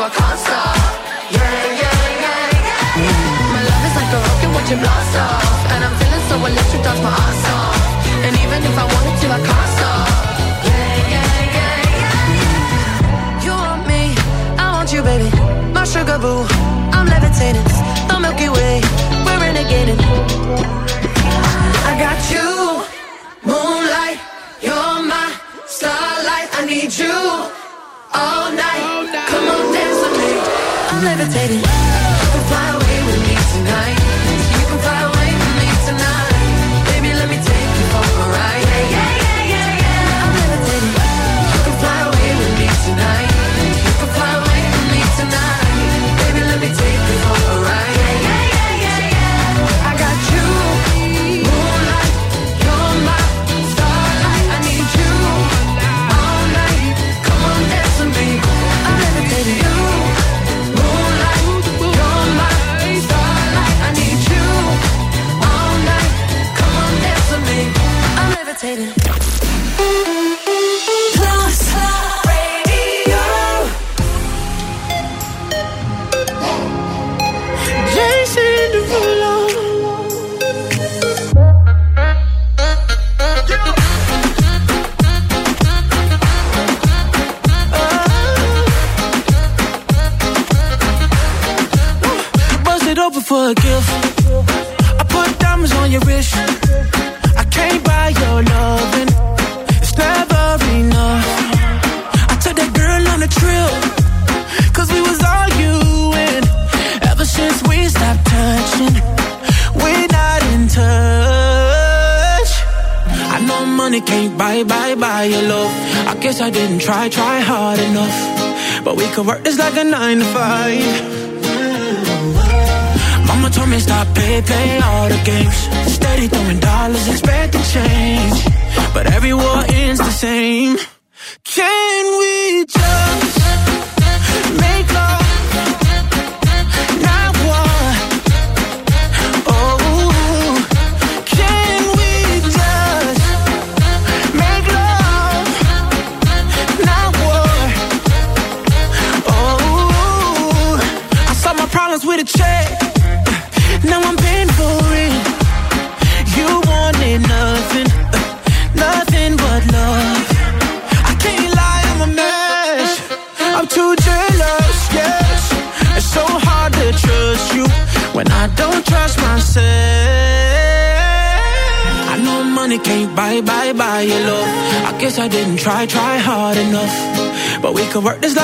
To, I can't stop. Yeah, yeah, yeah, yeah. My love is like a rocket, watch it blast off. And I'm feeling so electric, dance my ass off. And even if I wanted to, I can't stop. Yeah, yeah, yeah, yeah. You want me, I want you, baby. My sugar boo, I'm levitating. The Milky Way, we're it. I got you, moonlight. You're my starlight. I need you all night. Come on, dance with me. I'm levitating. You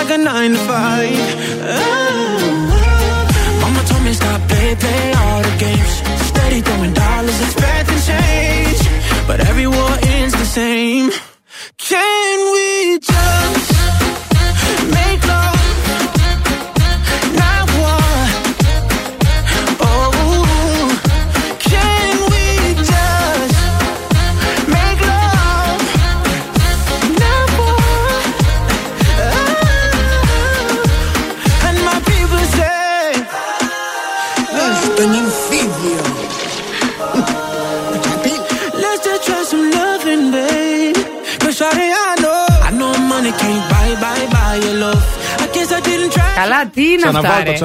like a nine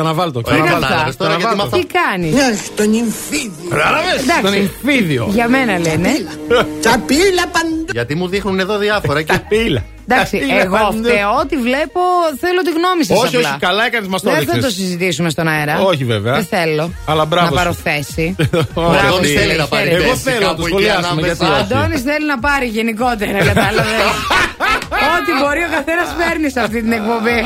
ξαναβάλ' αυτά. το, τώρα, γιατί μ' αυτό. Τι κάνεις; Στον infibio. Κατάλαβες, Εντάξει. τον εμφύδιο. Για μένα λένε. Τσαπίλα παντού. Γιατί μου δείχνουν εδώ διάφορα. και... Πίλα. Εντάξει, Καπίλα εγώ παντού. φταίω ότι βλέπω. Θέλω τη γνώμη σας. Όχι, όχι, καλά έκανες, μας το Δεν θα έδειξες. το συζητήσουμε στον αέρα. Όχι, βέβαια. Δεν θέλω. Αλλά μπράβο Να σου. πάρω θέση. (laughs) Ο Αντώνης θέλει να πάρει Εγώ θέση θέλω να κάπου το εκεί σχολιάσουμε. ανάμεσα. Γιατί Ο όχι. Αντώνης θέλει να πάρει γενικότερα, κατάλαβες. (laughs) Ό,τι μπορεί ο καθένας παίρνει σε αυτή την εκπομπή.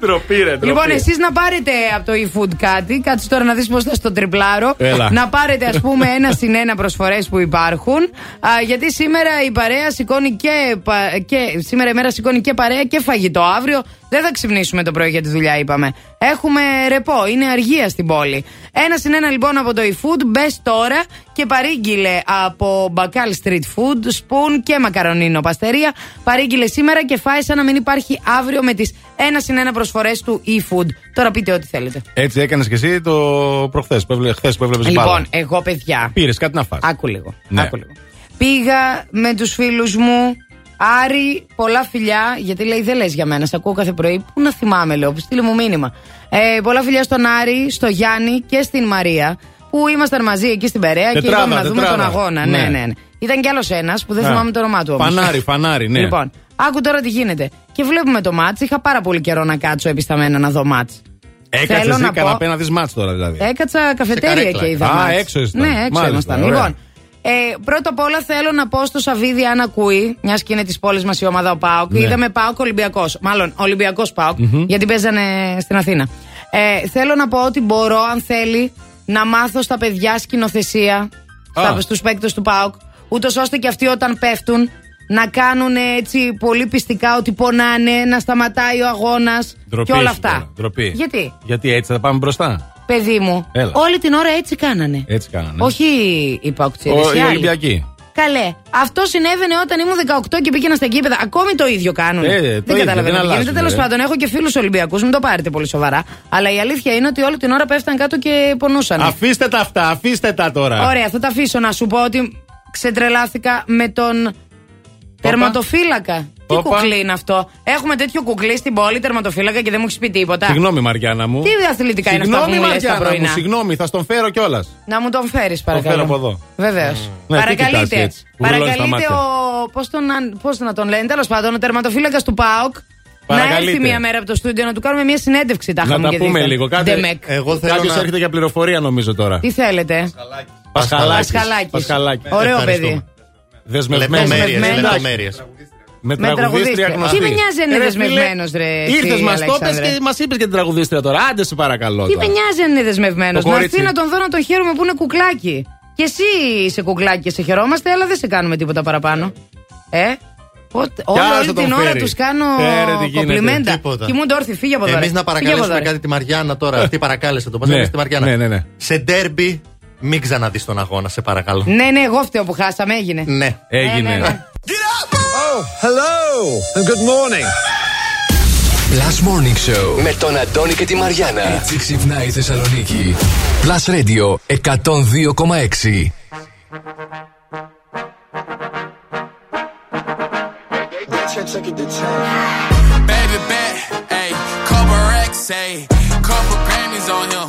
Ντροπή, ρε, ντροπή. Λοιπόν, εσείς να πάρετε από το eFood κάτι, κάτσε τώρα να δεις πώς θα στο τριπλάρω. Έλα. Να πάρετε, ας πούμε, ένα συν ένα προσφορές που υπάρχουν. Α, γιατί σήμερα η παρέα σηκώνει και, πα- και. Σήμερα η μέρα σηκώνει και παρέα και φαγητό. Αύριο δεν θα ξυπνήσουμε το πρωί για τη δουλειά, είπαμε. Έχουμε ρεπό, είναι αργία στην πόλη. Ένα συν ένα λοιπόν από το eFood, μπες τώρα και παρήγγειλε από Bacal Street Food, Spoon και Μακαρονίνο Παστερία. Παρήγγειλε σήμερα και φάει σαν να μην υπάρχει αύριο με τις ένα συν ένα προσφορές του eFood. Τώρα πείτε ό,τι θέλετε. Έτσι έκανες και εσύ το προχθές, χθες που έβλεπε Λοιπόν, εγώ παιδιά. Πήρες κάτι να φας. Άκου λίγο. Ναι. Άκου λίγο. Πήγα με τους φίλους μου. Άρη, πολλά φιλιά, γιατί λέει δεν λες για μένα. Σε ακούω κάθε πρωί. Πού να θυμάμαι, λέω, στείλε μου μήνυμα. Ε, πολλά φιλιά στον Άρη, στο Γιάννη και στην Μαρία, που ήμασταν μαζί εκεί στην Περαία και Τετράδα, είπαμε να δούμε τετράδα. τον αγώνα. Ναι, Ναι. ναι, ναι. Ήταν κι άλλος ένας που δεν Α. θυμάμαι το όνομά του όμως. Φανάρι, φανάρι, ναι. Λοιπόν, άκου τώρα τι γίνεται. Και βλέπουμε το μάτς. Είχα πάρα πολύ καιρό να κάτσω επισταμένα να δω μάτς. Έκατσες Θέλω εσύ να πω- καναπέ να δεις μάτς τώρα δηλαδή. Έκατσα καφετέρια καρέκλα. και είδα. Α, μάτς. έξω ήσταν. Ναι, έξω Μάλιστα, ήμασταν. ωραία. Λοιπόν, ε, πρώτα απ' όλα θέλω να πω στο Σαββίδι αν ακούει, μιας και είναι της πόλης μας η ομάδα ο Πάοκ. Ναι. Είδαμε Πάοκ Ολυμπιακός. Μάλλον Ολυμπιακός Πάοκ, Μμμ. γιατί παίζανε στην Αθήνα. Ε, θέλω να πω ότι μπορώ, αν θέλει, να μάθω στα παιδιά σκηνοθεσία, Α. στους παίκτες του Πάοκ, ούτως ώστε και αυτοί όταν πέφτουν να κάνουν έτσι πολύ πιστικά ότι πονάνε, να σταματάει ο αγώνας Ντροπή και όλα σου τώρα, αυτά. ντροπή. Γιατί, Γιατί έτσι θα πάμε μπροστά; Παιδί μου, Έλα. όλη την ώρα έτσι κάνανε. Έτσι κάνανε. Όχι οι Παουκτσίδε. Ο, οι Ολυμπιακοί. Καλέ. Αυτό συνέβαινε όταν ήμουν 18 και πήγαινα στα γήπεδα. Ακόμη το ίδιο κάνουν. Ε, το δεν ίδιο, καταλαβαίνω δεν τι γίνεται. αλλάζουν, Τέλος ρε. πάντων, έχω και φίλους Ολυμπιακούς, μην το πάρετε πολύ σοβαρά. Αλλά η αλήθεια είναι ότι όλη την ώρα πέφταν κάτω και πονούσαν. Αφήστε τα αυτά, αφήστε τα τώρα. Ωραία, θα τα αφήσω να σου πω ότι ξετρελάθηκα με τον τερματοφύλακα. Τι Όπα. κουκλί είναι αυτό; Έχουμε τέτοιο κουκλί στην πόλη, τερματοφύλακα και δεν μου έχει πει τίποτα. Συγγνώμη, Μαριάννα μου. Τι αθλητικά είναι αυτά που Συγγνώμη, μου λες τα Μαριάννα μου, πρωινά; συγγνώμη, θα στον φέρω κιόλας. Να μου τον φέρεις, παρακαλώ. φέρω από εδώ. Βεβαίως. Ναι, τι κοιτάς Παρακαλείτε. έτσι, που βουλώνεις τα Παρακαλείτε μάτια. ο. Πώς τον, αν- πώς να τον λένε, τέλος πάντων, ο τερματοφύλακας του ΠΑΟΚ. Να Παρακαλείτε. έρθει μία μέρα από το στούντιο να του κάνουμε μία συνέντευξη. Τα Να είχαμε τα και πούμε δίθεν. λίγο. Κάτι, Ντεμεκ. Εγώ θέλω Κάποιος να- έρχεται για πληροφορία νομίζω τώρα. Τι θέλετε; Πασχαλάκης. Πασχαλάκης. Πασχαλάκης. Ωραίο Ευχαριστούμε. παιδί. Δεσμευμένος. Λεπτομέρειες. Δεσμευμένος. λεπτομέρειες. Με Με τραγουδίστρια τραγουδίστρια. γνωστή. Τι με νοιάζει αν είναι Ρε, δεσμευμένος, φίλε, ρε, Ήρθες, εσύ, μας το πες Αλέξανδρε. και μας είπες και την τραγουδίστρια τώρα. Άντε σε παρακαλώ. Τι τώρα. με νοιάζει αν είναι δεσμευμένο. Το Να κορίτσι. έρθει να τον δω να τον χαίρομαι που είναι κουκλάκι. Και εσύ είσαι κουκλάκι και σε χαιρόμαστε, αλλά δεν σε κάνουμε τίποτα παραπάνω. Ε, Πότε- άλλος όλη θα τον την ώρα φέρει. τους κάνω Ε, ρε, τι γίνεται. κομπλιμέντα. Τίποτα. Κοιμούνται όρθιοι, φύγε από εδώ. Εμείς ρε. να Φύγε από παρακαλέσουμε εδώ, ρε. κάτι τη Μαριάννα τώρα. Αυτή παρακάλεσε το. Πώ Ναι. λέγεται τη Μαριάννα. Ναι, ναι, ναι. Σε ντέρμπι, μην ξαναδείς τον αγώνα, σε παρακαλώ. Ναι, ναι, εγώ φταίω που χάσαμε, έγινε. Ναι. Έγινε. Hello and good morning. Plus Morning Show με τον Αντώνη και τη Μαριάνα. Έτσι ξυπνάει η Θεσσαλονίκη. Plus Radio 102,6. Baby bet, ayy, couple racks, ayy, couple Grammys on him,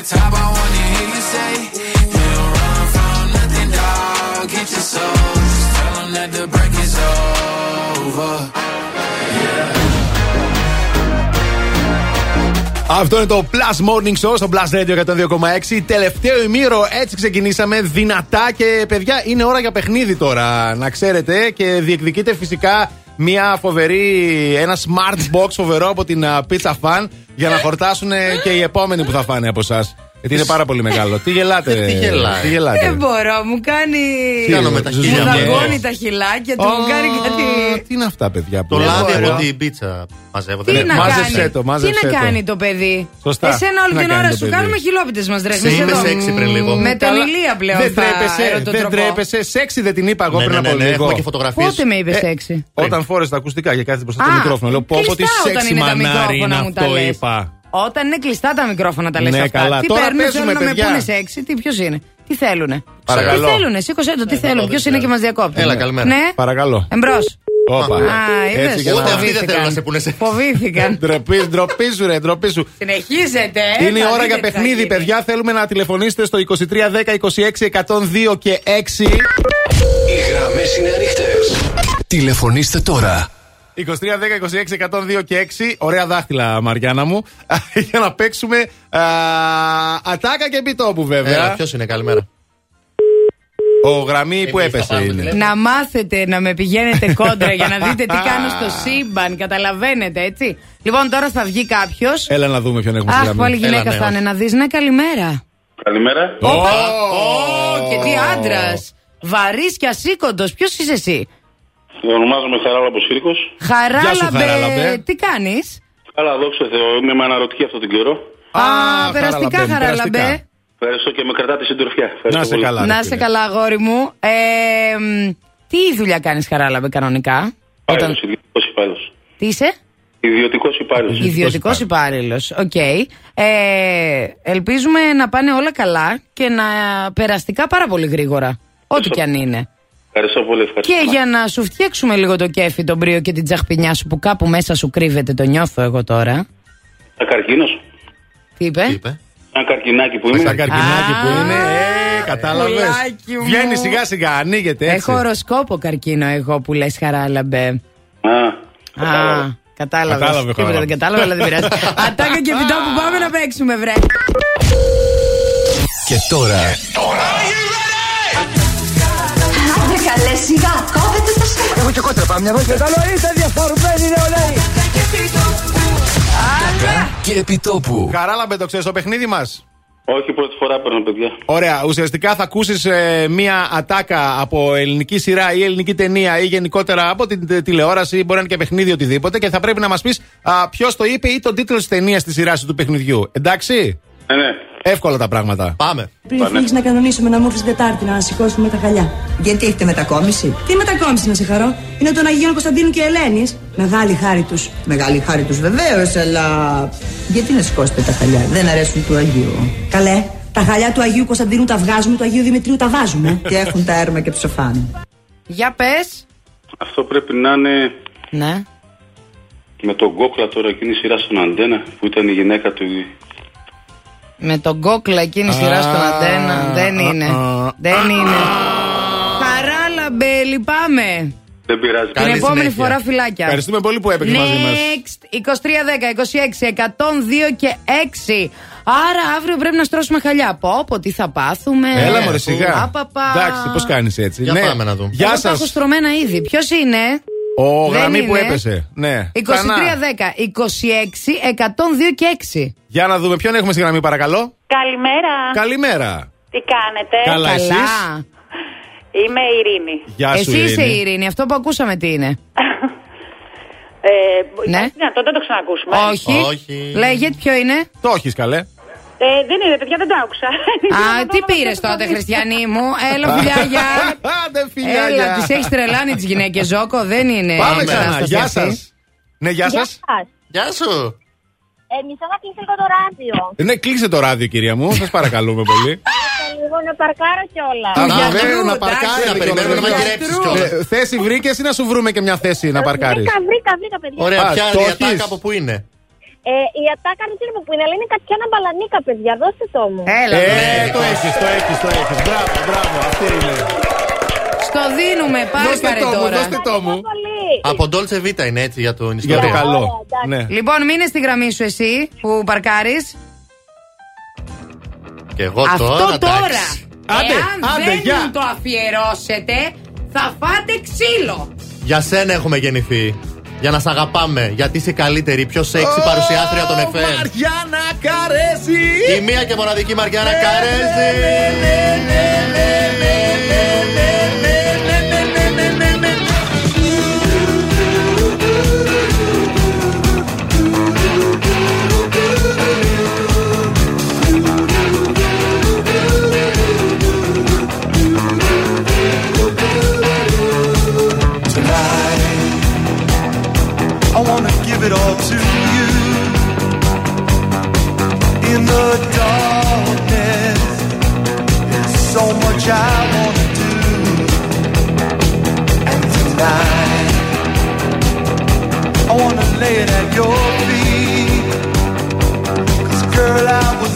The top, I wanna hear you say, You don't run from nothing, dog. Get your soul. Just tell 'em that the break is over. Αυτό είναι το Plus Morning Show στο Plus Radio 102,6. Τελευταίο ημίρο, έτσι ξεκινήσαμε δυνατά και παιδιά είναι ώρα για παιχνίδι τώρα, να ξέρετε. Και διεκδικείται φυσικά μια φοβερή, ένα smart box φοβερό από την α, Pizza Fan για να χορτάσουν και οι επόμενοι που θα φάνε από εσάς. Γιατί είναι πάρα πολύ μεγάλο. Τι γελάτε, Τι γελάει. τι γελάτε. Δεν μπορώ, μου κάνει. Τι κάνω με τα Μου χίλια μου; δαγκώνει τα χυλάκια του, μου κάνει κάτι. Τι είναι αυτά, παιδιά. Το που- λάδι μπορώ. από την πίτσα μαζεύω. Τι δεν να είναι. μάζεψέ κάνει, το, μάζεψέ τι να το. κάνει το παιδί; Σωστά. Εσένα όλη Τι να την κάνει ώρα το σου παιδί; κάνουμε χιλόπιτες μας ρέχνει. Είμαι σεξι πριν λίγο. Με τον Καλά. Ηλία πλέον Δεν θα τρέπεσαι, δεν ερωτοτροπώ. τρέπεσαι. Σεξι δεν την είπα εγώ Ναι, πριν ναι, από ναι, ναι, λίγο. έχουμε και φωτογραφίες. Πότε με είπες Ε, σεξι; Όταν φόρεσε τα ακουστικά και κάθεται μπροστά Α, στο μικρόφωνο. Λέω πω πω τι κλειστά όταν σεξι είναι τα μανάρι είναι μικρόφωνα μου τα αυτό λες. είπα. Όταν είναι κλειστά τα μικρόφωνα τα λες Ναι, αυτά. καλά. Τι Τώρα παίρνουν, παίζουμε, θέλουν να με παιδιά. πούνε σεξι, τι ποιος είναι. Τι θέλουνε. Παρακαλώ. Τι θέλουνε, σήκωσέ το, τι θέλουν, ποιος είναι και μας διακόπτει. Έλα, καλημέρα. Ναι, Παρακαλώ. εμπρός. Όπα. Α, είδες, Έτσι για να- Ούτε αυτοί δεν θέλουν να σε πούνε σε. Φοβήθηκαν. Ντροπή, ντροπή σου, ρε, ντροπή σου. Συνεχίζετε. ε, Είναι η θα ώρα δείτε για τι θα παιχνίδι, γίνει. παιδιά. Θέλουμε να τηλεφωνήσετε στο 2310 26 102 και 6. Οι γραμμές είναι ανοιχτές. Τηλεφωνήστε τώρα. 2310 26 102 και 6. Ωραία δάχτυλα, Μαριάννα μου. (laughs) για να παίξουμε α, ατάκα και επιτόπου, βέβαια. Έλα, ποιος είναι, καλημέρα. Ο γραμμή που Εμείς θα έπεσε πάμε είναι. τηλέφωνο. Να μάθετε να με πηγαίνετε κόντρα για να δείτε τι κάνω στο σύμπαν. Καταλαβαίνετε, έτσι. Λοιπόν, τώρα θα βγει κάποιος. Έλα να δούμε ποιον έχουμε στη Αχ, γραμμή. πάλι Έλα, γυναίκα ναι, θα όχι. είναι να δεις. Ναι, καλημέρα. Καλημέρα. Ω, Ω, και τι άντρας. Βαρύς και ασήκωτος. Ποιος είσαι εσύ; Ονομάζομαι Χαράλαμπος Σύρκος. Χαράλαμπε. Χαράλαμπε. Τι κάνεις; Καλά, δόξα Θεώ, είμαι με αναρρωτική αυτόν τον καιρό. Α, περαστικά, Χαράλαμπε, Χαράλαμπε. περαστικά. Ευχαριστώ και με κρατάτε συντροφιά. Ευχαριστώ Να σε πολύ. καλά. Να ρε σε φίλε. καλά, αγόρι μου. Ε, μ, τι δουλειά κάνεις, Χαράλαμπε, κανονικά; Υπάλληλος, ιδιωτικός υπάλληλος. Τι είσαι; Ιδιωτικός υπάλληλος. Ιδιωτικός υπάλληλος. Οκ. Ε, ελπίζουμε να πάνε όλα καλά και να περαστικά πάρα πολύ γρήγορα. Ό,τι κι αν είναι. Ευχαριστώ πολύ. Ευχαριστώ. Και για να σου φτιάξουμε λίγο το κέφι, το μπρίο και την τσαχπινιά σου που κάπου μέσα σου κρύβεται, το νιώθω εγώ τώρα. Σαν καρκίνος. Τι είπε; Τι είπε; Σαν καρκινάκι που είμαι. Στα καρκινάκι Α, που είναι, ε, κατάλαβες. πουλάκι μου. Βγαίνει σιγά σιγά, ανοίγεται έτσι. Έχω οροσκόπο καρκίνο εγώ που λες χαράλαμπε. Α, Α, κατάλαβες. Κατάλαβε, Τίποτα χαρά. δεν κατάλαβε, αλλά δεν πειράζει. (laughs) Ατάκα και επιτόπου που πάμε να παίξουμε, βρε. Και τώρα Άντε καλέ σιγά, κόβετε το στόμα. Εγώ και κότρα πάμε μια βόλτα. Καλό είστε διαφορμένοι νεολαίοι. και επιτόπου. Χαράλαμπε, το ξέρεις το παιχνίδι μας. όχι πρώτη φορά παίρνω, παιδιά. Ωραία, ουσιαστικά θα ακούσεις μία ατάκα από ελληνική σειρά ή ελληνική ταινία ή γενικότερα από την τε- τηλεόραση, μπορεί να είναι και παιχνίδι οτιδήποτε και θα πρέπει να μας πεις ποιος το είπε ή τον τίτλο της ταινίας της σειράς του παιχνιδιού. Εντάξει; Ναι, ναι. Εύκολα τα πράγματα. Πάμε. Πριν φύγεις να κανονίσουμε να μου έρθει Δετάρτη να σηκώσουμε τα χαλιά. Γιατί έχετε μετακόμιση; Τι μετακόμιση να σε χαρώ. Είναι των Αγίων Κωνσταντίνου και Ελένης. Μεγάλη χάρη τους. Μεγάλη χάρη τους βεβαίως, αλλά. Γιατί να σηκώσετε τα χαλιά, δεν αρέσουν του Αγίου. Καλέ, τα χαλιά του Αγίου Κωνσταντίνου τα βγάζουμε, του Αγίου Δημητρίου τα βάζουμε. Και έχουν τα έρμα και ψοφάνε. Για πες. Αυτό πρέπει να είναι Ναι. με τον κόκλα τώρα εκείνη η σειρά στον Αντένα που ήταν η γυναίκα του. Με τον κόκλα εκείνη η σειρά στον αντένα. Δεν είναι. Δεν είναι. Χαράλαμπε, λυπάμαι. Δεν πειράζει. Την Καλή επόμενη συνέχεια. φορά φυλάκια. Ευχαριστούμε πολύ που έπαιξες μαζί μας. Next 2310 26 102 και 6. Άρα αύριο πρέπει να στρώσουμε χαλιά. Πω, πω, τι θα πάθουμε. Έλα μωρέ σιγά. Απαπα. Εντάξει, πώς κάνεις έτσι. Για ναι. πάμε να δούμε. Γεια Εγώ τα σας. έχω στρωμένα ήδη. Ποιος είναι; Ο Δεν γραμμή που είναι. έπεσε. Ναι. 2310 26 102 και 6. Για να δούμε ποιον έχουμε στη γραμμή, παρακαλώ. Καλημέρα. Καλημέρα. Τι κάνετε; Καλά, εσείς; Είμαι η Ειρήνη. Γεια σου, Εσύ είσαι Ειρήνη. η Ειρήνη. Αυτό που ακούσαμε τι είναι; Ε, Ναι. ναι. δυνατόν να το ξανακούσουμε. Όχι. Όχι. Λέγεται ποιο είναι; Το έχεις καλέ. Ε, δεν είναι, παιδιά, δεν το άκουσα. (laughs) Α, τι πήρες τότε, Χριστιανή μου; Έλα, φιλιάγια. (laughs) Άντε, φιλιά. Έλα, τις έχεις τρελάνει τις γυναίκες, Ζόκο. Δεν είναι. Πάμε η ξανά. κατάσταση Γεια αυτή. σας. Ναι, γεια σας. Γεια σου. Ε, μισό να κλείσει λίγο το ράδιο. Ναι, κλείσε το ράδιο, κυρία μου. Σας παρακαλούμε πολύ. (laughs) λίγο να παρκάρω κιόλας. Α, γιατρού, βέβαια, να εντάξει, παρκάρει. να περιμένουμε να μαγειρέψεις κιόλας. Θέση βρήκες ή να σου βρούμε και μια θέση να παρκάρεις; Βρήκα, βρήκα, βρήκα, παιδιά. Ωραία, Α, ποια το η έχεις. ατάκα από πού είναι; Ε, η ατάκα δεν ξέρω από πού είναι, αλλά είναι κατσιάνα μπαλανίκα, παιδιά. Δώστε το μου. Έλα. Ε, βρε. το έχεις, το έχεις, το έχεις. Μπράβο, μπράβο, αυτή είναι. Στο δίνουμε, Δώστε πάρκαρε το μου, τώρα. δώστε το μου. Πολύ. Από Dolce Vita είναι έτσι για τον Για ιστορία. το καλό. εντάξει. Ναι. Λοιπόν, μείνε στη γραμμή σου εσύ που παρκάρεις. Και εγώ Αυτό τώρα. τώρα. εντάξει. Άντε, Εάν άντε, δεν γεια. μου το αφιερώσετε, θα φάτε ξύλο. Για σένα έχουμε γεννηθεί. Για να σ' αγαπάμε. Γιατί είσαι καλύτερη, η πιο σεξι παρουσιάστρια των FM. Μαριάννα Καρέζη. Η μία και μοναδική Μαριάννα Καρέζη. It all to you. In the darkness, there's so much I wanna do. And tonight, I wanna lay it at your feet. 'Cause girl, I was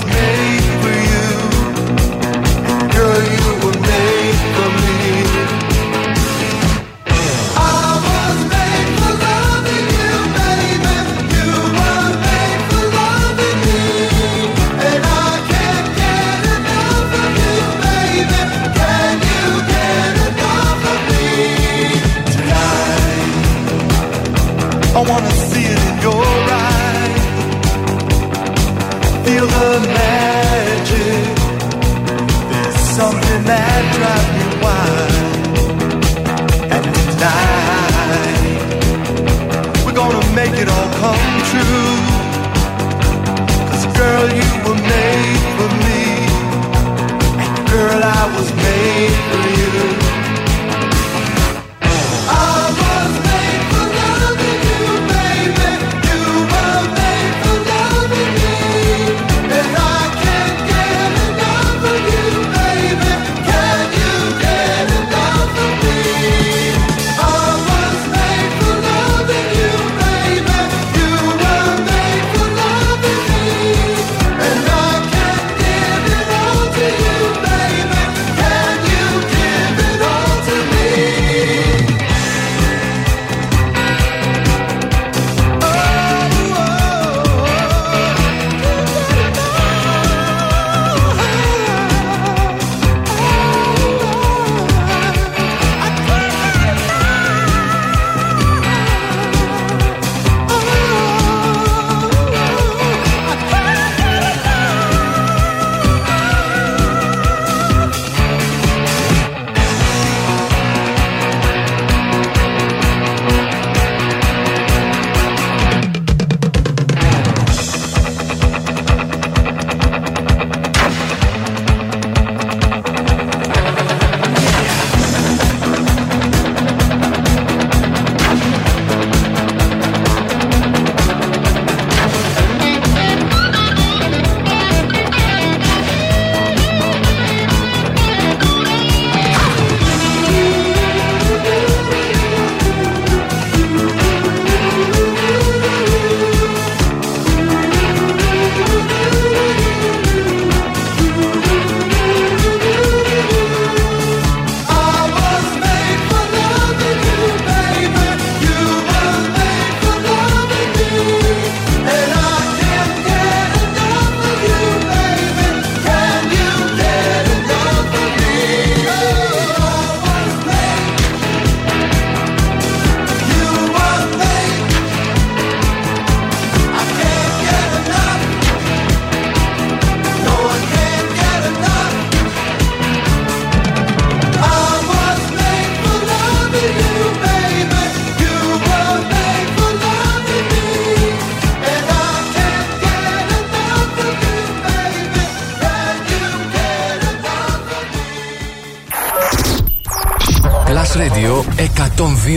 come true. Cause girl, you were made for me. And girl, I was made for you.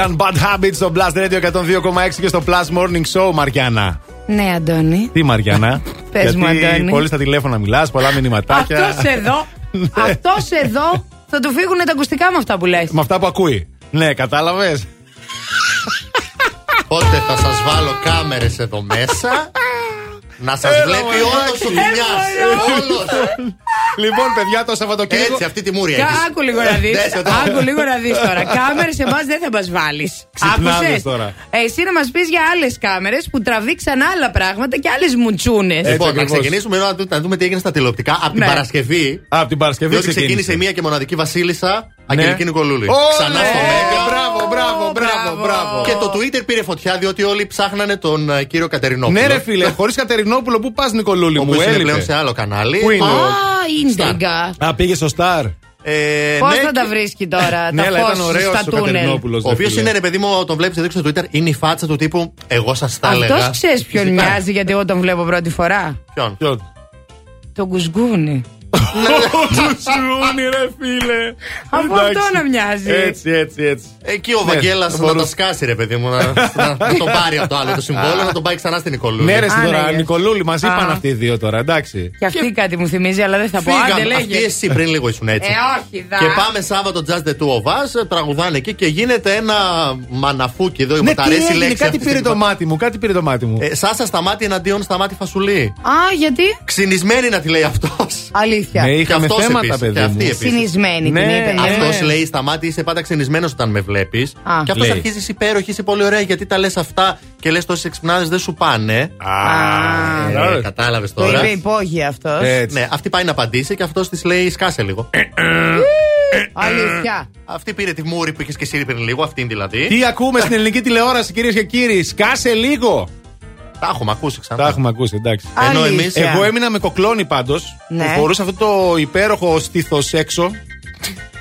Ed Sheeran, Bad Habits στο Blast Radio 102,6 και στο Plus Morning Show, Μαριάννα. Ναι, Αντώνη. Τι Μαριάννα; (laughs) Πες μου, Γιατί Αντώνη. πολύ στα τηλέφωνα μιλάς, πολλά μηνυματάκια. Αυτός εδώ, (laughs) αυτός εδώ θα του φύγουν τα ακουστικά με αυτά που λες. Με αυτά που ακούει. Ναι, κατάλαβες; (laughs) Πότε θα σας βάλω κάμερες εδώ μέσα Να σας Έλα, βλέπει μωράκι. όλος ο Βινιάς Όλος Λοιπόν, παιδιά, το Σαββατοκύριακο. Έτσι αυτή τη μούρη Κα- έχεις Άκου λίγο να δεις. Δες εδώ. Άκου λίγο να δεις τώρα. Κάμερες εμάς δεν θα μας βάλεις. (laughs) Ξυπνάδες τώρα. Εσύ να μας πεις για άλλες κάμερες που τραβήξαν άλλα πράγματα και άλλες μουτσούνες. Λοιπόν, να ακριβώς. ξεκινήσουμε να δούμε, να δούμε τι έγινε στα τηλεοπτικά από την Ναι. Παρασκευή. Από την Παρασκευή Διότι ξεκίνησε ξεκίνησε. η μία και μοναδική Βασίλισσα Αγγελική Νικολούλη. Ω, Ξανά ναι. στο Μέγκα. Μπράβο, μπράβο, μπράβο, μπράβο. Και το Twitter πήρε φωτιά διότι όλοι ψάχνανε τον ε, κύριο Κατερινόπουλο. Ναι, ρε φίλε, χωρίς Κατερινόπουλο, πού πας Νικολούλη Ο μου, οποίος είναι έλειπε. πλέον σε άλλο κανάλι. Πού είναι; Α, ίντεγκα. Α, πήγε στο Star. Ε, Πώς ναι, θα και- τα βρίσκει τώρα (laughs) Ναι, τα αλλά ήταν φως ωραίος στα ο τούνελ. Κατερινόπουλος. Ο οποίος είναι ρε παιδί μου, τον βλέπεις εδώ στο Twitter, είναι η φάτσα του τύπου Εγώ σας τα έλεγα. Αυτό ξέρεις ποιον Φυσικά. μοιάζει γιατί εγώ τον βλέπω πρώτη φορά. Ποιον; Ποιον; Τον Κουσγκούνι. Τσουτσούνι, ρε φίλε. Από Εντάξει. αυτό να μοιάζει. Έτσι, έτσι, έτσι. Εκεί ο Ναι, Βαγγέλας θα να μπορούσε. το σκάσει, ρε παιδί μου. Να, να, να τον πάρει από το άλλο το συμβόλαιο, να τον πάει ξανά στην Νικολούλη. Ναι, ρε, εσύ Α, τώρα, ναι, Νικολούλη, μα Α. είπαν αυτοί οι δύο τώρα, εντάξει. Και αυτή κάτι μου θυμίζει, αλλά δεν θα πω. Άντε, Φύγαμε. λέγε. Αυτή εσύ πριν λίγο ήσουν έτσι. Ε, όχι, δα. Και πάμε Σάββατο Just the Two of Us, τραγουδάνε εκεί και γίνεται ένα μαναφούκι εδώ. Ναι, μου τα τι αρέσει η έγινε, λέξη κάτι αυτή πήρε τη το στιγμή. μάτι μου, κάτι πήρε το μάτι μου. Ε, Σάσα σταμάτη εναντίον σταμάτη φασουλή. Α, γιατί; Ξυνισμένη να τη λέει αυτός. Αλήθεια; Ναι, είχαμε αυτός θέματα, επίσης, παιδί και αυτή μου. επίσης. Συνισμένη Ναι, την είπε. ναι. Αυτός Ε, λέει σταμάτη, είσαι πάντα ξενισμένος όταν με βλέπεις. Α. Και αυτός Λέει. αρχίζει είσαι υπέροχη, είσαι πολύ ωραία γιατί τα λες αυτά και λες τόσες εξυπνάδες δεν σου πάνε. Α, Ε, Κατάλαβες Το τώρα. είπε υπόγεια αυτός. Έτσι. Ναι, αυτή πάει να απαντήσει και αυτός της λέει σκάσε λίγο. Αλήθεια. αυτή πήρε τη μούρη που είχες και εσύ πριν λίγο, αυτήν δηλαδή. Τι ακούμε στην ελληνική τηλεόραση, κυρίες και κύριοι, σκάσε λίγο. Τα έχουμε ακούσει ξανά. Τα έχουμε ακούσει, εντάξει. Ενώ εμεί. Αλήθεια. Εγώ έμεινα με κοκλόνι πάντως. Ναι. Που φορούσα αυτό το υπέροχο στήθος έξω.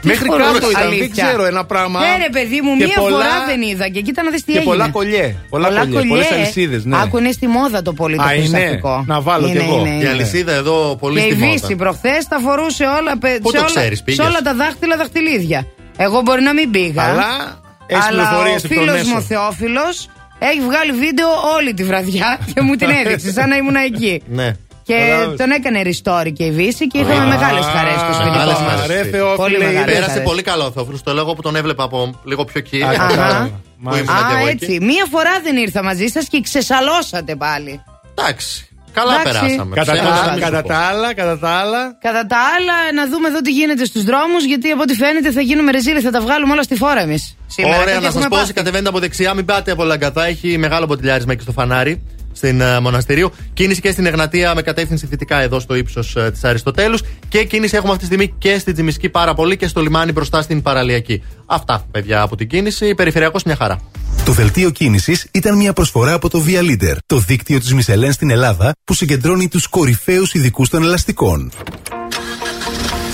Μέχρι φορούσες, κάτω ήταν, δεν αλήθεια. ξέρω, ένα πράγμα. Ναι, ρε παιδί μου, Και μία πολλά- φορά δεν είδα και κοίτα να δεις τι Και έγινε. πολλά κολλιέ. Πολλά, κολλιέ. Πολλές αλυσίδες, ναι. Άκου είναι στη μόδα το πολύ το Α, είναι. χρυσαφικό. Να βάλω κι Είναι, εγώ. είναι, Η είναι. αλυσίδα εδώ πολύ Και η στη Βύση μόδα. προχθές τα φορούσε όλα, πε- Πού σε, το όλα ξέρεις, σε πήγες; όλα τα δάχτυλα δαχτυλίδια. Εγώ μπορεί να μην πήγα. Αλλά έχει αλλά πληροφορίε ο εκ των φίλος μου ο έσω. Θεόφιλος έχει βγάλει βίντεο όλη τη βραδιά και μου την (laughs) έδειξε σαν να ήμουν εκεί. Ναι. Και Κατάλαβες. τον έκανε restore και η Βύση και είχαμε μεγάλες χαρές στο σπίτι μεγάλες μας. χαρές. Ρε Πολύ Θεόφιλε, μεγάλες είδες. Πέρασε χαρές. πολύ καλό ο Θεόφιλος. Το λέγω που τον έβλεπα από λίγο πιο εκεί. Α, κατάλαβα. Που Μάλιστα. ήμουν και Α, εγώ έτσι. εκεί. Μία φορά δεν ήρθα μαζί σας και ξεσαλώσατε πάλι. Εντάξει. Καλά Εντάξει. περάσαμε. Κατά Ψέματα τα, να μην σου κατά πω. τα άλλα, κατά τα άλλα. Κατά τα άλλα, να δούμε εδώ τι γίνεται στους δρόμους, γιατί από ό,τι φαίνεται θα γίνουμε ρεζίλοι, θα τα βγάλουμε όλα στη φόρα εμείς. Ωραία, να σας πω όσοι κατεβαίνετε από δεξιά, μην πάτε από λαγκατά. Έχει μεγάλο μποτιλιάρισμα εκεί στο φανάρι, στην uh, Μοναστηρίου. Κίνηση και στην Εγνατία με κατεύθυνση δυτικά εδώ στο ύψος uh, της Αριστοτέλους. Και κίνηση έχουμε αυτή τη στιγμή και στην Τζιμισκή πάρα πολύ και στο λιμάνι μπροστά στην Παραλιακή. Αυτά, παιδιά, από την κίνηση. Περιφερειακός μια χαρά. Το δελτίο κίνησης ήταν μια προσφορά από το Via Leader, το δίκτυο της Μισελέν στην Ελλάδα που συγκεντρώνει τους κορυφαίους ειδικούς των ελαστικών.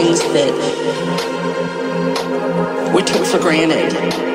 Things that we took for granted.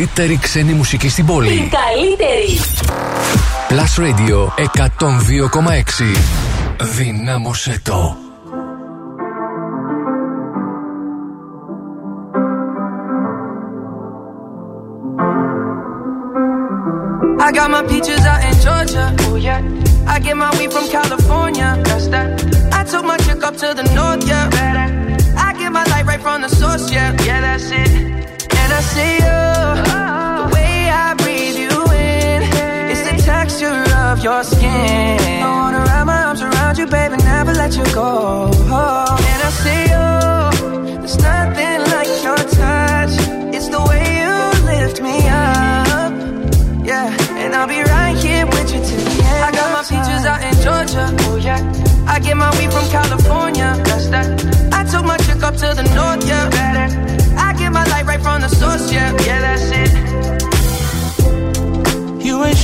Καλύτερη ξένη μουσική στην πόλη. καλύτερη. Plus Radio 102,6. Δυνάμωσέ το.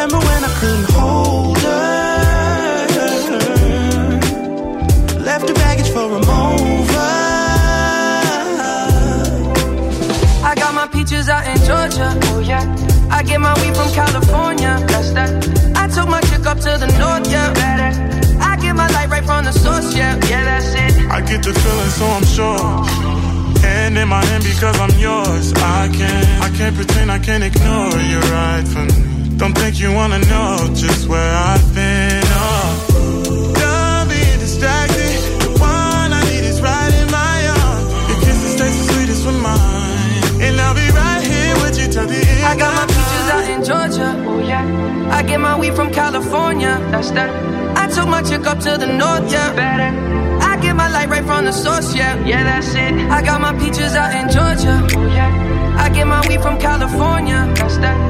Remember when I couldn't hold her? Left her baggage for a mover. I got my peaches out in Georgia. Oh yeah. I get my weed from California. That's that. I took my chick up to the north. Yeah, better. I get my light right from the source. Yeah, yeah, that's it. I get the feeling, so I'm sure. Hand in my hand because I'm yours. I can't, I can't pretend, I can't ignore you right from me. Don't think you wanna know just where I've been. Oh. Don't be distracted. The one I need is right in my arms. Your kisses taste the sweetest with mine, and I'll be right here with you till the end. I got my peaches out in Georgia. Oh yeah. I get my weed from California. That's that. I took my chick up to the north. Yeah, better. I get my light right from the source. Yeah, yeah, that's it. I got my peaches out in Georgia. Oh yeah. I get my weed from California. That's that.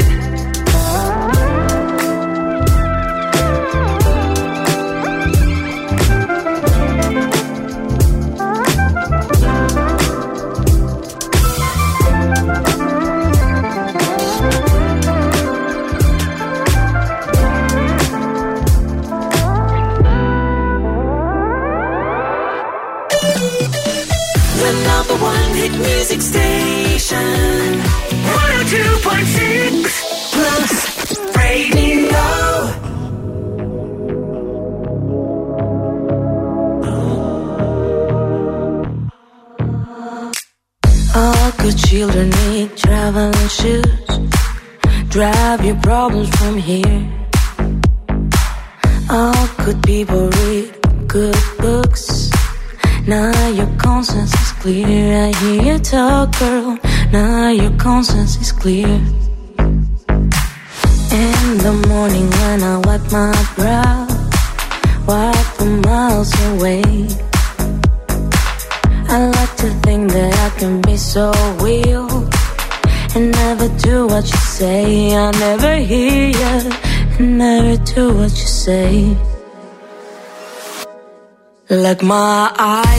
My eyes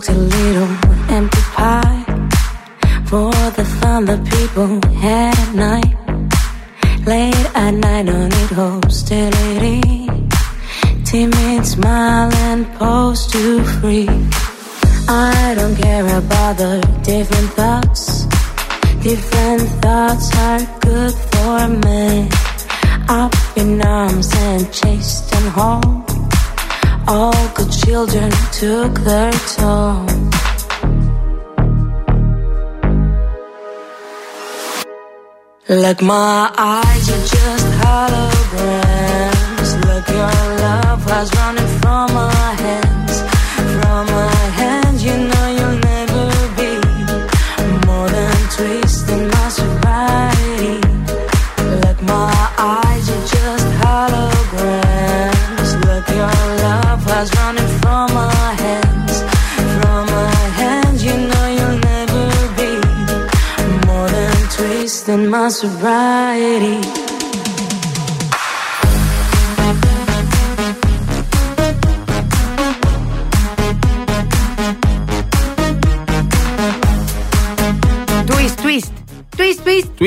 talk to my eyes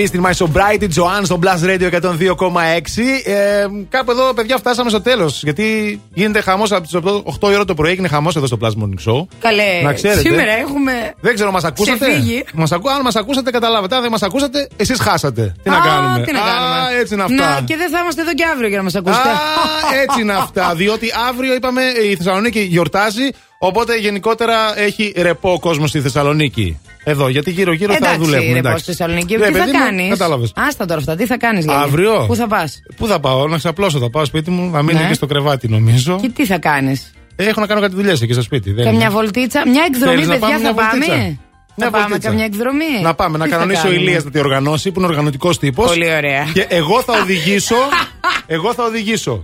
Twist, twist. Twist in my sobriety, Joanne στο Blast Radio 102,6. Ε, κάπου εδώ, παιδιά, φτάσαμε στο τέλος. Γιατί γίνεται χαμός από τις 8 η ώρα το πρωί, έγινε χαμός εδώ στο Blast Morning Show. Καλέ, Να ξέρετε. σήμερα έχουμε. Δεν ξέρω, μας ακούσατε; ξεφύγει. Μας ακού... Αν μας ακούσατε, καταλάβατε. Αν δεν μας ακούσατε, εσείς χάσατε. Τι να Α, κάνουμε; Τι να κάνουμε; Α, έτσι είναι αυτά. Να, και δεν θα είμαστε εδώ και αύριο για να μας ακούσετε. Α, έτσι είναι αυτά. (laughs) Διότι αύριο είπαμε η Θεσσαλονίκη γιορτάζει. Οπότε γενικότερα έχει ρεπό ο κόσμος στη Θεσσαλονίκη. Εδώ, γιατί γύρω-γύρω θα Εντάξει, δουλεύουμε. ρε, εντάξει. πώς στη Θεσσαλονίκη. Ναι, τι θα παιδί μου, κάνεις; κατάλαβες. Άστα τώρα αυτά, τι θα κάνεις. Αύριο; Πού θα πας; Πού θα πάω, να ξαπλώσω, θα πάω σπίτι μου, να μείνω Ναι. εκεί στο κρεβάτι νομίζω. Και τι θα κάνεις; Έχω να κάνω κάτι δουλειές εκεί στο σπίτι. δεν Καμιά είναι. βολτίτσα, μια εκδρομή, Θέλεις να παιδιά, πάμε θα μια βολτίτσα; πάμε. Μια Θα πάμε βολτίτσα. καμιά εκδρομή; Να πάμε, να Τι θα κανονίσει ο κάνουμε; Ηλίας να τη οργανώσει, που είναι οργανωτικός τύπος. Πολύ ωραία. Και εγώ θα οδηγήσω. (laughs) εγώ θα οδηγήσω.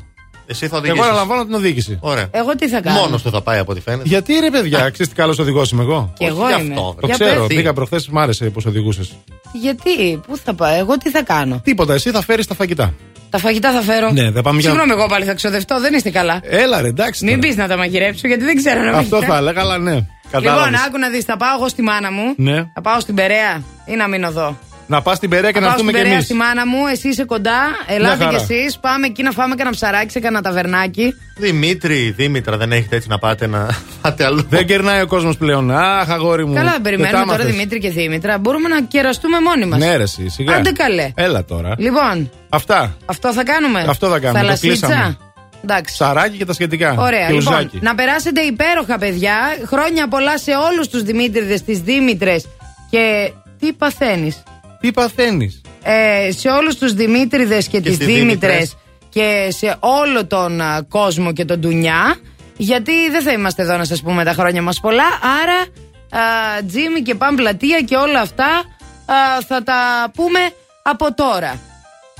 Εσύ θα Εγώ οδηγήσεις. αναλαμβάνω την οδήγηση. Ωραία. Εγώ τι θα κάνω; Μόνος του θα πάει από ό,τι φαίνεται. Γιατί ρε παιδιά, ξέρεις τι καλός οδηγός είμαι εγώ; Και εγώ γι' είμαι. αυτό, Το Για ξέρω, πες. μπήκα προχθές, μ' άρεσε πώ οδηγούσες. Γιατί, πού θα πάω, εγώ τι θα κάνω; Τίποτα, εσύ θα φέρεις τα φαγητά. Τα φαγητά θα φέρω. Ναι, θα πάμε για- Συγγνώμη, εγώ πάλι θα ξοδευτώ, δεν είστε καλά. Έλα ρε, εντάξει. Μην τώρα. πεις να τα μαγειρέψω, γιατί δεν ξέρω να Αυτό μαγειρέψω. θα έλεγα, αλλά ναι. Λοιπόν, Κατάλαβες. άκου να δεις, θα πάω εγώ στη μάνα μου. Ναι. Θα πάω στην Περαία ή να μείνω εδώ. Να πας στην Περέα και Θα να πάω στην έρθουμε κι Περαία εμείς. στη μάνα μου, εσύ είσαι κοντά, ελάτε Μια κι χαρά. εσείς. Πάμε εκεί να φάμε κανένα ψαράκι σε κανένα ταβερνάκι. Δημήτρη, Δήμητρα, δεν έχετε έτσι να πάτε να πάτε αλλού. Δεν κερνάει ο κόσμος πλέον. Αχ, αγόρι μου. Καλά, Δεν περιμένουμε τα τώρα άμαθες. Δημήτρη και Δήμητρα. Μπορούμε να κεραστούμε μόνοι μας. Ναι, ρε, εσύ, σιγά. Άντε καλέ. Έλα τώρα. Λοιπόν, Αυτά. αυτό θα κάνουμε. Αυτό θα κάνουμε, το Θαλασσίτσα. κλείσαμε. Εντάξει. Ψαράκι και τα σχετικά. Ωραία, και λοιπόν, ουζάκι. να περάσετε υπέροχα, παιδιά. Χρόνια πολλά σε όλους τους Δημήτριδες, τις Δήμητρες. Και τι παθαίνεις; Τι παθαίνεις; Ε, σε όλους τους Δημήτριδες και, τις στις Δήμητρες Δήμητρες. και σε όλο τον α, κόσμο και τον Ντουνιά. Γιατί δεν θα είμαστε εδώ να σας πούμε τα χρόνια μας πολλά. Άρα, α, Τζίμι και Παν Πλατεία και όλα αυτά α, θα τα πούμε από τώρα.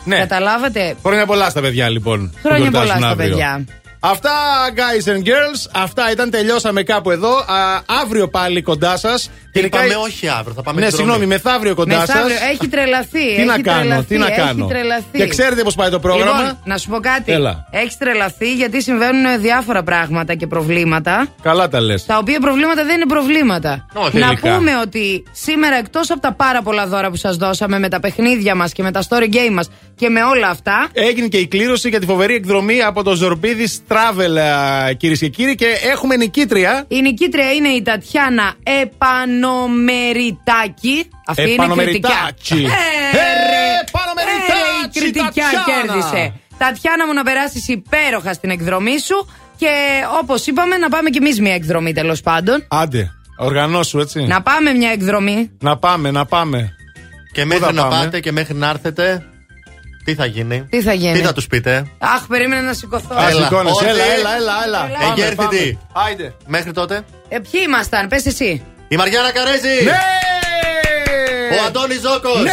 Ναι. Καταλάβατε; Χρόνια πολλά στα παιδιά, λοιπόν. που Χρόνια γιορτάζουν πολλά στα αύριο. παιδιά. Αυτά, guys and girls. Αυτά ήταν. Τελειώσαμε κάπου εδώ. Α, αύριο πάλι κοντά σας. Είπαμε όχι αύριο, θα πάμε Ναι, εκδρομή. συγγνώμη, μεθαύριο κοντά σας. Μεθαύριο. Έχει τρελαθεί. Τι να έχει κάνω, τρελαθεί, τι να έχει κάνω. τρελαθεί. Και ξέρετε πώς πάει το πρόγραμμα; Λοιπόν, να σου πω κάτι. Έλα. Έχει τρελαθεί γιατί συμβαίνουν διάφορα πράγματα και προβλήματα. Καλά τα λες. Τα οποία προβλήματα δεν είναι προβλήματα. Όχι, να τελικά. πούμε ότι σήμερα εκτός από τα πάρα πολλά δώρα που σας δώσαμε με τα παιχνίδια μας και με τα story game μας και με όλα αυτά. Έγινε και η κλήρωση για τη φοβερή εκδρομή από το Ζορμπίδη Travel, κυρίες και κύριοι. Και έχουμε νικήτρια. Η νικήτρια είναι η Τατιάνα Επανομεριτάκη. Αυτή είναι κριτικά. Επανομεριτάκη. Ε, ρε. Επανομεριτάκη, Ε, η κριτικιά Τατιάνα. κέρδισε. Τατιάνα μου να περάσεις υπέροχα στην εκδρομή σου. Και όπως είπαμε, να πάμε κι εμείς μια εκδρομή τέλος πάντων. Άντε, οργανώσου έτσι. Να πάμε μια εκδρομή. Να πάμε, να πάμε. Και Πού μέχρι θα να πάμε; πάτε και μέχρι να έρθετε, τι θα γίνει; Τι θα γίνει; Τι θα τους πείτε; Αχ, περίμενε να σηκωθώ. Α, σηκώνεσαι. όχι. Έλα, έλα, έλα, έλα. Πάμε, Εγκέρθητη. πάμε. Άιντε. Μέχρι τότε; Ε, ποιοι ήμασταν, πες εσύ. Η Μαριάννα Καρέζη. Ναι! Ο Αντώνη Ζώκος. Ναι!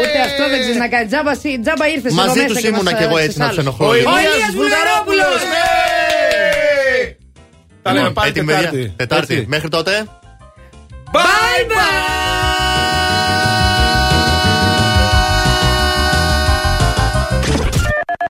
Ούτε αυτό δεν ξέρεις να κάνει. Τζάμπα, σι- τζάμπα ήρθες Μαζί τους ήμουνα κι εγώ έτσι να του Ο ενοχλώ. Ηλίας Βουλγαρόπουλος. Ναι! Τα λέμε πάλι Έτοιμη, παιδιά. Τετάρτη. Τετάρτη. Έτσι. Μέχρι τότε. Bye bye!